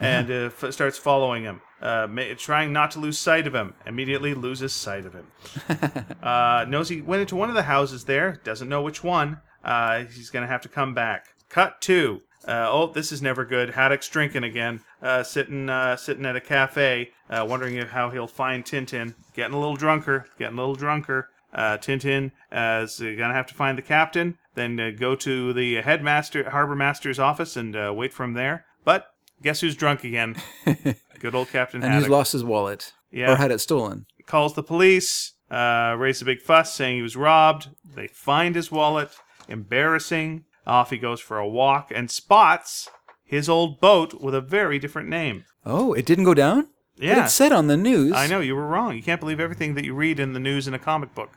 and uh, f- starts following him, uh, ma- trying not to lose sight of him. Immediately loses sight of him. uh, knows he went into one of the houses there. Doesn't know which one. Uh, he's going to have to come back. Cut two. Uh, oh, this is never good. Haddock's drinking again, uh, sitting uh, sitting at a cafe, uh, wondering if, how he'll find Tintin. Getting a little drunker, getting a little drunker. Uh, Tintin uh, is gonna have to find the captain, then uh, go to the headmaster, harbor master's office, and uh, wait for him there. But Guess who's drunk again? Good old Captain and Haddock. who's lost his wallet Yeah. or had it stolen. calls the police, uh, raises a big fuss saying he was robbed. They find his wallet. Embarrassing. Off he goes for a walk and spots his old boat with a very different name. Oh, it didn't go down. But Yeah. it said on the news. I know, you were wrong. You can't believe everything that you read in the news in a comic book.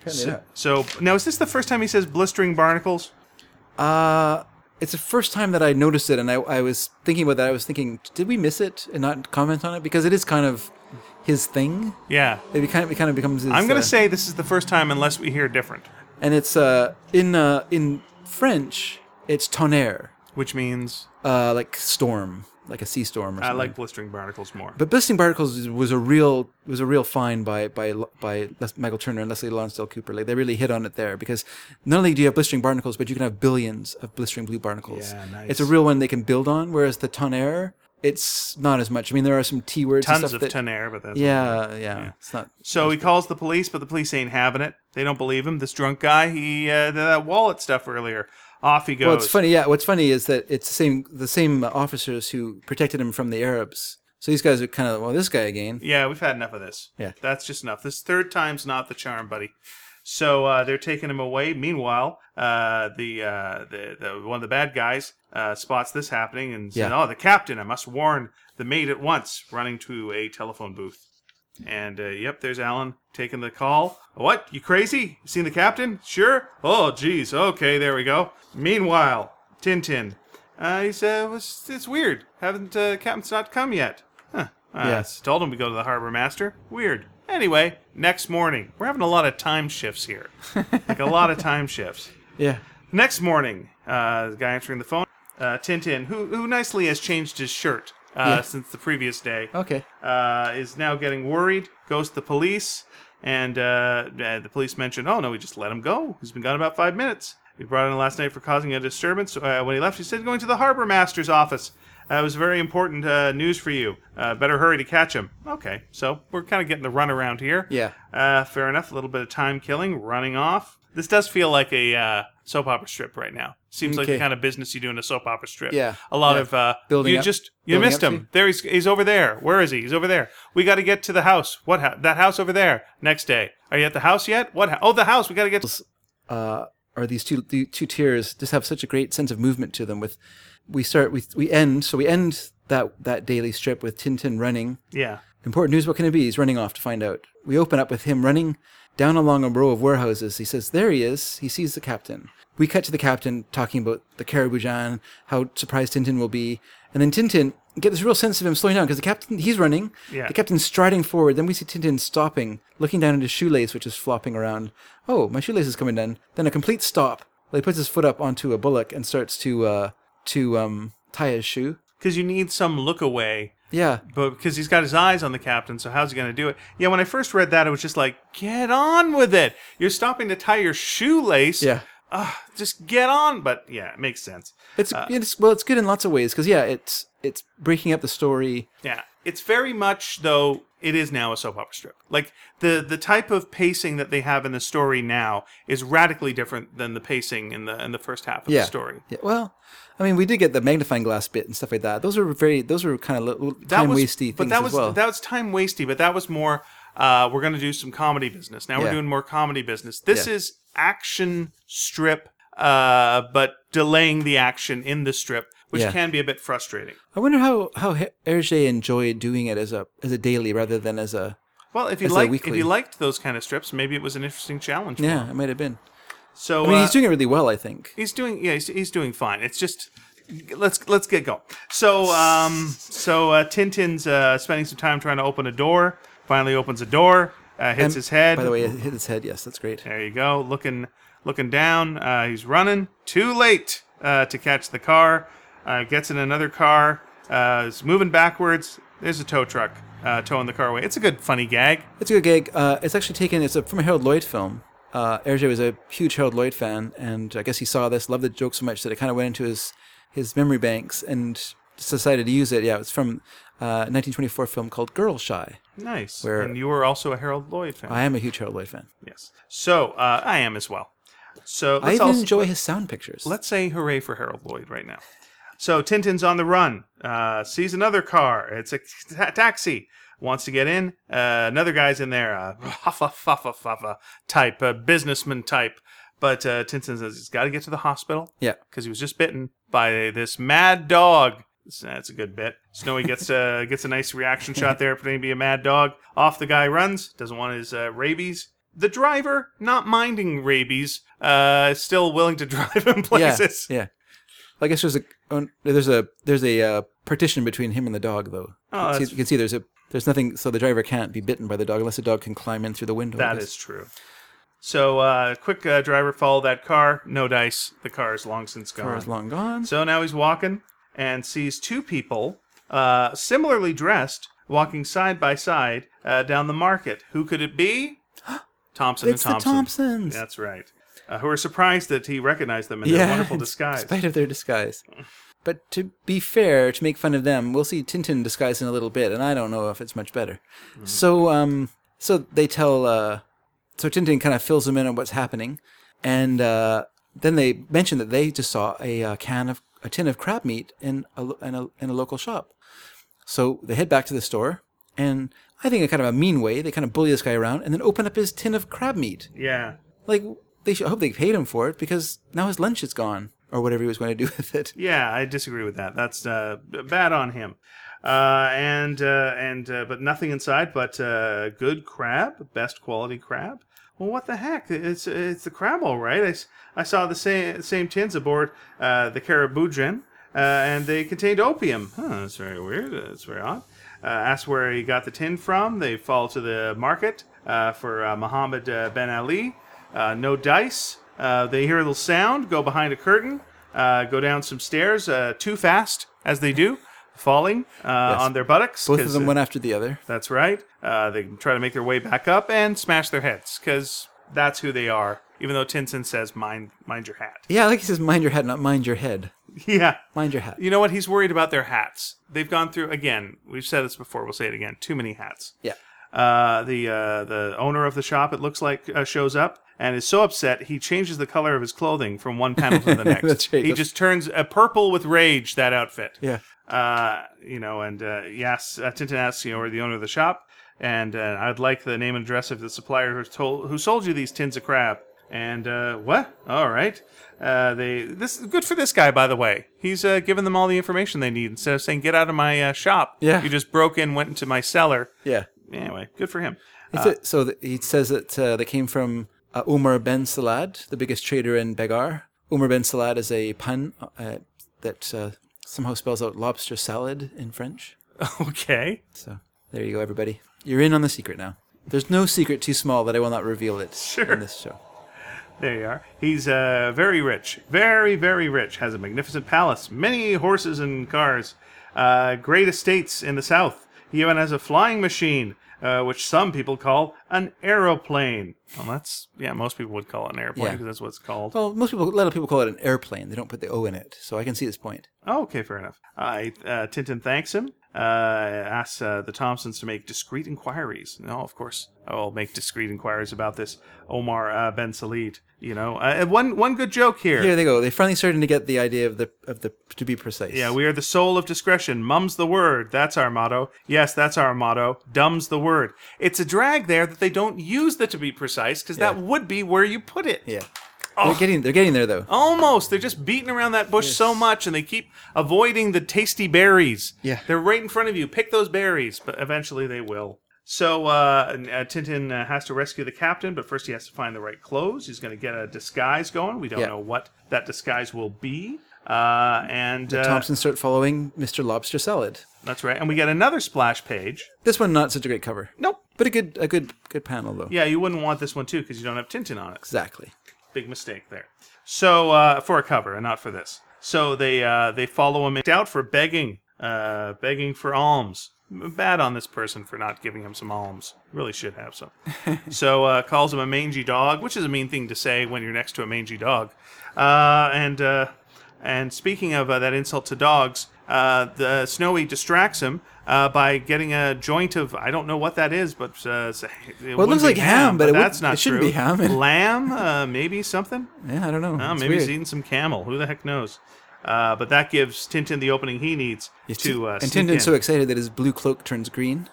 Apparently not. So, now is this the first time he says blistering barnacles? Uh, it's the first time that I noticed it, and I, I was thinking about that. I was thinking, did we miss it and not comment on it because it is kind of his thing. Yeah. It kind of it kind of becomes. His, I'm going uh, to say this is the first time unless we hear different, and it's uh in uh in French it's tonnerre, which means uh like storm, like a sea storm or I like blistering barnacles more. But Blistering Barnacles was a real was a real find by by by Les- Michael Turner and Leslie Lonsdale Cooper. Like they really hit on it there because not only do you have blistering barnacles, but you can have billions of blistering blue barnacles. Yeah, nice. It's a real one they can build on. Whereas the tonnerre, it's not as much. I mean, there are some T words and Tons of that. tonnerre, but that's yeah, yeah, It's not. So he calls the police, but the police ain't having it. They don't believe him. This drunk guy, he uh, that wallet stuff earlier. Off he goes. Well, it's funny. Yeah, what's funny is that it's the same the same officers who protected him from the Arabs. So these guys are kind of well, this guy again. Yeah, we've had enough of this. Yeah. That's just enough. This third time's not the charm, buddy. So uh, they're taking him away. Meanwhile, uh, the, uh, the the one of the bad guys uh, spots this happening and says, Yeah. "Oh, the captain! I must warn the mate at once." Running to a telephone booth, and uh, yep, there's Allan taking the call. What? You crazy? You seen the captain? Sure. Oh, geez. Okay, there we go. Meanwhile, Tintin. Uh, he said, "Was it's weird. Haven't uh, captain's not come yet?" Huh. Uh, Yes. Told him we go to the harbor master. Weird. Anyway, next morning. We're having a lot of time shifts here. like a lot of time shifts. Yeah. Next morning, uh, the guy answering the phone, uh, Tintin, who, who nicely has changed his shirt uh, Yeah. since the previous day, Okay. uh, is now getting worried, goes to the police, and uh, uh, the police mentioned, oh, no, we just let him go. He's been gone about five minutes. We brought in last night for causing a disturbance. Uh, when he left, he said going to the harbor master's office. Uh, it was very important uh, news for you. Uh, better hurry to catch him. Okay, so we're kind of getting the run around here. Yeah. Uh, fair enough. A little bit of time killing, running off. This does feel like a uh, soap opera strip right now. Seems like the kind of business you do in a soap opera strip. Yeah, A lot yeah. of uh, Building you up- just you missed him. There he's he's over there. Where is he? He's over there. We got to get to the house. What? That house over there. Next day. Are you at the house yet? What? Oh, the house. We got to get. To- uh, are these two the two tiers just have such a great sense of movement to them. With we start we we end so we end that that daily strip with Tintin running. yeah. Important news. What can it be? He's running off to find out. We open up with him running down along a row of warehouses. He says, "There he is." He sees the captain. We cut to the captain talking about the Karaboudjan, how surprised Tintin will be, and then Tintin get this real sense of him slowing down because the captain he's running. Yeah. The captain's striding forward. Then we see Tintin stopping, looking down at his shoelace, which is flopping around. Oh, my shoelace is coming down. Then a complete stop. Well, he puts his foot up onto a bullock and starts to uh, to um, tie his shoe. Because you need some look away. Yeah, But because he's got his eyes on the captain, so how's he going to do it? Yeah, when I first read that, it was just like, get on with it. You're stopping to tie your shoelace. yeah. Ah, just get on. But yeah, it makes sense. It's, it's well, it's good in lots of ways because yeah, it's it's breaking up the story. Yeah, it's very much though. It is now a soap opera strip. Like the the type of pacing that they have in the story now is radically different than the pacing in the in the first half of Yeah, the story. Yeah, well, I mean, we did get the magnifying glass bit and stuff like that. Those were very, those were kind of little time was, wasty things but that was as well. that was time wasty. But that was more. Uh, we're going to do some comedy business. Now we're doing more comedy business. This Yeah. is action strip, uh, but delaying the action in the strip, which Yeah. can be a bit frustrating. I wonder how how Her- Hergé enjoyed doing it as a as a daily rather than as a Well, if you liked if you liked those kind of strips, maybe it was an interesting challenge. For yeah. It might have been. So I mean, uh, he's doing it really well. I think. He's doing yeah, he's, he's doing fine. It's just let's let's get going. So um so uh, Tintin's uh, spending some time trying to open a door. Finally opens a door, uh, hits And, his head. By the way, it hit his head. Yes, that's great. there you go. Looking looking down. Uh, he's running. Too late uh, to catch the car. Uh, gets in another car. Uh, is moving backwards. There's a tow truck uh, towing the car away. It's a good funny gag. It's a good gag. Uh, it's actually taken. It's a, from a Harold Lloyd film. Uh, Hergé was a huge Harold Lloyd fan, and I guess he saw this, loved the joke so much that it kind of went into his his memory banks and decided to use it. Yeah, it's from uh, 1924 film called Girl Shy. Nice. Where- and you were also a Harold Lloyd fan. I am a huge Harold Lloyd fan. yes. So uh, I am as well. So I even also, enjoy his sound pictures. Let's say hooray for Harold Lloyd right now. So Tintin's on the run, uh, sees another car. It's a ta- taxi. Wants to get in. Uh, another guy's in there, uh, huffa fuffa fuffa type, uh, businessman type. But uh, Tintin says he's got to get to the hospital Yeah. because he was just bitten by this mad dog. So That's a good bit. Snowy gets uh, gets a nice reaction shot there, pretending to be a mad dog. Off the guy runs. Doesn't want his uh, rabies. The driver, not minding rabies, uh, still willing to drive him places. Yeah. Yeah. I guess there's a there's a there's a uh, partition between him and the dog though. Oh, you, that's- see, you can see there's a there's nothing so the driver can't be bitten by the dog unless the dog can climb in through the window. That is true. So, uh, quick uh, driver follow that car. No dice. The car is long since gone. Car is long gone. So now he's walking and sees two people, uh, similarly dressed, walking side by side uh, down the market. Who could it be? Thompson It's and the Thompson. Thompsons. That's right. Uh, who are surprised that he recognized them in their wonderful in disguise. spite of their disguise. But to be fair, to make fun of them, we'll see Tintin disguised in a little bit, and I don't know if it's much better. Mm-hmm. So, um, so they tell, uh, so Tintin kind of fills them in on what's happening, and uh, then they mention that they just saw a uh, can of a tin of crab meat in a, in a in a local shop. So they head back to the store, and I think in kind of a mean way, they kind of bully this guy around, and then open up his tin of crab meat. yeah. Like they should I hope they paid him for it because now his lunch is gone or whatever he was going to do with it. Yeah, I disagree with that. That's uh, bad on him. Uh, and uh, and uh, but nothing inside but uh, good crab, best quality crab. Well, what the heck? It's it's the crab, all right. I, I saw the same same tins aboard uh, the Karaboudjan, uh, and they contained opium. Huh, that's very weird. That's very odd. Asked where he got the tin from. They fall to the market for uh, Muhammad uh, Ben Ali. No dice. Uh, they hear a little sound, go behind a curtain, uh, go down some stairs uh, too fast, as they do, falling uh, on their buttocks. Both of 'cause, them uh, one after the other. that's right. Uh, they try to make their way back up and smash their heads, because that's who they are. Even though Tinson says, "Mind, mind your hat." Yeah, like he says, mind your hat, not mind your head. yeah. Mind your hat. You know what? He's worried about their hats. They've gone through again. We've said this before. We'll say it again. Too many hats. Yeah. Uh, the uh, the owner of the shop, it looks like, uh, shows up and is so upset he changes the color of his clothing from one panel to the next. Right. He just turns a purple with rage. That outfit. Yeah. Uh, you know, and uh, yes, uh, Tintin asks, you know, or the owner of the shop, and uh, I'd like the name and address of the supplier who told who sold you these tins of crab. And uh, what? All right. Uh, they this is good for this guy, by the way. He's uh, giving them all the information they need instead of saying, "Get out of my uh, shop." Yeah. You just broke in, went into my cellar. Yeah. Anyway, good for him. It's a- so th- he says that uh, they came from uh, Omar Ben Salaad, the biggest trader in Bagghar. Omar Ben Salaad is a pun uh, that uh, somehow spells out lobster salad in French. Okay. So there you go, everybody. You're in on the secret now. There's no secret too small that I will not reveal it Sure. in this show. There you are. He's uh, very rich, very, very rich. Has a magnificent palace, many horses and cars, uh, great estates in the south. He even has a flying machine, uh, which some people call an aeroplane. Well, that's yeah, most people would call it an airplane Yeah. because that's what it's called. Well, most people, a lot of people call it an airplane. They don't put the O in it, so I can see this point. Oh, okay, fair enough. I uh, Tintin thanks him, uh, asks uh, the Thompsons to make discreet inquiries. No, of course, I'll make discreet inquiries about this Omar uh, Ben Salaad. You know, uh, one one good joke here. Here they go. They're finally starting to get the idea of the of the to be precise. Yeah, we are the soul of discretion. Mum's the word. That's our motto. Yes, that's our motto. Dumb's the word. It's a drag there that they don't use the to be precise because that would be where you put it. yeah. They're getting they're getting there though. Almost. They're just beating around that bush so much and they keep avoiding the tasty berries. Yeah. They're right in front of you. Pick those berries, but eventually they will. So uh, uh, Tintin uh, has to rescue the captain, but first he has to find the right clothes. He's going to get a disguise going. We don't Yeah. know what that disguise will be. Uh, and uh, Thompson start following Mr. Lobster Salad. That's right. And we get another splash page. This one not such a great cover, Nope. but a good a good good panel though. Yeah, you wouldn't want this one too because you don't have Tintin on it. Exactly. Big mistake there. So uh, for a cover and not for this. So they uh, they follow him out for begging, uh, begging for alms. Bad on this person for not giving him some alms. Really should have some. so uh, calls him a mangy dog, which is a mean thing to say when you're next to a mangy dog. Uh, and uh, and speaking of uh, that insult to dogs, uh, the Snowy distracts him uh, by getting a joint of I don't know what that is, but uh, it Well, it looks like ham, but it that's not it shouldn't true. be ham. Lamb, uh, maybe something. Yeah, I don't know. It's maybe he's weird. eating some camel. Who the heck knows? Uh, but that gives Tintin the opening he needs to uh, and sneak in. Tintin's so excited that his blue cloak turns green.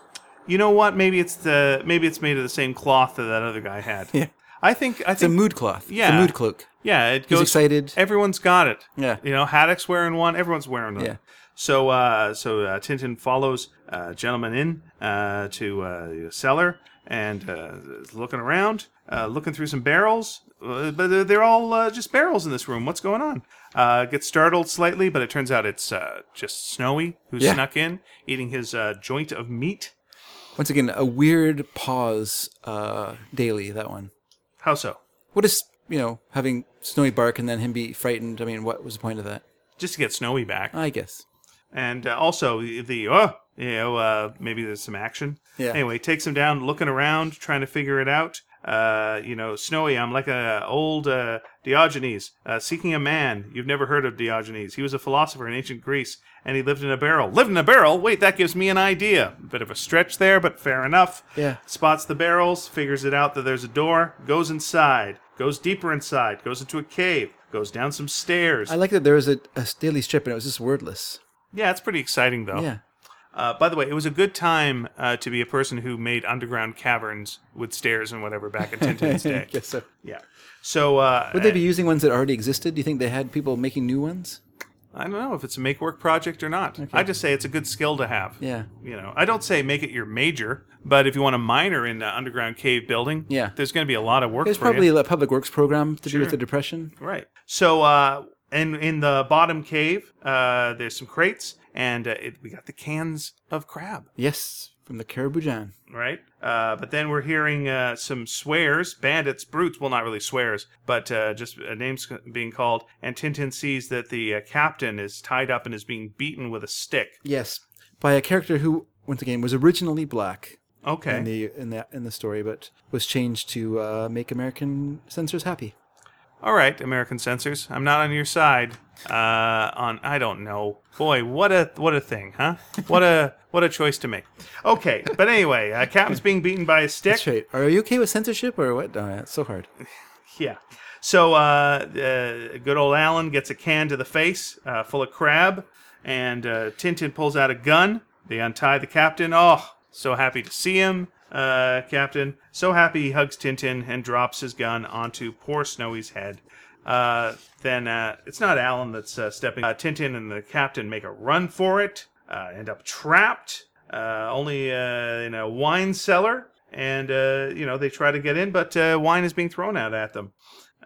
You know what? Maybe it's the maybe it's made of the same cloth that that other guy had. Yeah. I think I It's a mood cloth. It's Yeah. a mood cloak. yeah, it He's goes. excited. Everyone's got it. Yeah. You know, Haddock's wearing one. Everyone's wearing one. Yeah. So, uh, so uh, Tintin follows uh, gentleman in uh, to uh, the cellar and uh, is looking around, uh, looking through some barrels. Uh, but they're- they're all uh, just barrels in this room. What's going on? Uh, gets startled slightly, but it turns out it's uh, just Snowy who Yeah. snuck in, eating his uh, joint of meat. Once again, a weird pause uh, daily, that one. How so? What is, you know, having Snowy bark and then him be frightened? I mean, what was the point of that? Just to get Snowy back. I guess. And uh, also the, oh you know uh, maybe there's some action. Yeah. anyway takes him down looking around trying to figure it out. Uh, you know snowy i'm like a old uh, diogenes uh, seeking a man. You've never heard of diogenes. He was a philosopher in ancient greece and he lived in a barrel. Lived in a barrel? Wait that gives me an idea. Bit of a stretch there but fair enough. Yeah. spots the barrels figures it out that there's a door goes inside goes deeper inside goes into a cave goes down some stairs. I like that there was a, a daily strip and it was just wordless. Yeah it's pretty exciting though Yeah. Uh, by the way, it was a good time uh, to be a person who made underground caverns with stairs and whatever back in Tintin's day. guess so. Yeah. So uh, Would they be using ones that already existed? Do you think they had people making new ones? I don't know if it's a make work project or not. I just say it's a good skill to have. Yeah. You know, I don't say make it your major, but if you want a minor in uh, underground cave building, Yeah. there's going to be a lot of work There's probably you. a public works program to do Sure. with the depression. Right. So, uh, in the bottom cave, uh, there's some crates, and uh, it, we got the cans of crab. Yes, from the Karaboudjan. right? Uh, but then we're hearing uh, some swears, bandits, brutes. Well, not really swears, but uh, just uh, names being called. And Tintin sees that the uh, captain is tied up and is being beaten with a stick. Yes, by a character who, once again, was originally black Okay. in the in the in the story, but was changed to uh, make American censors happy. All right, American censors. I'm not on your side. Uh, on I don't know. Boy, what a what a thing, huh? What a what a choice to make. Okay, but anyway, uh, captain's being beaten by a stick. That's right. Are you okay with censorship or what? Oh, yeah, it's so hard. Yeah. So uh, uh, good old Allan gets a can to the face uh, full of crab, and uh, Tintin pulls out a gun. They untie the captain. Oh, so happy to see him, uh, Captain. So happy he hugs Tintin and drops his gun onto poor Snowy's head. Uh, then uh, it's not Allan that's uh, stepping. Uh, Tintin and the captain make a run for it, uh, end up trapped, uh, only uh, in a wine cellar, and uh, you know they try to get in, but uh, wine is being thrown out at them.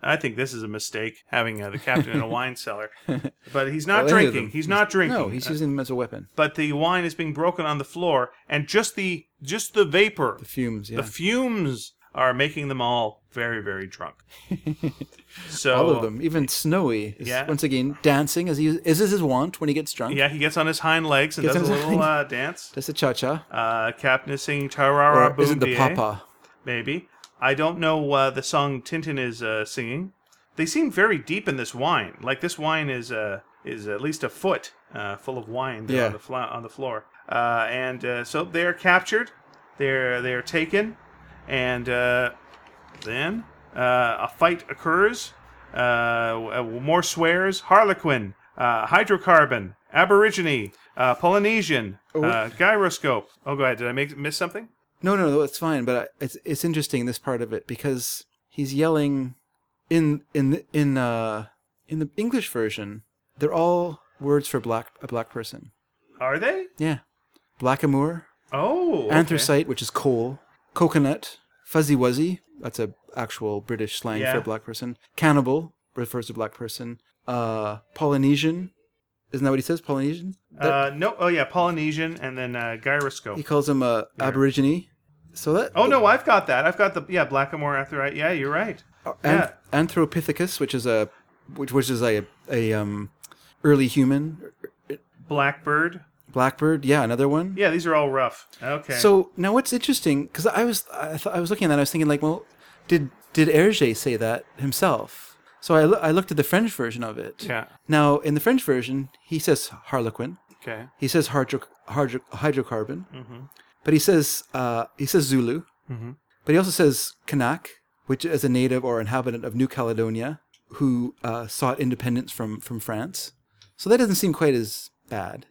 I think this is a mistake having uh, the captain in a wine cellar, but he's not Well, any of drinking. them. He's not drinking. No, he's using them as a weapon. but the wine is being broken on the floor, and just the just the vapor, The fumes, yeah. the fumes are making them all very very drunk. so All of them, even Snowy, is Yeah. once again dancing as he is this his wont when he gets drunk. Yeah, he gets on his hind legs and Gets does a on his little uh, dance. That's a cha cha. Uh, Captain is singing Tarara Or is it the Boom papa? Maybe. I don't know uh, the song Tintin is uh, singing. They seem very deep in this wine. Like this wine is uh, is at least a foot uh, full of wine there Yeah. on the fla- on the floor. Uh, and uh, so they are captured. They're they are taken, and uh, then uh, a fight occurs. Uh, more swears. Harlequin, uh, hydrocarbon, aborigine, uh, Polynesian, uh, gyroscope. Oh, go ahead. Did I make miss something? No, no, no, it's fine. But I, it's it's interesting this part of it because he's yelling in in the- in uh in the English version. They're all words for black a black person. Are they? Yeah, blackamoor, Oh, okay. anthracite, which is coal, coconut, fuzzy wuzzy. That's a actual British slang Yeah. for a black person. Cannibal refers to black person. Uh, Polynesian, isn't that what he says? Polynesian. That- Uh, no. Oh yeah, Polynesian and then uh, gyroscope. he calls him a Aborigine. So that Oh no, I've got that. I've got the yeah Blackamoor Anthracite. Yeah, you're right. An- Yeah. Anthropithecus, which is a which which is a a um early human Blackbird. blackbird. Yeah, another one. Yeah, these are all rough. Okay. So now what's interesting because I was I, th- I was looking at that I was thinking like well did did Hergé say that himself? So I, loo- I looked at the French version of it. yeah. Now in the French version he says harlequin, Okay. he says hydro, hydro, hydrocarbon, Mm-hmm. but he says uh, he says Zulu, Mm-hmm. but he also says Kanak, which is a native or inhabitant of New Caledonia who uh, sought independence from from France. So that doesn't seem quite as bad.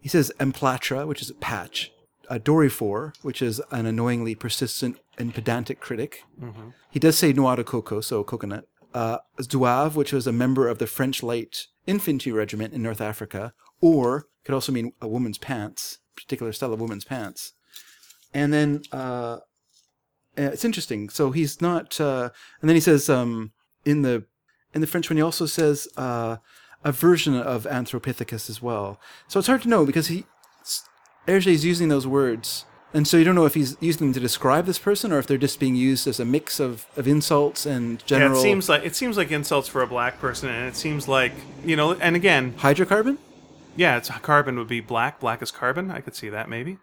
He says emplatra, which is a patch. Uh, doryphore, which is an annoyingly persistent and pedantic critic. Mm-hmm. He does say noix de coco, so coconut. Uh, Zouave, which was a member of the French Light Infantry Regiment in North Africa, or could also mean a woman's pants, particular style of woman's pants. And then uh, uh, it's interesting. So he's not. Uh, and then he says um, in the in the French one, he also says uh, a version of Anthropithecus as well. So it's hard to know because he Hergé is using those words, and so you don't know if he's using them to describe this person or if they're just being used as a mix of, of insults and general. Yeah, it seems like it seems like insults for a black person, and it seems like you know. And again, hydrocarbon. yeah, it's carbon would be black. Black is carbon. I could see that maybe.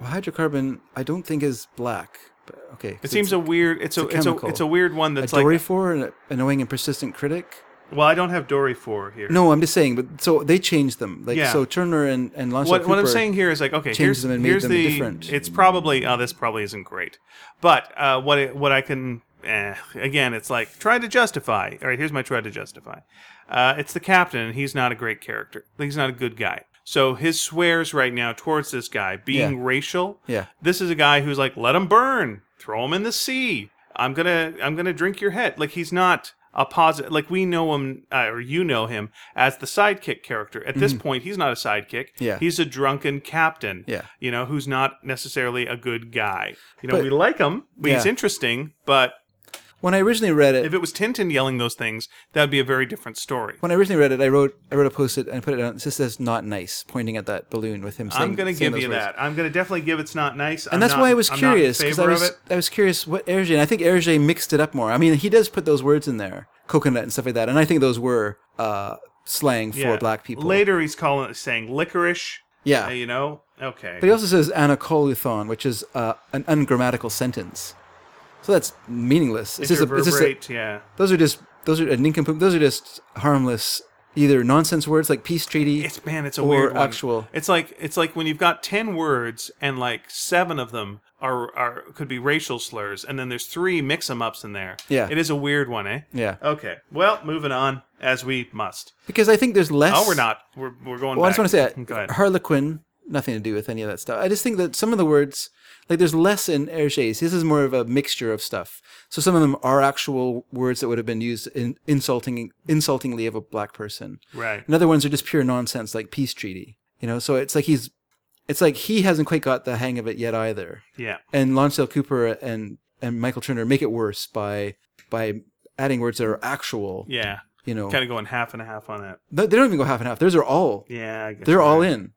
Well, hydrocarbon, I don't think is black. But okay, It seems a weird. It's a, a it's a it's a weird one that's a like. doryphore, an annoying and persistent critic. Well, I don't have Dory four here. No, I'm just saying. But so they changed them. Like Yeah. so, Turner and and Lonsdale What, what I'm saying here is like okay, changed here's them and made here's them the different. it's probably oh this probably isn't great, but uh, what it, what I can eh, again it's like try to justify. All right, here's my try to justify. Uh, it's the captain, and he's not a great character. He's not a good guy. So his swears right now towards this guy being Yeah. racial. Yeah. This is a guy who's like, let him burn, throw him in the sea. I'm gonna I'm gonna drink your head. Like he's not a positive. Like we know him, uh, or you know him as the sidekick character. At this point, he's not a sidekick. Mm-hmm. Yeah. he's a drunken captain. Yeah. you know who's not necessarily a good guy. You know, But- we like him. He's interesting, but When I originally read it, if it was Tintin yelling those things, that would be a very different story. when I originally read it, I wrote I wrote a post it and I put it on. It just says "not nice," pointing at that balloon with him saying. I'm going to saying give those you words. that. I'm going to definitely give it's not nice. And that's why I was curious because because I was I was curious what Hergé and I think Hergé mixed it up more. I mean, he does put those words in there, coconut and stuff like that, and I think those were uh, slang for black people. Later, he's calling it saying licorice. Yeah. uh, you know. Okay. But he also says anacoluthon, which is uh, an ungrammatical sentence. So that's meaningless. It's just, a, it's just a, yeah. those are just those are a nincompoop. Those are just harmless, either nonsense words like peace treaty. It's man, it's a weird one. actual- It's like it's like when you've got ten words and like seven of them are are could be racial slurs, and then there's three mix 'em ups in there. Yeah. it is a weird one, eh? yeah, Okay. Well, moving on as we must. because I think there's less. Oh, we're not. We're we're going. Well, I just want to say that Go ahead. Harlequin, nothing to do with any of that stuff. I just think that some of the words, like there's less in Hergé's. This is more of a mixture of stuff. So some of them are actual words that would have been used in insulting, insultingly of a black person. Right. And other ones are just pure nonsense, like peace treaty. You know, so it's like he's, it's like he hasn't quite got the hang of it yet either. Yeah. And Lonsdale Cooper and and Michael Turner make it worse by by adding words that are actual. Yeah. You know, Kind of going half and a half on that. they they don't even go half and half. Those are all. Yeah. I guess They're you're all right. in.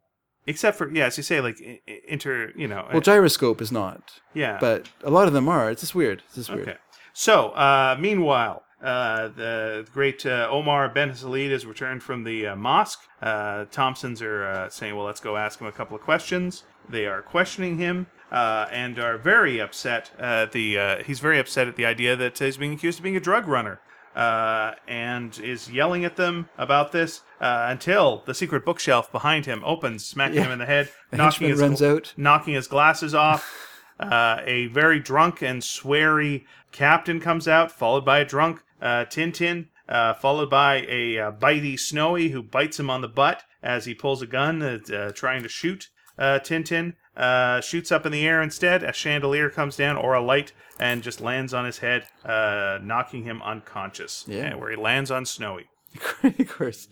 Except for yeah, as you say, like inter. You know. Well, gyroscope is not, yeah. but a lot of them are. It's just weird. It's just weird. Okay. So, uh, meanwhile, uh, the great uh, Omar Ben Salaad has returned from the uh, mosque. Uh, Thompsons are uh, saying, well, let's go ask him a couple of questions. They are questioning him uh, and are very upset. At the uh, he's very upset at the idea that he's being accused of being a drug runner. Uh, and is yelling at them about this uh, until the secret bookshelf behind him opens, smacking Yeah. him in the head, The knocking henchman his runs out. knocking his glasses off. Uh, a very drunk and sweary captain comes out, followed by a drunk uh, Tintin, uh, followed by a uh, bitey Snowy who bites him on the butt as he pulls a gun, uh, uh, trying to shoot uh, Tintin. Uh, shoots up in the air instead. A chandelier comes down or a light and just lands on his head, uh, knocking him unconscious. Yeah. where he lands on Snowy. of course.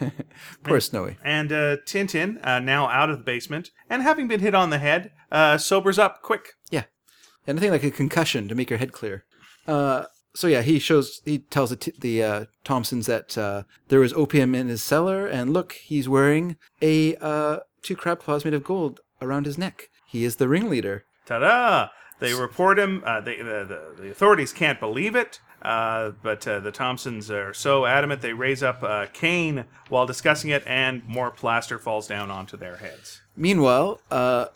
Poor Snowy. And uh, Tintin, uh, now out of the basement and having been hit on the head, uh, sobers up quick. Yeah. yeah. Nothing like a concussion to make your head clear. Uh, so yeah, he shows, he tells the, t- the uh, Thompsons that uh, there was opium in his cellar, and look, he's wearing a uh, two crab claws made of gold around his neck. He is the ringleader. Ta-da! They report him. Uh, they, the, the, the authorities can't believe it, uh, but uh, the Thompsons are so adamant they raise up uh, Kane while discussing it, and more plaster falls down onto their heads. Meanwhile, uh,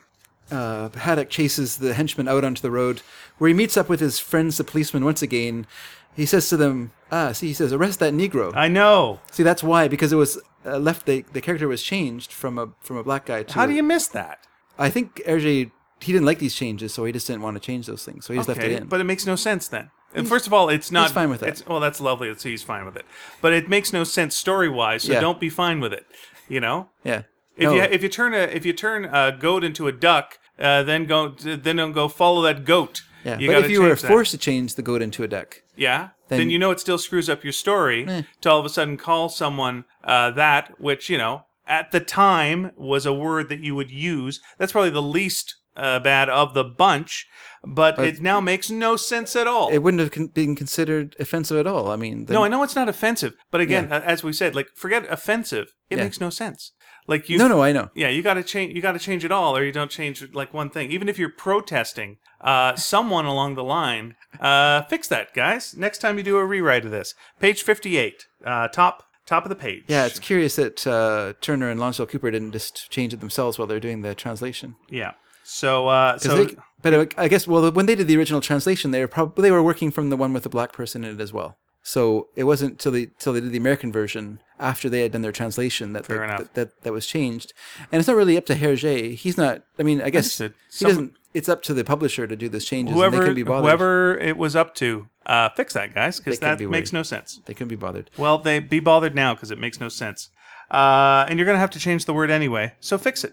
uh, Haddock chases the henchman out onto the road, where he meets up with his friends, the policemen, once again. He says to them, "Ah, see," he says, "arrest that Negro." I know. see, that's why because it was uh, left. The, the character was changed from a from a black guy to. How do you miss that? I think Hergé he didn't like these changes, so he just didn't want to change those things, so he just left it in. but it makes no sense then. And first of all, it's not fine with that. It's, well, that's lovely that he's fine with it, but it makes no sense story wise. So Yeah. don't be fine with it. You know, Yeah. if No, you if you turn a if you turn a goat into a duck, uh, then go then don't go follow that goat. yeah. You but if you were change that. forced to change the goat into a duck, Yeah. Then, Then- you know it still screws up your story Eh. to all of a sudden call someone uh, that, which, you know, at the time was a word that you would use. That's probably the least uh, bad of the bunch, but, it now makes no sense at all. it wouldn't have con- been considered offensive at all. I mean, the, no, I know it's not offensive, but again, uh, as we said, like forget offensive. It Yeah. makes no sense. Like you no, no, I know. Yeah, you got to change. You got to change it all, or you don't change like one thing. Even if you're protesting, uh, someone along the line, uh, fix that, guys. Next time you do a rewrite of this, page fifty-eight, uh, top top of the page. Yeah, it's curious that uh, Turner and Lonsdale Cooper didn't just change it themselves while they're doing the translation. yeah. So, uh, so they- but I guess well, when they did the original translation, they were probably they were working from the one with the black person in it as well. So it wasn't till they till they did the American version after they had done their translation that Fair they- enough. that, that that was changed. And it's not really up to Hergé. He's not. I mean, I guess Understood. he Some- doesn't. It's up to the publisher to do those changes. and whoever they can be bothered. whoever it was up to, uh, fix that, guys, because that be makes worried. no sense. they can be bothered. Well, they be bothered now because it makes no sense. Uh, and you're going to have to change the word anyway, so fix it.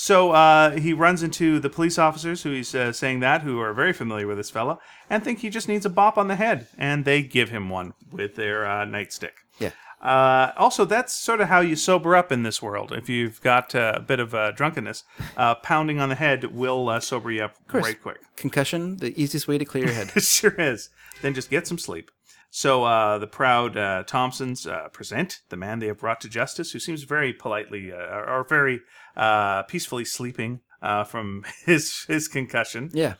So uh, he runs into the police officers who he's uh, saying that, who are very familiar with this fella, and think he just needs a bop on the head. And they give him one with their uh, nightstick. Yeah. Uh, also, that's sort of how you sober up in this world. If you've got uh, a bit of uh, drunkenness, uh, pounding on the head will uh, sober you up right quick. Concussion, the easiest way to clear your head. It sure is. Then just get some sleep. So uh, the proud uh, Thompsons uh, present the man they have brought to justice, who seems very politely uh, or very uh, peacefully sleeping uh, from his his concussion. yeah.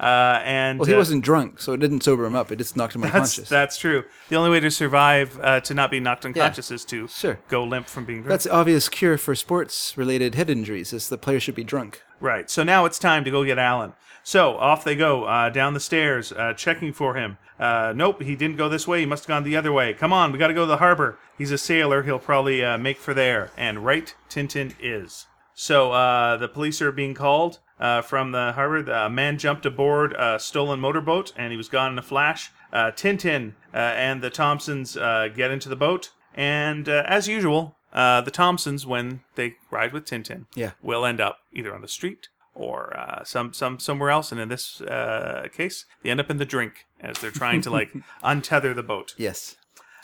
Uh, and Well, he uh, wasn't drunk, so it didn't sober him up. It just knocked him That's, unconscious. that's true. The only way to survive uh, to not be knocked unconscious is to Sure. go limp from being drunk. That's the obvious cure for sports-related head injuries. Is the player should be drunk. Right. So now it's time to go get Allan. So off they go uh, down the stairs, uh, checking for him. Uh, nope, he didn't go this way. He must have gone the other way. Come on, we got to go to the harbor. He's a sailor. He'll probably uh, make for there. And right, Tintin is. So uh, the police are being called uh, from the harbor. The uh, man jumped aboard a stolen motorboat, and he was gone in a flash. Uh, Tintin uh, and the Thompsons uh, get into the boat, and uh, as usual, uh, the Thompsons, when they ride with Tintin, Yeah. will end up either on the street or uh, some some somewhere else. And in this uh, case, they end up in the drink as they're trying to like untether the boat. Yes.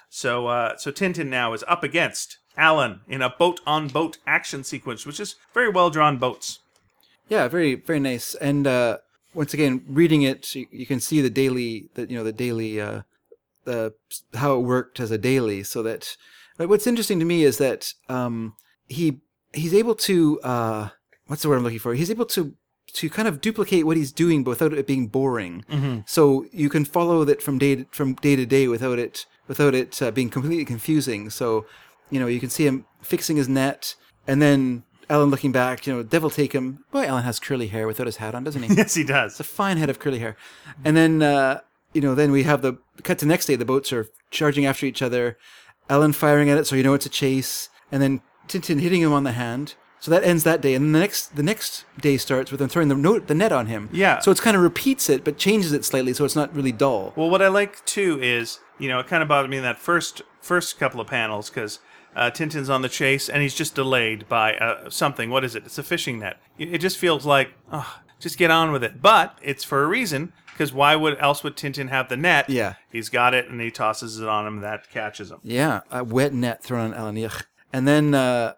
So uh, so Tintin now is up against Allan in a boat on boat action sequence, which is very well drawn boats. Yeah, very very nice. And uh, once again, reading it, you, you can see the daily, the you know the daily, uh, the how it worked as a daily. So that but what's interesting to me is that um, he he's able to uh, what's the word I'm looking for? He's able to to kind of duplicate what he's doing but without it being boring. So you can follow that from day to, from day to day without it without it uh, being completely confusing. So you know you can see him fixing his net and then. Allan looking back, you know, devil take him. Boy, Allan has curly hair without his hat on, doesn't he? Yes, he does. It's a fine head of curly hair. And then, uh, you know, then we have the cut to next day. The boats are charging after each other. Allan firing at it, so you know it's a chase. And then Tintin hitting him on the hand. So that ends that day. And then the next the next day starts with them throwing the note the net on him. Yeah. So it's kind of repeats it, but changes it slightly, so it's not really dull. Well, what I like too is, you know, it kind of bothered me in that first first couple of panels because uh, Tintin's on the chase and he's just delayed by uh, something. What is it? It's a fishing net. It it just feels like, oh, just get on with it. But it's for a reason because why would else would Tintin have the net? Yeah. he's got it and he tosses it on him. That catches him. Yeah, a wet net thrown on Allan. Yuck. And then, uh,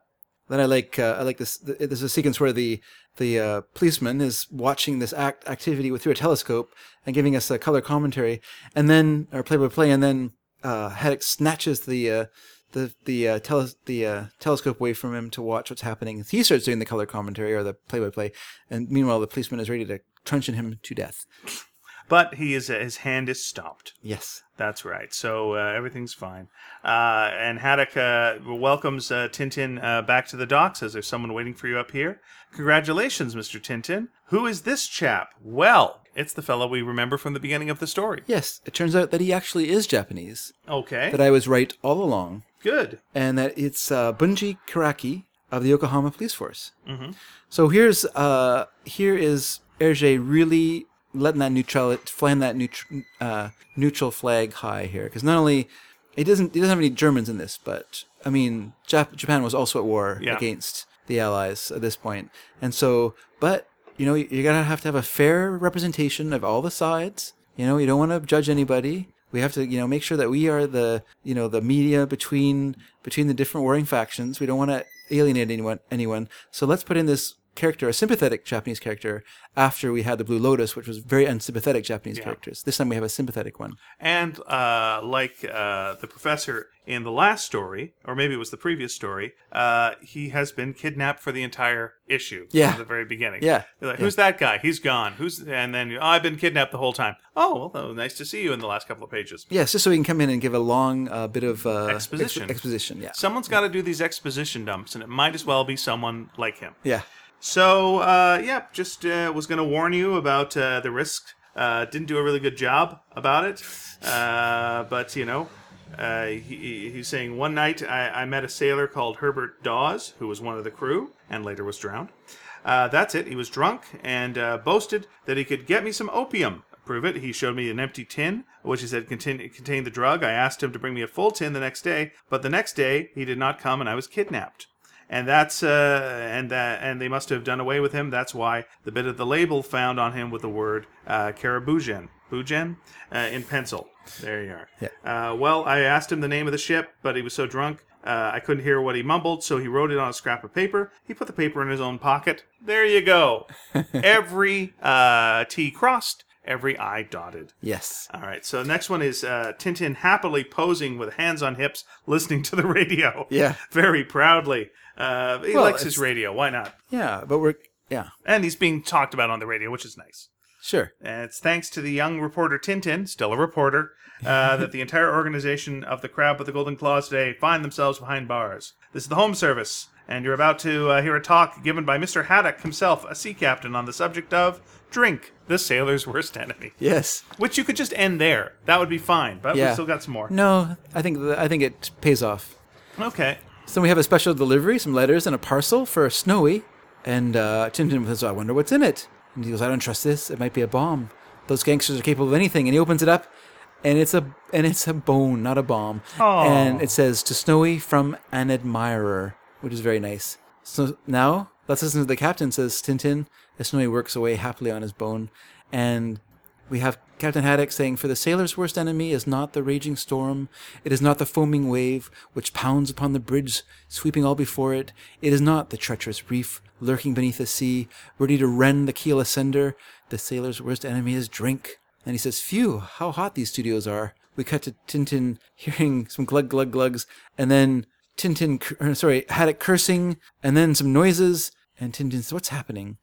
then I like uh, I like this. th- There's a sequence where the the uh, policeman is watching this act activity with through a telescope and giving us a color commentary, and then or play by play, and then uh, Haddock snatches the uh, the the uh, tele- the uh, telescope away from him to watch what's happening. He starts doing the color commentary or the play by play, and meanwhile the policeman is ready to truncheon him to death. But he is his hand is stopped. Yes. That's right. So uh, everything's fine. Uh, and Haddock uh, welcomes uh, Tintin uh, back to the docks Says there's someone waiting for you up here. Congratulations, Mr. Tintin. Who is this chap? Well, it's the fellow we remember from the beginning of the story. Yes. It turns out that he actually is Japanese. Okay. That I was right all along. Good. and that it's uh, Bunji Kuraki of the Yokohama Police Force. Mm-hmm. So here's uh, here is Hergé really letting that neutral flying that neutral uh, neutral flag high here because not only it doesn't it doesn't have any Germans in this, but I mean Jap- Japan was also at war Yeah. against the Allies at this point, and so but you know you're gonna have to have a fair representation of all the sides. You know you don't want to judge anybody. We have to you know make sure that we are the you know the media between between the different warring factions. We don't want to alienate anyone anyone. So let's put in this character, a sympathetic Japanese character, after we had the Blue Lotus, which was very unsympathetic Japanese characters. This time we have a sympathetic one. And uh, like uh, the professor in the last story, or maybe it was the previous story, uh, he has been kidnapped for the entire issue Yeah. from the very beginning. Yeah. You're like, Who's that guy? He's gone. Who's and then oh, I've been kidnapped the whole time. Oh, well, nice to see you in the last couple of pages. Yes, just so we can come in and give a long uh, bit of uh, Exposition. exp- exposition, yeah. Someone's got to do these exposition dumps, and it might as well be someone like him. Yeah. So, uh, yeah, just uh, was going to warn you about uh, the risk. Uh, didn't do a really good job about it. Uh, but, you know, uh, he, he's saying one night I, I met a sailor called Herbert Dawes, who was one of the crew and later was drowned. That's it. He was drunk and boasted that he could get me some opium. Prove it. He showed me an empty tin, which he said contain, contained the drug. I asked him to bring me a full tin the next day, but the next day he did not come, and I was kidnapped and that's uh, and that and they must have done away with him. That's why the bit of the label found on him with the word uh, uh, in pencil. There you are. Yeah. Uh, well, I asked him the name of the ship, but he was so drunk. Uh, I couldn't hear what he mumbled, so he wrote it on a scrap of paper. He put the paper in his own pocket. There you go. every uh, T crossed, every I dotted. Yes. All right. So the next one is uh, Tintin happily posing with hands on hips, listening to the radio. Yeah. Very proudly. Uh, he Well, likes his radio. Why not? Yeah, but we're yeah, And he's being talked about on the radio, which is nice. sure. And it's thanks to the young reporter Tintin, still a reporter, uh, that the entire organization of the Crab with the Golden Claws today find themselves behind bars. This is the Home Service, and you're about to uh, hear a talk given by Mr. Haddock himself, a sea captain, on the subject of drink, the sailor's worst enemy. Yes. Which you could just end there. That would be fine, but Yeah. we still got some more. No, I think th- I think it pays off. Okay. So we have a special delivery, some letters and a parcel for Snowy. And uh, Tintin says, I wonder what's in it. And he goes, I don't trust this. It might be a bomb. Those gangsters are capable of anything. And he opens it up, and it's a and it's a bone, not a bomb. Aw. And it says to Snowy from an admirer, which is very nice. So now let's listen to the captain. Says Tintin as Snowy works away happily on his bone, and we have Captain Haddock saying, For the sailor's worst enemy is not the raging storm, it is not the foaming wave which pounds upon the bridge, sweeping all before it, it is not the treacherous reef lurking beneath the sea, ready to rend the keel asunder. The sailor's worst enemy is drink. And he says, Phew, how hot these studios are. We cut to Tintin hearing some glug glug glugs, and then Tintin, sorry, Haddock cursing, and then some noises, and Tintin says, What's happening?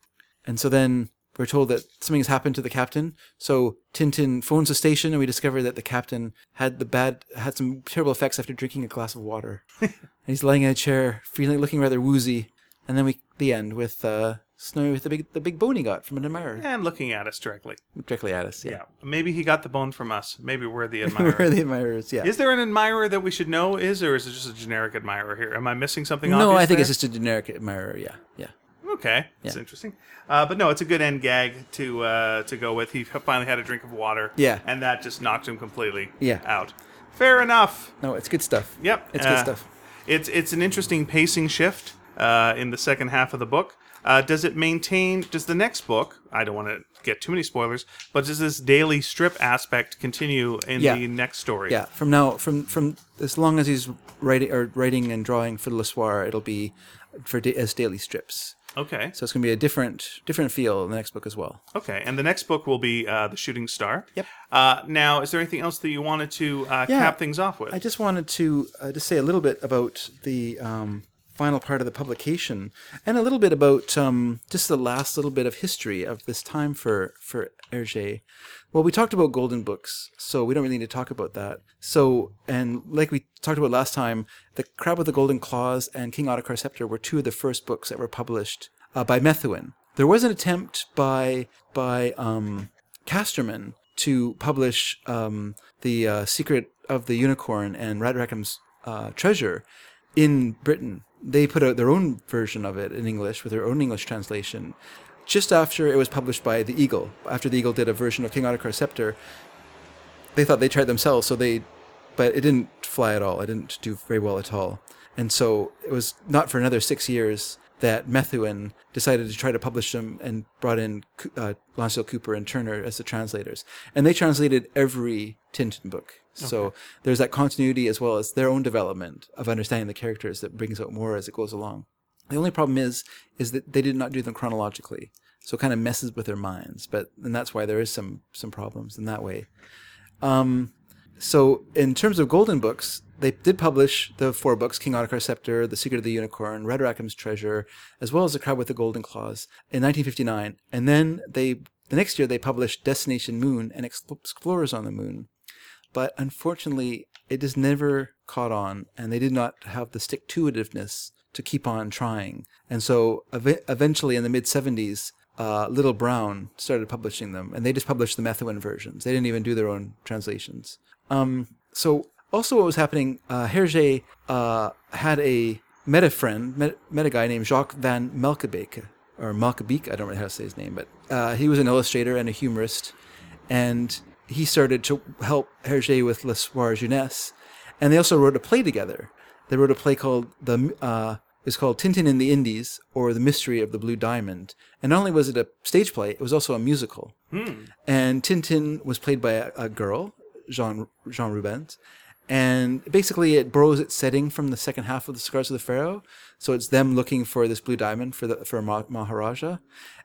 And so then we're told that something has happened to the captain. So Tintin phones the station, and we discover that the captain had the bad had some terrible effects after drinking a glass of water. and he's lying in a chair, feeling looking rather woozy. And then we the end with uh, Snowy with the big the big bone he got from an admirer And looking at us directly. directly at us. Yeah. Yeah, Maybe he got the bone from us. Maybe we're the we're the admirers. Yeah. is there an admirer that we should know is, or is it just a generic admirer here? Am I missing something no, I think there? it's just a generic admirer. Yeah, yeah. Okay, that's Yeah. interesting. Uh, but no, it's a good end gag to uh, to go with. He finally had a drink of water. Yeah. and that just knocked him completely. Yeah. out. Fair enough. No, it's good stuff. Yep, it's uh, good stuff. It's it's an interesting pacing shift uh, in the second half of the book. Uh, does it maintain? Does the next book? I don't want to get too many spoilers, but does this daily strip aspect continue in Yeah. the next story? Yeah, from now, from from as long as he's writing or writing and drawing for Le Soir, it'll be for da- as daily strips. Okay. So it's going to be a different different feel in the next book as well. Okay, and the next book will be uh, the Shooting Star. Yep. Uh, now, is there anything else that you wanted to uh, Yeah. cap things off with? I just wanted to uh, just say a little bit about the um, final part of the publication, and a little bit about um, just the last little bit of history of this time for for Hergé. Well, we talked about golden books, so we don't really need to talk about that. So, and like we talked about last time, the Crab with the Golden Claws and King Ottokar Scepter were two of the first books that were published uh, by Methuen. There was an attempt by by um, Casterman to publish um, the uh, Secret of the Unicorn and Red Rackham's uh, Treasure in Britain. They put out their own version of it in English with their own English translation. just after it was published by the Eagle, after the Eagle did a version of King Ottokar Scepter, they thought they'd try it themselves, so they, but it didn't fly at all. It didn't do very well at all. And so it was not for another six years that Methuen decided to try to publish them and brought in uh, Cooper and Turner as the translators. And they translated every Tintin book. So there's that continuity as well as their own development of understanding the characters that brings out more as it goes along. The only problem is is that they did not do them chronologically. So it kind of messes with their minds. But and that's why there is some some problems in that way. Um, so in terms of golden books, they did publish the four books: King Ottokar Scepter, The Secret of the Unicorn, Red Rackham's Treasure, as well as The Crab with the Golden Claws in 1959. And then they the next year they published Destination Moon and Explorers on the Moon. But unfortunately, it just never caught on, and they did not have the stick to itiveness to keep on trying. And so ev- eventually, in the mid 70s, uh, Little Brown started publishing them, and they just published the Methuen versions. They didn't even do their own translations. Um, so also, what was happening? Uh, Hergé uh, had a meta friend, met a guy named Jacques van Melkebeek, or Melkebeek. I don't know how to say his name, but uh, he was an illustrator and a humorist, and he started to help Hergé with Le Soir Jeunesse, and they also wrote a play together. They wrote a play called the uh, is called Tintin in the Indies or The Mystery of the Blue Diamond. And not only was it a stage play, it was also a musical. Hmm. And Tintin was played by a, a girl, Jean Jean Rubens. And basically, it borrows its setting from the second half of the Cigars of the Pharaoh. So it's them looking for this blue diamond for the for Maharaja,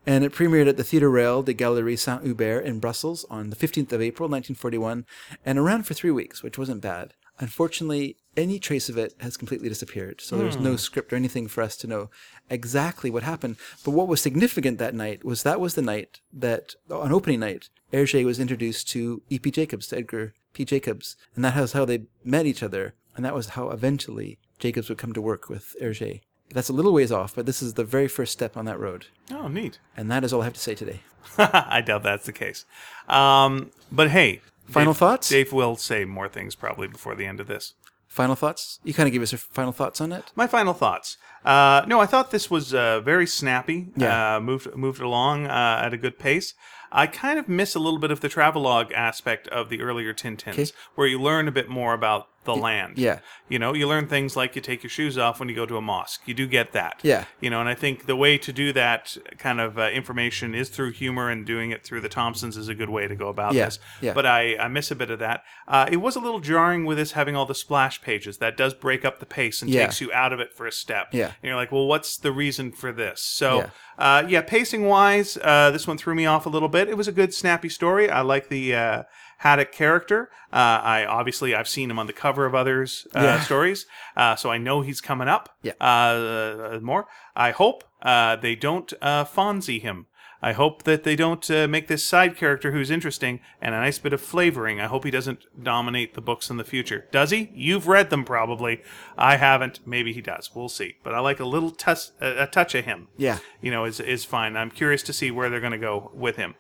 and it premiered at the Theatre Real de Galerie Saint Hubert in Brussels on the 15th of April, 1941, and around for three weeks, which wasn't bad. Unfortunately, any trace of it has completely disappeared. So there's no hmm. script or anything for us to know exactly what happened. But what was significant that night was that was the night that, on opening night, Hergé was introduced to E.P. Jacobs, to Edgar P. Jacobs. And that was how they met each other. And that was how eventually Jacobs would come to work with Hergé. That's a little ways off, but this is the very first step on that road. Oh, neat. And that is all I have to say today. I doubt that's the case. Um, but hey, Final Dave, thoughts? Dave will say more things probably before the end of this. Final thoughts? You kind of give us your final thoughts on it. My final thoughts. Uh, no, I thought this was uh, very snappy. Yeah. Uh, moved moved along uh, at a good pace. I kind of miss a little bit of the travelogue aspect of the earlier Tintins, okay. where you learn a bit more about the land. Yeah. You know, you learn things like you take your shoes off when you go to a mosque. You do get that. Yeah. You know, and I think the way to do that kind of uh, information is through humor, and doing it through the Thompsons is a good way to go about yeah. this. Yeah. But I, I miss a bit of that. Uh, it was a little jarring with this having all the splash pages. That does break up the pace and yeah. takes you out of it for a step. Yeah. And you're like, well, what's the reason for this? So, yeah, uh, yeah pacing wise, uh, this one threw me off a little bit. It was a good, snappy story. I like the uh, Haddock character. Uh, I obviously I've seen him on the cover of others uh, Yeah. stories, uh, so I know he's coming up. Yeah. Uh, more. I hope uh, they don't uh, Fonzie him. I hope that they don't uh, make this side character who's interesting and a nice bit of flavoring. I hope he doesn't dominate the books in the future. Does he? You've read them probably. I haven't. Maybe he does. We'll see. But I like a little tus- a touch of him. Yeah. You know, is is fine. I'm curious to see where they're going to go with him.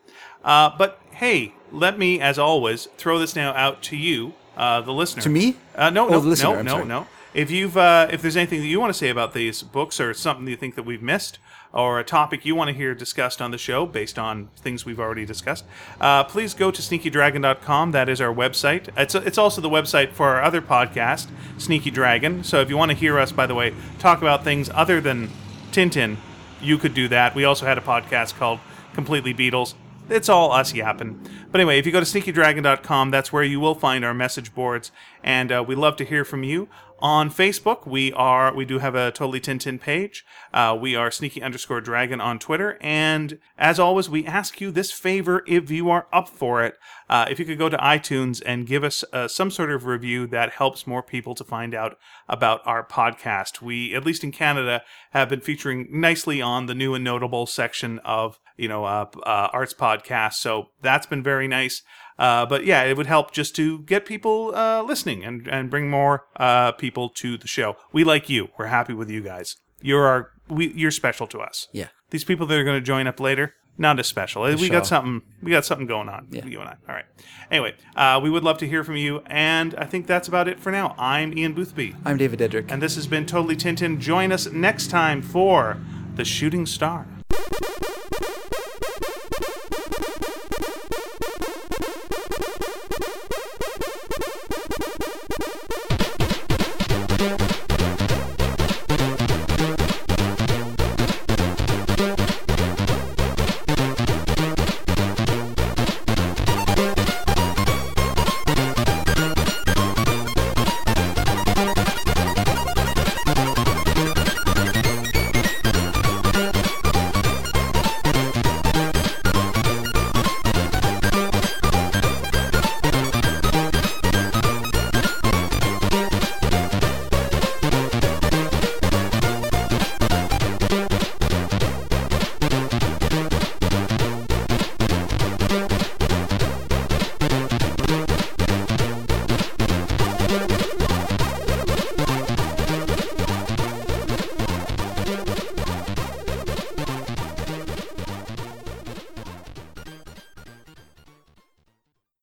Uh, but hey, let me, as always, throw this now out to you, uh, the listener. To me? Uh, no, Oh, no, listener, no, I'm no, sorry. no. If you've, uh, if there's anything that you want to say about these books, or something you think that we've missed, or a topic you want to hear discussed on the show based on things we've already discussed, uh, please go to sneakydragon.com. That is our website. It's it's also the website for our other podcast, Sneaky Dragon. So if you want to hear us, by the way, talk about things other than Tintin, you could do that. We also had a podcast called Completely Beatles it's all us yapping. But anyway, if you go to sneakydragon.com, that's where you will find our message boards, and uh, we love to hear from you. On Facebook, we are we do have a totally Tintin page. Uh, we are sneaky underscore dragon on Twitter, and as always, we ask you this favor if you are up for it. Uh, if you could go to iTunes and give us uh, some sort of review that helps more people to find out about our podcast. We, at least in Canada, have been featuring nicely on the new and notable section of you know uh, uh, arts podcast. So that's been very nice. Uh, but yeah, it would help just to get people uh, listening and, and bring more uh, people to the show. We like you. We're happy with you guys. You're our we, you're special to us. Yeah. These people that are going to join up later, not as special. we got something. We got something going on. Yeah. You and I. All right. Anyway, uh, we would love to hear from you, and I think that's about it for now. I'm Ian Boothby, I'm David Dedrick. and this has been Totally Tintin. Join us next time for the Shooting Star.